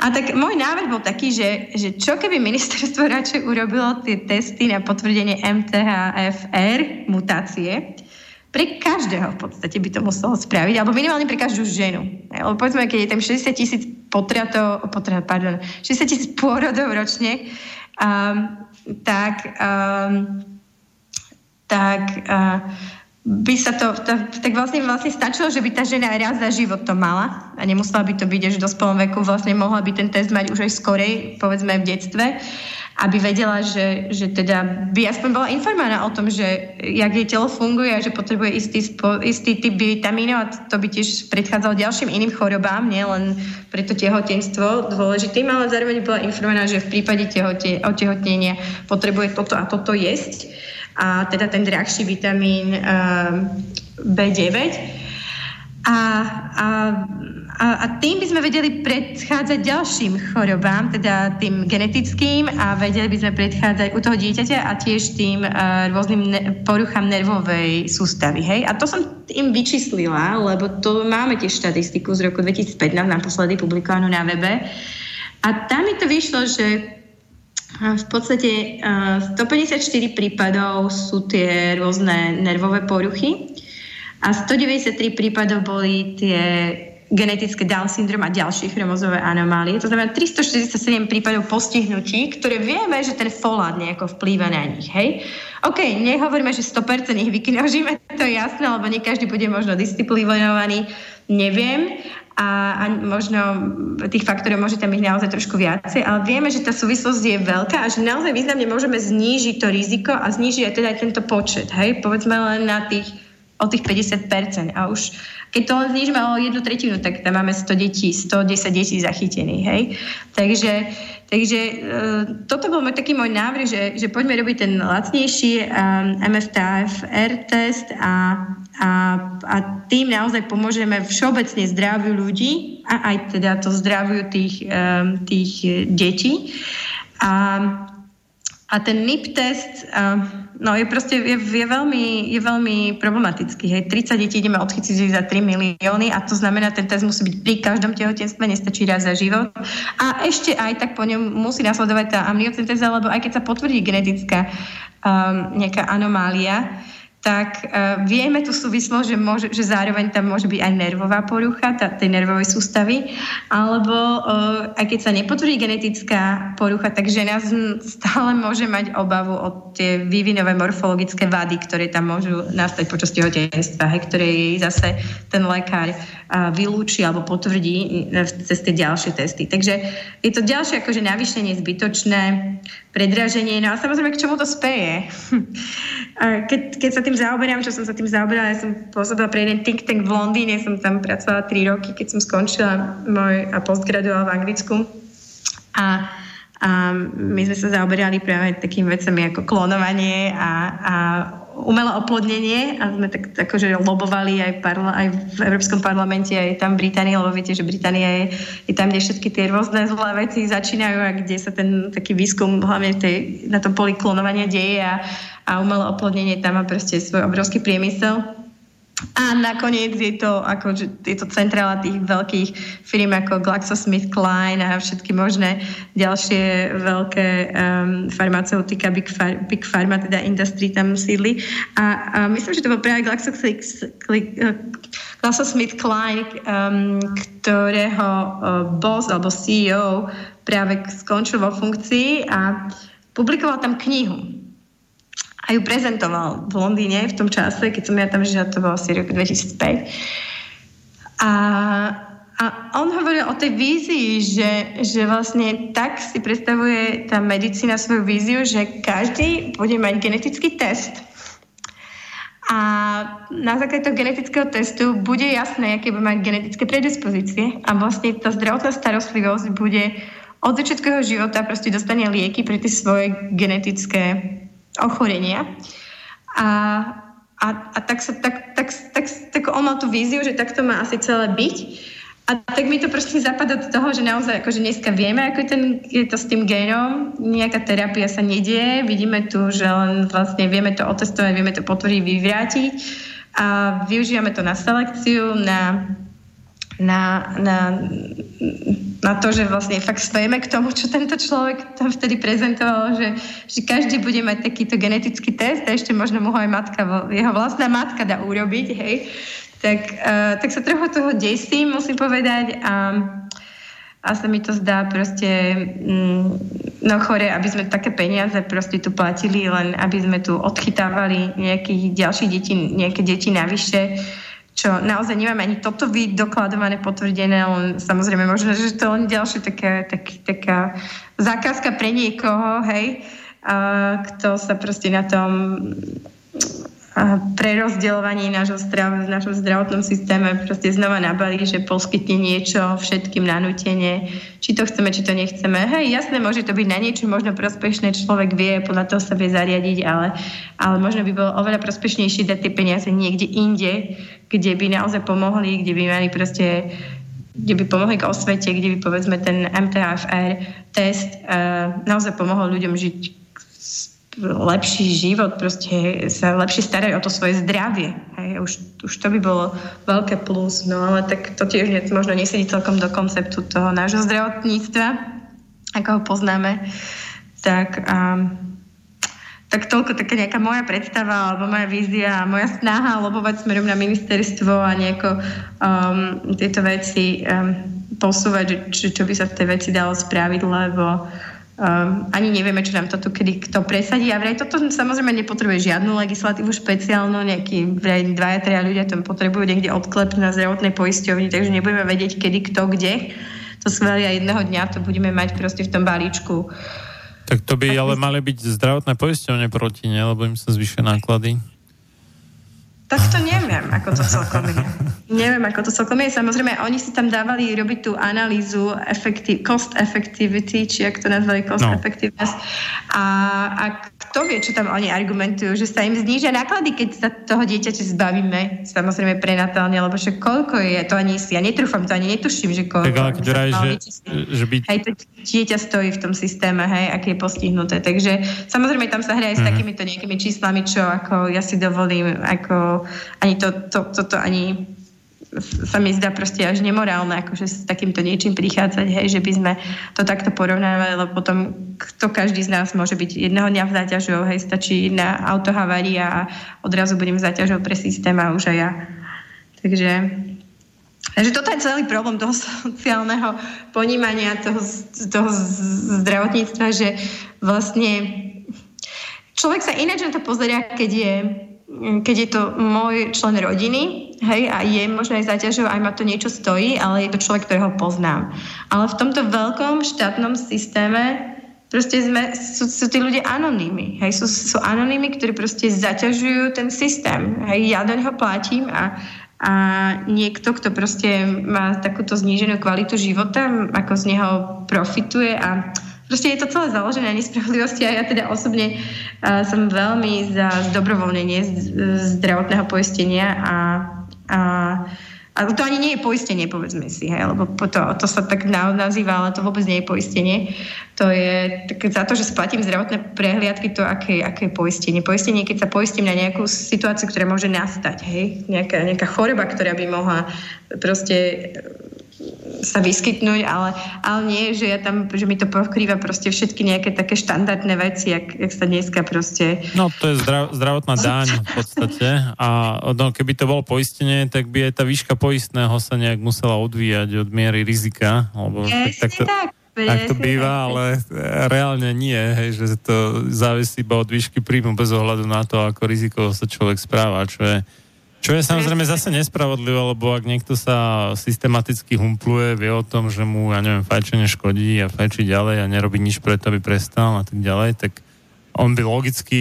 a tak môj návrh bol taký, že, že čo keby ministerstvo [LAUGHS] radšej urobilo tie testy na potvrdenie MTHFR mutácie, pre každého v podstate by to muselo spraviť, alebo minimálne pre každú ženu. Lebo povedzme, keď je tam 60 tisíc potratov, potrat, pardon, 60 tisíc pôrodov ročne, um, tak, um, tak uh, by sa to, tak, tak vlastne, vlastne stačilo, že by tá žena raz za život to mala a nemusela by to byť až v dospelom veku, vlastne mohla by ten test mať už aj skorej, povedzme v detstve aby vedela, že, že teda by aspoň bola informovaná o tom, že jak jej telo funguje a že potrebuje istý, spo, istý typ vitamínov a to by tiež predchádzalo ďalším iným chorobám, nielen pre to tehotenstvo dôležitým, ale zároveň bola informovaná, že v prípade tehote, otehotnenia potrebuje toto a toto jesť a teda ten drahší vitamín ehm, B9 a, a a, a tým by sme vedeli predchádzať ďalším chorobám, teda tým genetickým a vedeli by sme predchádzať u toho dieťaťa a tiež tým uh, rôznym ne- poruchám nervovej sústavy. Hej? A to som im vyčíslila, lebo to máme tiež štatistiku z roku 2015, naposledy publikovanú na webe. A tam mi to vyšlo, že v podstate uh, 154 prípadov sú tie rôzne nervové poruchy a 193 prípadov boli tie genetické Down syndrom a ďalšie chromozové anomálie. To znamená 367 prípadov postihnutí, ktoré vieme, že ten folát nejako vplýva na nich. Hej? OK, nehovoríme, že 100% ich vykinožíme, [LAUGHS] to je jasné, lebo nie každý bude možno disciplinovaný, neviem. A, a možno tých faktorov môže tam byť naozaj trošku viacej, ale vieme, že tá súvislosť je veľká a že naozaj významne môžeme znížiť to riziko a znížiť aj teda aj tento počet. Hej? Povedzme len na tých o tých 50%. A už keď to znižíme o jednu tretinu, tak tam máme 100 detí, 110 detí zachytených. Hej? Takže, takže e, toto bol môj, taký môj návrh, že, že poďme robiť ten lacnejší um, MFTFR test a, a, a tým naozaj pomôžeme všeobecne zdraviu ľudí a aj teda to zdraviu tých, um, tých detí. A, a ten NIP test... Um, No je proste je, je, veľmi, je veľmi problematický. Hej. 30 detí ideme odchytiť za 3 milióny a to znamená, ten test musí byť pri každom tehotenstve, nestačí raz za život. A ešte aj tak po ňom musí nasledovať tá amniocenteza, lebo aj keď sa potvrdí genetická um, nejaká anomália, tak uh, vieme tú súvislosť, že, môže, že zároveň tam môže byť aj nervová porucha tá, tej nervovej sústavy, alebo uh, aj keď sa nepotvrdí genetická porucha, tak žena stále môže mať obavu o tie vývinové morfologické vady, ktoré tam môžu nastať počas tehotenstva, ktoré jej zase ten lekár uh, vylúči alebo potvrdí cez tie ďalšie testy. Takže je to ďalšie akože navýšenie zbytočné, predraženie, no a samozrejme k čomu to speje. [LAUGHS] keď, keď sa tým zaoberám, čo som sa tým zaoberala, ja som pôsobila pre jeden think tank v Londýne, som tam pracovala 3 roky, keď som skončila môj a v Anglicku. A, a my sme sa zaoberali práve takými vecami ako klonovanie a, a umelé oplodnenie a sme tak akože lobovali aj, parla, aj v Európskom parlamente, aj tam v Británii, lebo viete, že Británia je, je tam, kde všetky tie rôzne zlé veci začínajú a kde sa ten taký výskum hlavne tej, na tom poli klonovania deje a, a umelé oplodnenie tam má proste svoj obrovský priemysel. A nakoniec je to, ako, je to centrála tých veľkých firm ako GlaxoSmithKline a všetky možné ďalšie veľké um, farmaceutika, Big, Far, Big Pharma, teda industry tam sídli. A, a myslím, že to bol práve GlaxoSmithKline, um, ktorého uh, boss alebo CEO práve skončil vo funkcii a publikoval tam knihu a ju prezentoval v Londýne v tom čase, keď som ja tam žila, to bolo asi rok 2005. A, a on hovoril o tej vízii, že, že vlastne tak si predstavuje tá medicína svoju víziu, že každý bude mať genetický test a na základe toho genetického testu bude jasné, aké bude mať genetické predispozície a vlastne tá zdravotná starostlivosť bude od začiatku jeho života proste dostane lieky pre tie svoje genetické ochorenia. A, a, a tak, sa, tak, tak, tak, tak on mal tú víziu, že takto má asi celé byť. A tak mi to proste zapadá do toho, že naozaj akože dneska vieme, ako je, ten, je to s tým génom, nejaká terapia sa nedieje, vidíme tu, že len vlastne vieme to otestovať, vieme to potvrdiť, vyvrátiť a využívame to na selekciu, na, na, na, na to, že vlastne fakt stojíme k tomu, čo tento človek tam vtedy prezentoval, že, že každý bude mať takýto genetický test a ešte možno mu ho aj matka, jeho vlastná matka dá urobiť, hej tak, uh, tak sa trochu toho desím, musím povedať. A, a sa mi to zdá proste mm, no chore, aby sme také peniaze proste tu platili, len aby sme tu odchytávali nejakých ďalších detí, nejaké deti navyše, čo naozaj nemáme ani toto dokladované, potvrdené, len samozrejme možno, že to len ďalšia taká, tak, taká zákazka pre niekoho, hej, a, kto sa proste na tom prerozdeľovaní nášho v našom zdravotnom systéme proste znova nabalí, že poskytne niečo všetkým nanútenie, či to chceme, či to nechceme. Hej, jasné, môže to byť na niečo možno prospešné, človek vie, podľa toho sa vie zariadiť, ale, ale možno by bolo oveľa prospešnejšie dať tie peniaze niekde inde, kde by naozaj pomohli, kde by mali proste kde by pomohli k osvete, kde by povedzme ten MTHFR test uh, naozaj pomohol ľuďom žiť lepší život, proste sa lepšie starajú o to svoje zdravie. Hej, už, už to by bolo veľké plus, no ale tak to tiež nie, možno nesedí celkom do konceptu toho nášho zdravotníctva, ako ho poznáme. Tak, um, tak toľko taká nejaká moja predstava alebo moja vízia a moja snaha lobovať smerom na ministerstvo a nejako um, tieto veci um, posúvať, že, čo by sa v tej veci dalo spraviť, lebo Um, ani nevieme, čo nám to tu kedy kto presadí. A vraj toto samozrejme nepotrebuje žiadnu legislatívu špeciálnu, nejakí vraj dvaja, treja ľudia to potrebujú niekde odklep na zdravotnej poisťovni, takže nebudeme vedieť, kedy, kto, kde. To schváli a jedného dňa to budeme mať proste v tom balíčku. Tak to by ale mali byť zdravotné poisťovne proti, ne? lebo im sa zvyšujú náklady. Tak to neviem, ako to celkom je. neviem, ako to celkom je. Samozrejme, oni si tam dávali robiť tú analýzu effective, cost effectivity, či ak to nazvali cost no. effectiveness. A, a kto vie, čo tam oni argumentujú, že sa im znížia náklady, keď sa toho dieťaťa zbavíme, samozrejme prenatálne, lebo že koľko je, to ani si, ja netrúfam, to ani netuším, že koľko. Tak ale keď raj, že, že by... Hej, to dieťa stojí v tom systéme, hej, aké je postihnuté. Takže samozrejme tam sa hraje mm-hmm. s mhm. takýmito nejakými číslami, čo ako ja si dovolím, ako ani to, to, toto ani sa mi zdá proste až nemorálne, akože s takýmto niečím prichádzať, hej, že by sme to takto porovnávali, lebo potom kto každý z nás môže byť jedného dňa v záťažou, hej, stačí na autohavária a odrazu budem záťažou pre systém a už aj ja. Takže Takže toto je celý problém toho [LAUGHS] sociálneho ponímania toho, toho zdravotníctva, že vlastne človek sa ináč na to pozerá, keď je keď je to môj člen rodiny, hej, a je možno aj zaťažou, aj ma to niečo stojí, ale je to človek, ktorého poznám. Ale v tomto veľkom štátnom systéme proste sme, sú, sú tí ľudia anonými, hej, sú, sú anonými, ktorí proste zaťažujú ten systém, hej, ja do neho platím a, a niekto, kto proste má takúto zníženú kvalitu života, ako z neho profituje a Proste je to celé založené na nespravodlivosti a ja teda osobne uh, som veľmi za zdobrovoľnenie zdravotného poistenia a, a a to ani nie je poistenie, povedzme si, hej, lebo to, to sa tak nazýva, ale to vôbec nie je poistenie. To je tak za to, že splatím zdravotné prehliadky, to aké, aké je poistenie. Poistenie, keď sa poistím na nejakú situáciu, ktorá môže nastať, hej, nejaká, nejaká choroba, ktorá by mohla proste sa vyskytnúť, ale, ale nie, že, ja tam, že mi to pokrýva proste všetky nejaké také štandardné veci, jak, jak sa dneska proste... No to je zdrav, zdravotná daň v podstate a no, keby to bolo poistenie, tak by aj tá výška poistného sa nejak musela odvíjať od miery rizika, alebo tak, tak, to, tak. Tak to býva, ale reálne nie, hej, že to závisí iba od výšky príjmu bez ohľadu na to, ako rizikovo sa človek správa, čo je, Čo je samozrejme zase nespravodlivé, lebo ak niekto sa systematicky humpluje, vie o tom, že mu, ja neviem, fajčenie škodí a fajčí ďalej a nerobí nič preto, aby prestal a tak ďalej, tak on by logicky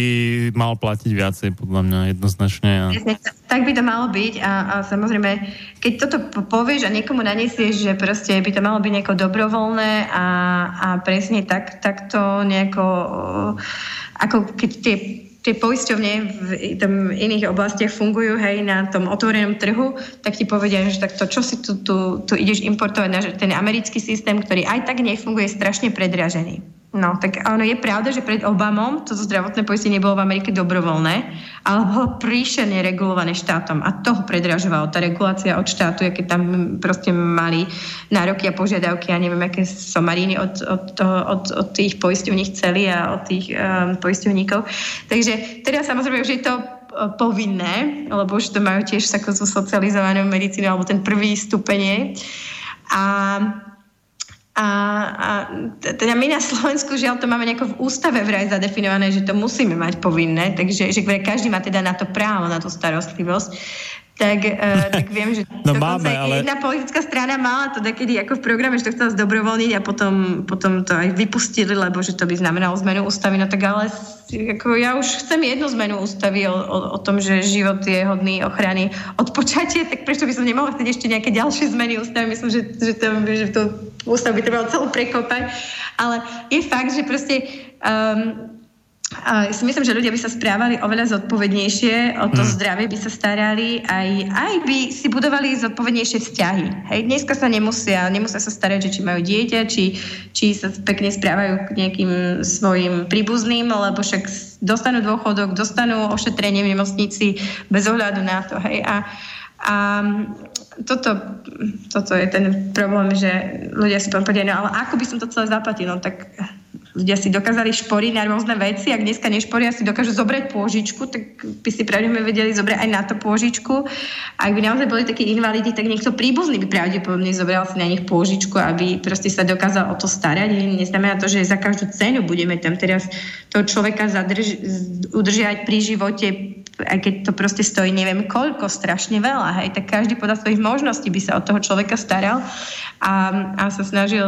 mal platiť viacej, podľa mňa, jednoznačne. A... Tak by to malo byť a, a samozrejme, keď toto povieš a niekomu nanesieš, že proste by to malo byť nejako dobrovoľné a, a presne tak, tak to nejako, ako keď tie tie poisťovne v tom iných oblastiach fungujú hej, na tom otvorenom trhu, tak ti povedia, že takto, čo si tu, tu, tu ideš importovať na ten americký systém, ktorý aj tak nefunguje, strašne predražený. No, tak ono je pravda, že pred Obamom toto zdravotné poistenie bolo v Amerike dobrovoľné, ale bolo príšerne regulované štátom a toho predražovalo tá regulácia od štátu, aké tam proste mali nároky a požiadavky a neviem, aké somaríny od, od, toho, od, od tých poisťovní chceli a od tých um, poisťovníkov. Takže teda samozrejme už je to uh, povinné, lebo už to majú tiež takú socializovanú medicínu alebo ten prvý stupeň. A a, a teda my na Slovensku žiaľ to máme nejako v ústave vraj zadefinované, že to musíme mať povinné, takže že každý má teda na to právo, na tú starostlivosť tak, uh, tak viem, že [LAUGHS] no máme, ale... jedna politická strana mala to takedy ako v programe, že to chcela zdobrovoľniť a potom, potom to aj vypustili, lebo že to by znamenalo zmenu ústavy, no tak ale ako ja už chcem jednu zmenu ústavy o, o, o tom, že život je hodný ochrany od počatia, tak prečo by som nemohla chcieť ešte nejaké ďalšie zmeny ústavy? Myslím, že, že, to, že to ústav by trebalo celú prekopať. Ale je fakt, že proste um, a si myslím, že ľudia by sa správali oveľa zodpovednejšie, o to hmm. zdravie by sa starali, aj, aj by si budovali zodpovednejšie vzťahy. Hej, dneska sa nemusia, nemusia sa starať, že či majú dieťa, či, či sa pekne správajú k nejakým svojim príbuzným, lebo však dostanú dôchodok, dostanú ošetrenie v nemocnici bez ohľadu na to. Hej, a, a toto, toto je ten problém, že ľudia si povedia, no ale ako by som to celé zaplatil? No tak ľudia si dokázali šporiť na rôzne veci, ak dneska nešporia si dokážu zobrať pôžičku, tak by si pravdepodobne vedeli zobrať aj na to pôžičku. Ak by naozaj boli takí invalidi, tak niekto príbuzný by pravdepodobne zobral si na nich pôžičku, aby proste sa dokázal o to starať. Neznamená to, že za každú cenu budeme tam teraz toho človeka zadrž- udržiavať pri živote aj keď to proste stojí neviem koľko, strašne veľa, hej, tak každý podľa svojich možností by sa od toho človeka staral a, a sa snažil,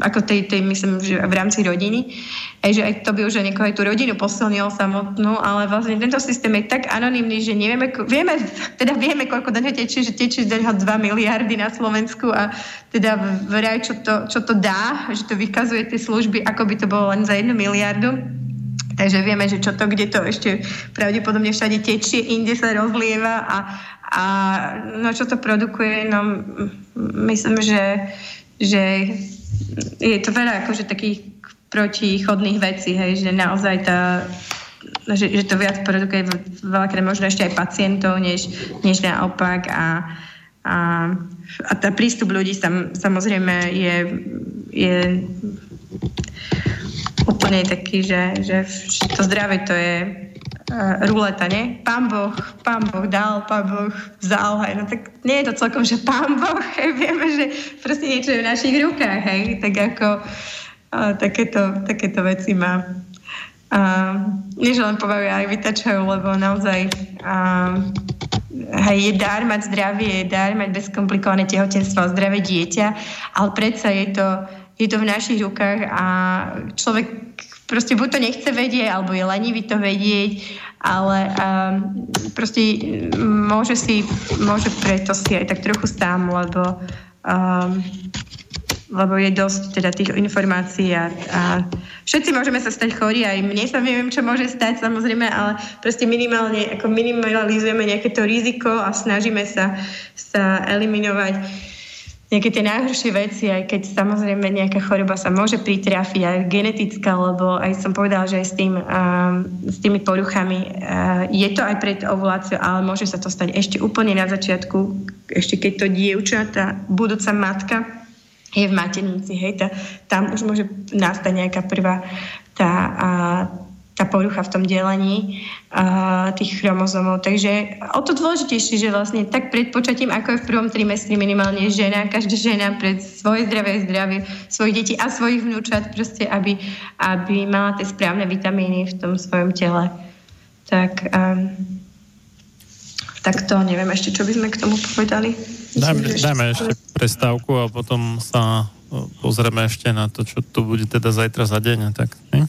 ako tej, tej myslím, že v rámci rodiny, aj, že aj to by už aj niekoho aj tú rodinu posilnil samotnú, ale vlastne tento systém je tak anonimný, že nevieme, vieme, teda vieme, koľko daňa tečie, že tečie z 2 miliardy na Slovensku a teda vraj, čo to, čo to dá, že to vykazuje tie služby, ako by to bolo len za jednu miliardu Takže vieme, že čo to, kde to ešte pravdepodobne všade tečie, inde sa rozlieva a, a no, čo to produkuje, no myslím, že, že je to veľa akože takých protichodných vecí, hej, že naozaj tá že, že to viac produkuje veľakrát možno ešte aj pacientov, než, než naopak a, a, a tá prístup ľudí sam, samozrejme je, je úplne taký, že, že to zdravie to je uh, ruleta, nie? Pán Boh, pán Boh dal, pán Boh vzal, hej. No tak nie je to celkom, že pán Boh, [LAUGHS] hej, vieme, že proste niečo je v našich rukách, hej, tak ako uh, takéto, takéto veci má uh, nie, že len povajú aj vytačajú, lebo naozaj uh, hej, je dar mať zdravie, je dar mať bezkomplikované tehotenstvo a zdravé dieťa, ale predsa je to je to v našich rukách a človek proste buď to nechce vedieť, alebo je lenivý to vedieť, ale um, proste môže si, môže preto si aj tak trochu sám, lebo um, lebo je dosť teda tých informácií a, a všetci môžeme sa stať chorí, aj mne sa neviem, čo môže stať samozrejme, ale proste minimálne, ako minimalizujeme nejaké to riziko a snažíme sa, sa eliminovať nejaké tie najhoršie veci, aj keď samozrejme nejaká choroba sa môže pritrafiť, aj genetická, lebo aj som povedala, že aj s, tým, um, s tými poruchami uh, je to aj pred ovuláciou, ale môže sa to stať ešte úplne na začiatku, ešte keď to dievča, tá budúca matka je v maternici, hej, tá, tam už môže nastať nejaká prvá tá, uh, tá porucha v tom delení uh, tých chromozomov. Takže o to dôležitejšie, že vlastne tak pred počatím, ako je v prvom trimestri minimálne žena, každá žena pred svoje zdravie, zdravie svojich detí a svojich vnúčat, proste aby, aby mala tie správne vitamíny v tom svojom tele. Tak um, tak to neviem ešte, čo by sme k tomu povedali. Dajme, dajme ešte prestávku a potom sa pozrieme ešte na to, čo tu bude teda zajtra za deň. Tak, ne?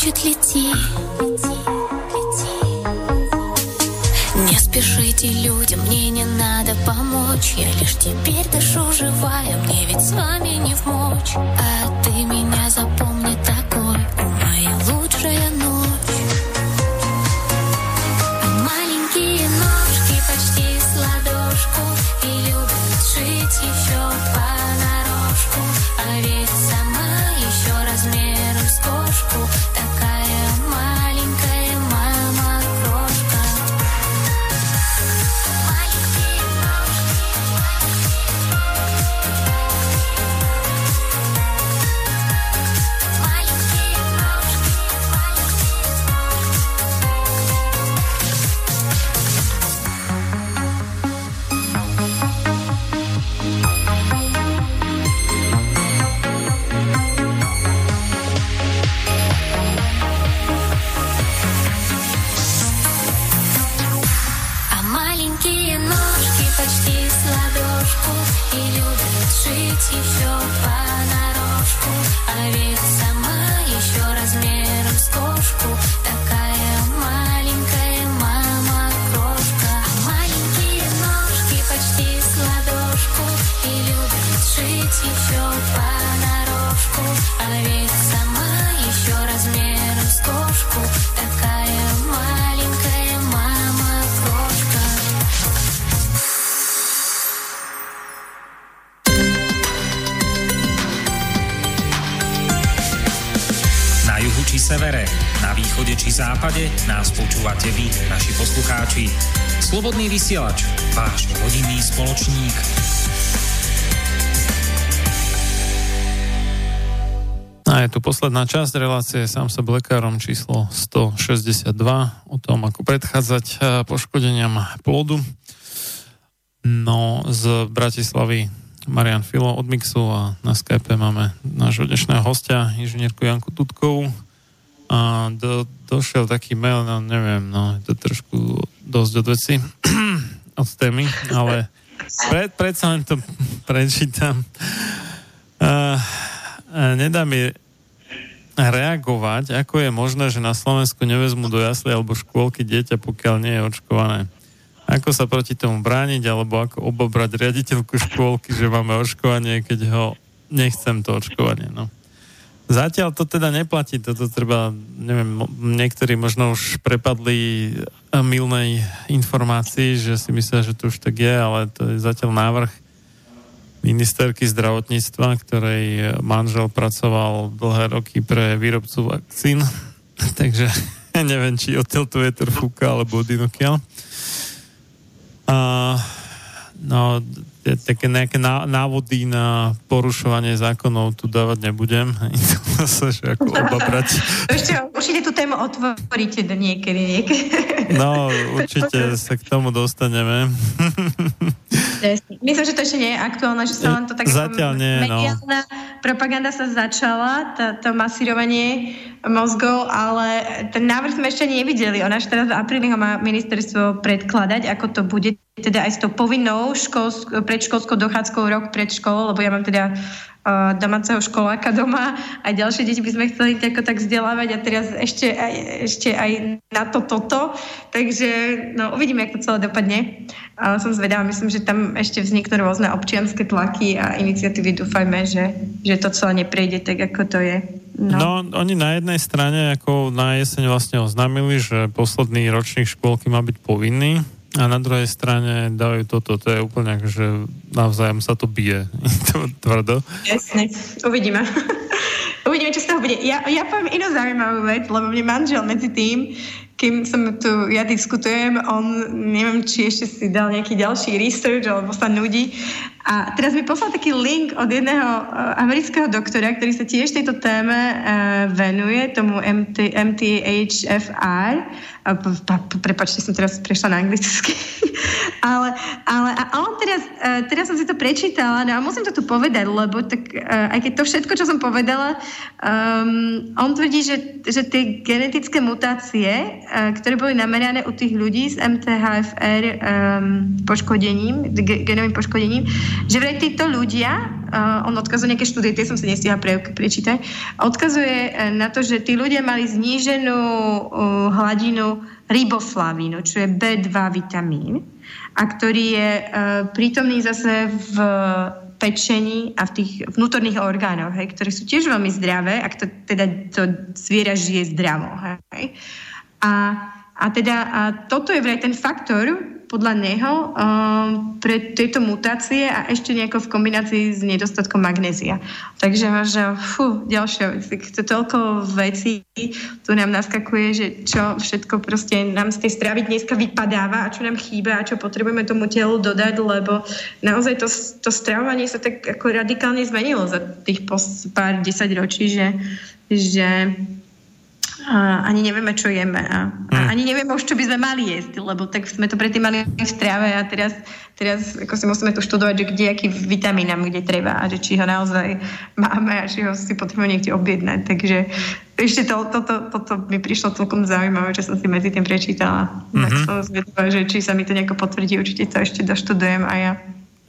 хочет лететь. Západe nás počúvate vy, naši poslucháči. Slobodný vysielač, váš rodinný spoločník. A je tu posledná časť relácie sám sa blekárom číslo 162 o tom, ako predchádzať eh, poškodeniam pôdu. No, z Bratislavy Marian Filo od Mixu a na Skype máme nášho dnešného hostia, inžinierku Janku Tutkovú. A do, došiel taký mail, no neviem, no je to trošku dosť od veci [CLEARS THROAT] od témy, ale pred, predsa len to [LAUGHS] prečítam. Uh, nedá mi reagovať, ako je možné, že na Slovensku nevezmu do jasly alebo škôlky dieťa, pokiaľ nie je očkované. Ako sa proti tomu brániť, alebo ako obobrať riaditeľku škôlky, že máme očkovanie, keď ho nechcem to očkovanie. No. Zatiaľ to teda neplatí, toto treba, neviem, niektorí možno už prepadli milnej informácii, že si myslia, že to už tak je, ale to je zatiaľ návrh ministerky zdravotníctva, ktorej manžel pracoval dlhé roky pre výrobcu vakcín. [LAUGHS] Takže [LAUGHS] neviem, či odtiaľ to vietor fúka, alebo od no, také nejaké návody na porušovanie zákonov tu dávať nebudem. [LAUGHS] to sa, že ako obabrať. [LAUGHS] Ešte určite tú tému otvoríte do niekedy. niekedy. [LAUGHS] No, určite sa k tomu dostaneme. Myslím, že to ešte nie je aktuálne, že sa len to tak... Zatiaľ nie, no. propaganda sa začala, tá, to masírovanie mozgov, ale ten návrh sme ešte nevideli. Ona až teraz v apríli ho má ministerstvo predkladať, ako to bude teda aj s tou povinnou školsk- predškolskou dochádzkou rok pred školou, lebo ja mám teda uh, domáceho školáka doma. Aj ďalšie deti by sme chceli ako tak vzdelávať a teraz ešte aj, ešte aj na to toto. Takže no, uvidíme, ako to celé dopadne. Ale som zvedavá, myslím, že tam ešte vzniknú rôzne občianské tlaky a iniciatívy. Dúfajme, že, že to celé neprejde tak, ako to je. No. no, oni na jednej strane ako na jeseň vlastne oznámili, že posledný ročník škôlky má byť povinný a na druhej strane dávajú toto, to je úplne ako, že navzájom sa to bije. [LAUGHS] tvrdo. Jasne, uvidíme. [LAUGHS] uvidíme, čo z toho bude. Ja, ja poviem inú zaujímavú vec, lebo mne manžel medzi tým, kým som tu ja diskutujem, on neviem, či ešte si dal nejaký ďalší research alebo sa nudí. A teraz mi poslal taký link od jedného uh, amerického doktora, ktorý sa tiež tejto téme uh, venuje, tomu MT, MTHFR prepačte, som teraz prešla na anglicky. [LAUGHS] ale, ale a on teraz, teraz som si to prečítala, no a musím to tu povedať, lebo tak, aj keď to všetko, čo som povedala, um, on tvrdí, že, že tie genetické mutácie, ktoré boli namerané u tých ľudí s MTHFR um, poškodením, genovým poškodením, že vraj títo ľudia, uh, on odkazuje nejaké štúdie, tie som si nestihla pre, prečítať, odkazuje na to, že tí ľudia mali zníženú uh, hladinu riboflavínu, čo je B2 vitamín a ktorý je uh, prítomný zase v pečení a v tých vnútorných orgánoch, hej, ktoré sú tiež veľmi zdravé, ak to teda to zviera žije zdravo. Hej. A, a teda a toto je vraj ten faktor, podľa neho um, pre tieto mutácie a ešte nejako v kombinácii s nedostatkom magnézia. Takže možno, fú, ďalšia vec. To toľko vecí tu nám naskakuje, že čo všetko proste nám z tej stravy dneska vypadáva a čo nám chýba a čo potrebujeme tomu telu dodať, lebo naozaj to, to stravovanie sa tak ako radikálne zmenilo za tých pár desať ročí, že, že a ani nevieme, čo jeme. A, a hm. ani nevieme už, čo by sme mali jesť, lebo tak sme to predtým mali v strave a teraz, teraz ako si musíme tu študovať, že kde aký vitamín nám kde treba a že či ho naozaj máme a či ho si potrebujeme niekde objednať. Takže ešte to, toto, toto mi prišlo celkom zaujímavé, čo som si medzi tým prečítala. Mm-hmm. Tak mhm. som zvedavá, že či sa mi to nejako potvrdí, určite to ešte doštudujem a ja.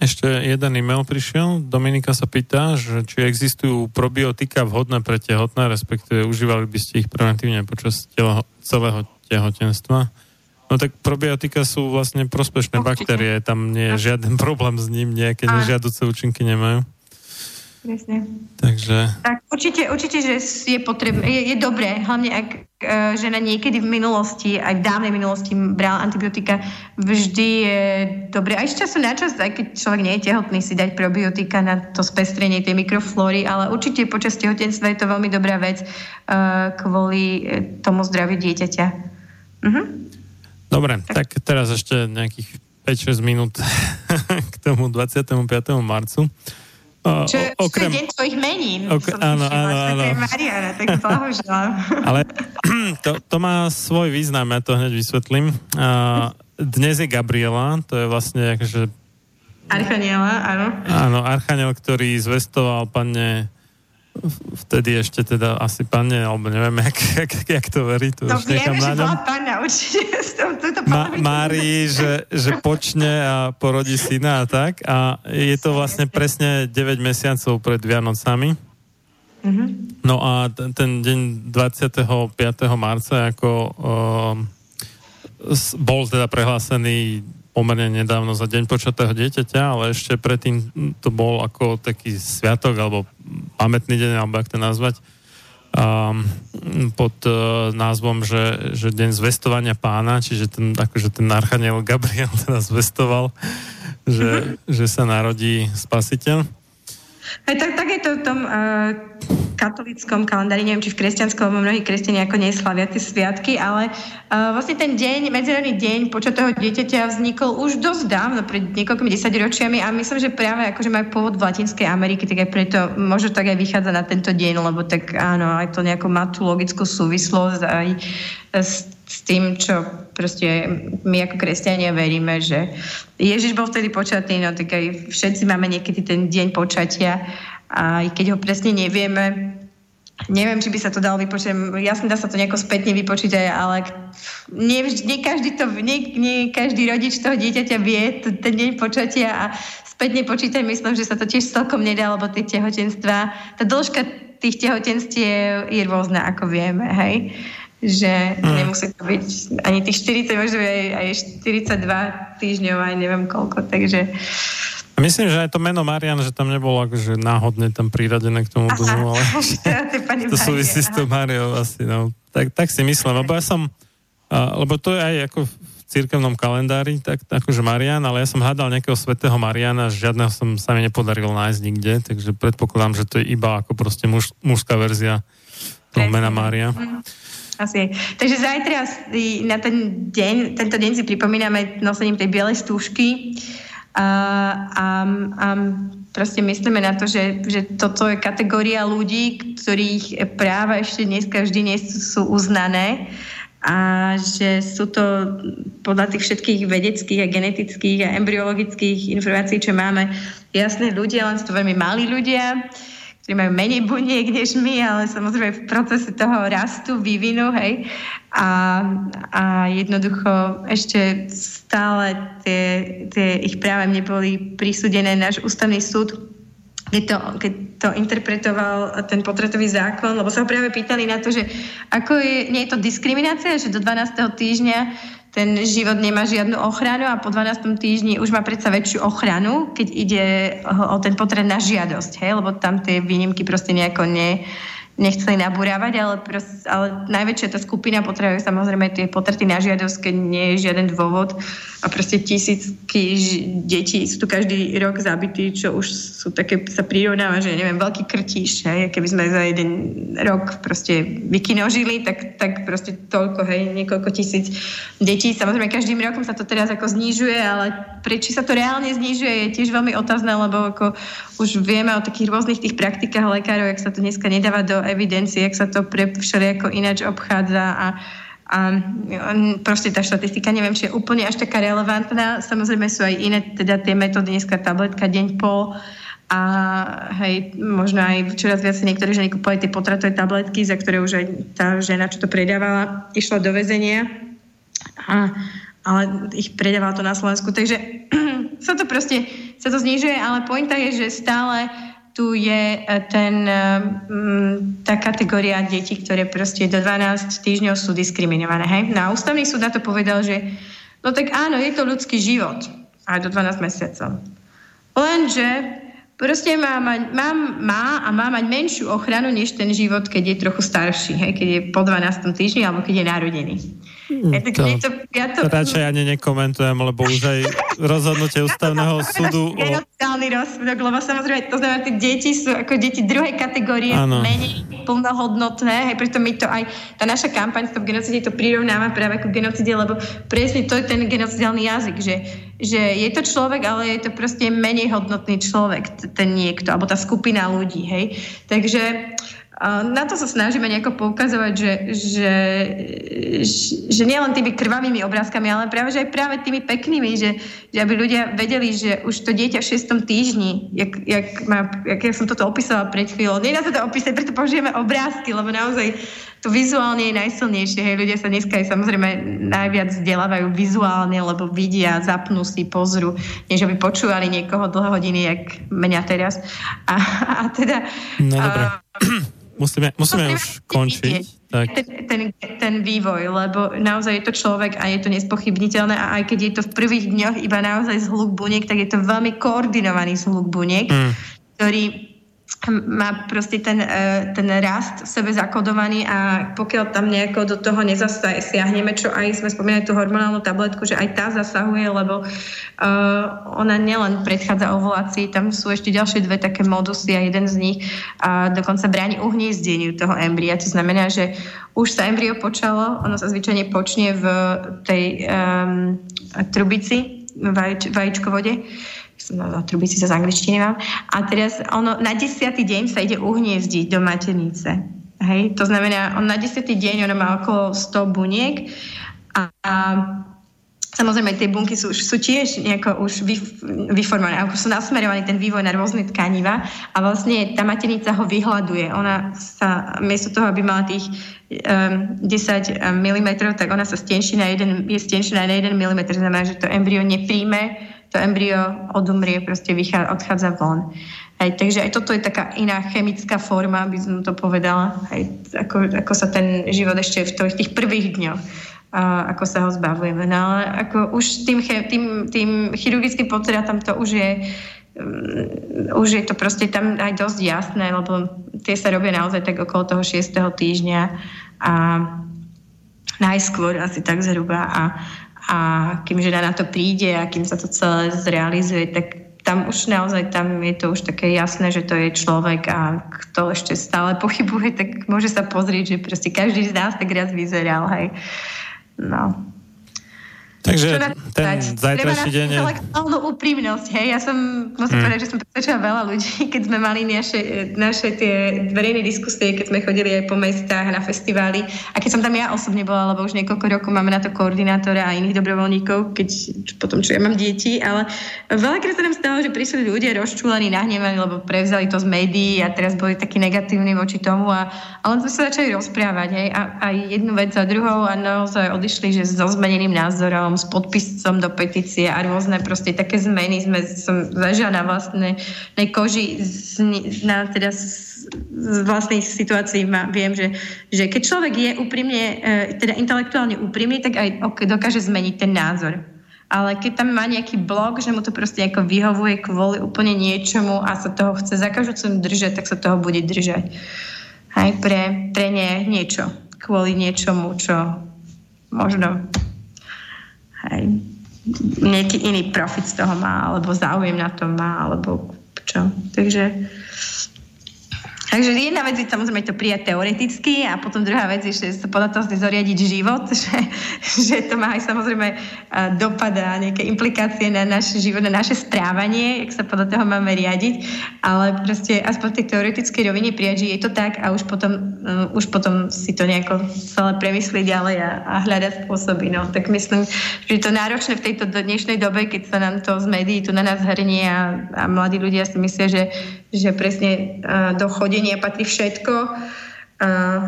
Ešte jeden e-mail prišiel. Dominika sa pýta, že či existujú probiotika vhodné pre tehotné, respektíve užívali by ste ich preventívne počas telo, celého tehotenstva. No tak probiotika sú vlastne prospešné Určite. baktérie, tam nie je žiaden [LAUGHS] problém s ním, nejaké nežiaduce účinky nemajú. Presne. Takže... Tak určite, určite, že je potrebné, je, je dobré, hlavne ak uh, žena niekedy v minulosti, aj v dávnej minulosti brala antibiotika, vždy je dobré, aj z času na čas, aj keď človek nie je tehotný, si dať probiotika na to spestrenie tej mikroflóry, ale určite počas tehotenstva je to veľmi dobrá vec uh, kvôli tomu zdraviu dieťaťa. Uh-huh. Dobre, tak teraz ešte nejakých 5-6 minút [LAUGHS] k tomu 25. marcu. Čo je okrem... deň tvojich menín. Ok, áno, áno, áno. Mariana, tak blahoželám. [LAUGHS] Ale [CLEARS THROAT] to, to má svoj význam, ja to hneď vysvetlím. Uh, dnes je Gabriela, to je vlastne akože... Archaniela, áno. Áno, Archaniel, ktorý zvestoval pane vtedy ešte teda asi panne, alebo neviem, jak, jak, jak to verí. To no už vieme, že bola panna, určite. [LAUGHS] Ma, Mári, že, že počne a porodí syna a tak. A je to vlastne presne 9 mesiacov pred Vianocami. Mm-hmm. No a ten, ten deň 25. marca ako uh, bol teda prehlásený pomerne nedávno za deň počatého dieťaťa, ale ešte predtým to bol ako taký sviatok alebo pamätný deň, alebo ak to nazvať, um, pod uh, názvom, že, že deň zvestovania pána, čiže ten, akože ten archaniel Gabriel [LAUGHS] teda zvestoval, že, mm-hmm. že sa narodí spasiteľ. Aj tak, tak je to v tom uh, katolickom kalendári, neviem, či v kresťanskom, mnohí kresťania ako neslavia tie sviatky, ale uh, vlastne ten deň, medzinárodný deň počatého dieťaťa vznikol už dosť dávno, pred niekoľkými desaťročiami a myslím, že práve akože majú pôvod v Latinskej Amerike, tak aj preto možno tak aj vychádza na tento deň, lebo tak áno, aj to nejakú má tú logickú súvislosť aj s s tým, čo proste my ako kresťania veríme, že Ježiš bol vtedy počatý, no tak aj všetci máme niekedy ten deň počatia aj keď ho presne nevieme, neviem, či by sa to dalo vypočítať, jasne dá sa to nejako spätne vypočítať, ale nie, nie, každý, to, nie, nie každý rodič toho dieťaťa vie ten deň počatia a spätne počítať, myslím, že sa to tiež celkom nedá, lebo tie tehotenstva, tá dĺžka tých tehotenstiev je rôzna, ako vieme, hej? Že mm. nemusí to byť ani tých 40, možno aj, aj 42 týždňov, aj neviem koľko, takže... Myslím, že aj to meno Marian, že tam nebolo akože náhodne tam priradené k tomu domu, ale [LAUGHS] to súvisí s tou Mariou asi, no. Tak, tak si myslím, lebo ja som, lebo to je aj ako v cirkevnom kalendári, tak akože Marian, ale ja som hľadal nejakého svetého Mariana, žiadneho som sa mi nepodaril nájsť nikde, takže predpokladám, že to je iba ako proste muž, mužská verzia toho mena Mária. Mm. Asi. Takže zajtra na ten deň, tento deň si pripomíname nosením tej bielej stúžky a, a, a proste myslíme na to, že, že toto je kategória ľudí, ktorých práva ešte dneska vždy nie sú uznané a že sú to podľa tých všetkých vedeckých a genetických a embryologických informácií, čo máme, jasné ľudia, len sú to veľmi malí ľudia, ktorí majú menej buniek než my, ale samozrejme v procese toho rastu, vývinu, hej. A, a jednoducho ešte stále tie, tie ich práve neboli prisúdené. Náš ústavný súd keď to, keď to interpretoval ten potratový zákon, lebo sa ho práve pýtali na to, že ako je, nie je to diskriminácia, že do 12. týždňa ten život nemá žiadnu ochranu a po 12. týždni už má predsa väčšiu ochranu, keď ide o ten potred na žiadosť, hej? lebo tam tie výnimky proste nejako ne, nechceli nabúravať, ale, prost, ale najväčšia tá skupina potrebuje samozrejme tie potraty na žiadosť, keď nie je žiaden dôvod a proste tisícky detí sú tu každý rok zabití, čo už sú také, sa prirovnáva, že neviem, veľký krtíš, hej, keby sme za jeden rok proste vykinožili, tak, tak proste toľko, hej, niekoľko tisíc detí. Samozrejme, každým rokom sa to teraz ako znižuje, ale prečo sa to reálne znižuje, je tiež veľmi otázne, lebo ako už vieme o takých rôznych tých praktikách lekárov, jak sa to dneska nedáva do evidencie, jak sa to pre všelijako ináč obchádza a, a proste tá štatistika neviem, či je úplne až taká relevantná. Samozrejme sú aj iné, teda tie metódy, dneska tabletka, deň, pol, a hej, možno aj čoraz viac niektorí ženy kúpali tie potratové tabletky, za ktoré už aj tá žena, čo to predávala, išla do väzenia. A, ale ich predávala to na Slovensku. Takže [CLEARS THROAT] sa to proste, sa to znižuje, ale pointa je, že stále tu je e, ten, e, tá kategória detí, ktoré proste do 12 týždňov sú diskriminované. Hej? No a ústavný súd na to povedal, že no tak áno, je to ľudský život aj do 12 mesiacov. Lenže proste má, má, má, má a má mať menšiu ochranu než ten život, keď je trochu starší, hej, keď je po 12. týždni alebo keď je narodený. Mm, to, to, ja to, radšej ani nekomentujem, lebo už aj [LAUGHS] rozhodnutie ústavného ja súdu... Genociálny o... rozsudok, lebo samozrejme to znamená, tie deti sú ako deti druhej kategórie, ano. menej plnohodnotné, hej, preto my to aj, tá naša kampaň Stop genocide to prirovnáva práve ako genocide, lebo presne to je ten genocidálny jazyk, že, že je to človek, ale je to proste menej hodnotný človek, ten niekto, alebo tá skupina ľudí, hej. Takže na to sa snažíme nejako poukazovať, že, že, že nielen tými krvavými obrázkami, ale práve, že aj práve tými peknými, že, že aby ľudia vedeli, že už to dieťa v 6. týždni, jak, jak, má, jak ja som toto opísala pred chvíľou, nedá sa to opísať, preto použijeme obrázky, lebo naozaj to vizuálne je najsilnejšie. Hej, ľudia sa dneska aj samozrejme najviac vzdelávajú vizuálne, lebo vidia, zapnú si, pozru, než aby počúvali niekoho dlhé hodiny, jak mňa teraz. A, a teda... No, dobre. [CLEARS THROAT] Uh, musíme, musíme už končiť. Tak. Ten, ten, ten vývoj, lebo naozaj je to človek a je to nespochybniteľné a aj keď je to v prvých dňoch iba naozaj zhluk buniek, tak je to veľmi koordinovaný zhluk buniek, mm. ktorý má proste ten, e, ten rast v sebe zakodovaný a pokiaľ tam nejako do toho nezasiahneme, čo aj sme spomínali tú hormonálnu tabletku, že aj tá zasahuje, lebo uh, ona nielen predchádza ovulácii, tam sú ešte ďalšie dve také modusy a jeden z nich uh, dokonca bráni uhniezdeniu toho embria. To znamená, že už sa embryo počalo, ono sa zvyčajne počne v tej um, trubici, vajíč, vajíčkovode, na trubici sa z angličtiny mám. A teraz ono, na desiatý deň sa ide uhniezdiť do maternice. Hej? To znamená, on na desiatý deň ono má okolo 100 buniek a, a Samozrejme, tie bunky sú, sú tiež nejako už vyformované, ako sú nasmerované ten vývoj na rôzne tkaniva a vlastne tá maternica ho vyhľaduje. Ona sa, miesto toho, aby mala tých um, 10 mm, tak ona sa stenší na jeden, je stenšená na 1 mm, znamená, že to embryo nepríjme to embryo odumrie, proste vychá, odchádza von. Hej, takže aj toto je taká iná chemická forma, by som to povedala, hej, ako, ako sa ten život ešte v tých, tých prvých dňoch a ako sa ho zbavujeme. No ale ako už tým, tým, tým chirurgickým potratom to už je um, už je to proste tam aj dosť jasné, lebo tie sa robia naozaj tak okolo toho 6. týždňa a najskôr asi tak zhruba a a kým žena na to príde a kým sa to celé zrealizuje, tak tam už naozaj tam je to už také jasné, že to je človek a kto ešte stále pochybuje, tak môže sa pozrieť, že proste každý z nás tak raz vyzeral, hej. No. Takže ten zajtrajší deň je... úprimnosť, hej. Ja som, musím hmm. povedať, že som presvedčila veľa ľudí, [LAUGHS] keď sme mali naše, naše tie verejné diskusie, keď sme chodili aj po mestách na festivály a keď som tam ja osobne bola, lebo už niekoľko rokov máme na to koordinátora a iných dobrovoľníkov, keď potom, čo ja mám deti, ale veľakrát sa nám stalo, že prišli ľudia rozčúlení, nahnevaní, lebo prevzali to z médií a teraz boli takí negatívni voči tomu a, a len sme sa začali rozprávať, hej, a, aj jednu vec za druhou a naozaj odišli, že so zmeneným názorom s podpisom do petície a rôzne proste také zmeny sme, som zažila na vlastnej koži na teda z, vlastnej situácii ma, viem, že, že keď človek je úprimne, e, teda intelektuálne úprimný, tak aj okay, dokáže zmeniť ten názor. Ale keď tam má nejaký blok, že mu to proste ako vyhovuje kvôli úplne niečomu a sa toho chce za každú cenu držať, tak sa toho bude držať. Aj pre, pre nie, niečo. Kvôli niečomu, čo možno Hej. Nejaký iný profit z toho má, alebo záujem na tom má, alebo čo. Takže Takže jedna vec je samozrejme to prijať teoreticky a potom druhá vec je, že sa podľa toho zoriadiť život, [LAUGHS] že, že to má aj samozrejme dopad a nejaké implikácie na náš život, na naše správanie, jak sa podľa toho máme riadiť, ale proste aspoň v tej teoretickej rovine prijať, že je to tak a už potom, uh, už potom si to nejako celé premyslieť ďalej a, a hľadať spôsoby. No. Tak myslím, že je to náročné v tejto dnešnej dobe, keď sa nám to z médií tu na nás hrnie a, a mladí ľudia si myslia, že, že presne do chodenia patrí všetko.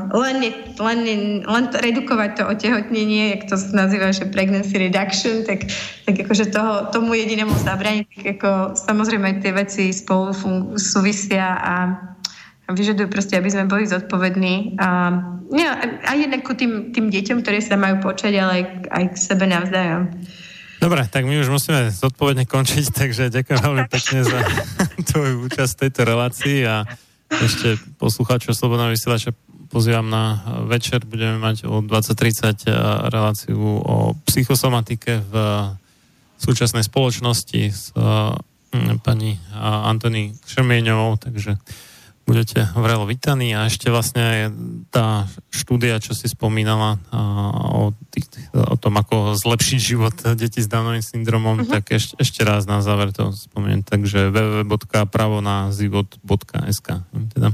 Len, len, len redukovať to otehotnenie, jak to nazýva, že pregnancy reduction, tak, tak akože toho, tomu jedinému zabraniť, tak ako samozrejme tie veci spolu súvisia a, a vyžadujú proste, aby sme boli zodpovední. A, nie, aj jednak ku tým, tým deťom, ktoré sa majú počať, ale aj, aj k sebe navzájom. Dobre, tak my už musíme zodpovedne končiť, [LAUGHS] takže ďakujem veľmi [LAUGHS] pekne za [LAUGHS] tvoju účasť v tejto relácii a ešte poslucháčov Slobodného vysielača pozývam na večer. Budeme mať o 20.30 reláciu o psychosomatike v súčasnej spoločnosti s pani Antony Šermieňovou, takže budete vrelo vítaní a ešte vlastne tá štúdia, čo si spomínala o, tých, o tom, ako zlepšiť život detí s Downovým syndromom, uh-huh. tak ešte, ešte raz na záver to spomeniem, takže www.pravonazivot.sk teda.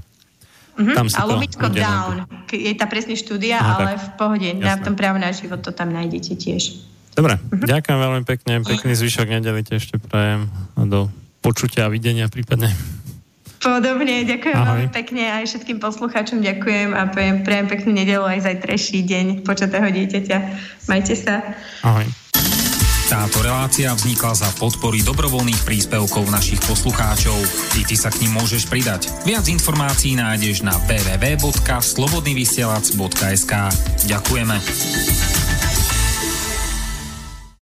Uh-huh. Tam a lomitko down, je tá presne štúdia, Aha, ale tak. v pohode, Jasné. na tom právo na život to tam nájdete tiež. Dobre, uh-huh. ďakujem veľmi pekne, pekný zvyšok nedeli ešte prajem do počutia a videnia prípadne. Podobne, ďakujem Ahoj. veľmi pekne aj všetkým poslucháčom ďakujem a prajem, prajem peknú nedelu aj zajtrajší deň počatého dieťaťa. Majte sa. Ahoj. Táto relácia vznikla za podpory dobrovoľných príspevkov našich poslucháčov. Ty, ty sa k ním môžeš pridať. Viac informácií nájdeš na www.slobodnyvysielac.sk Ďakujeme.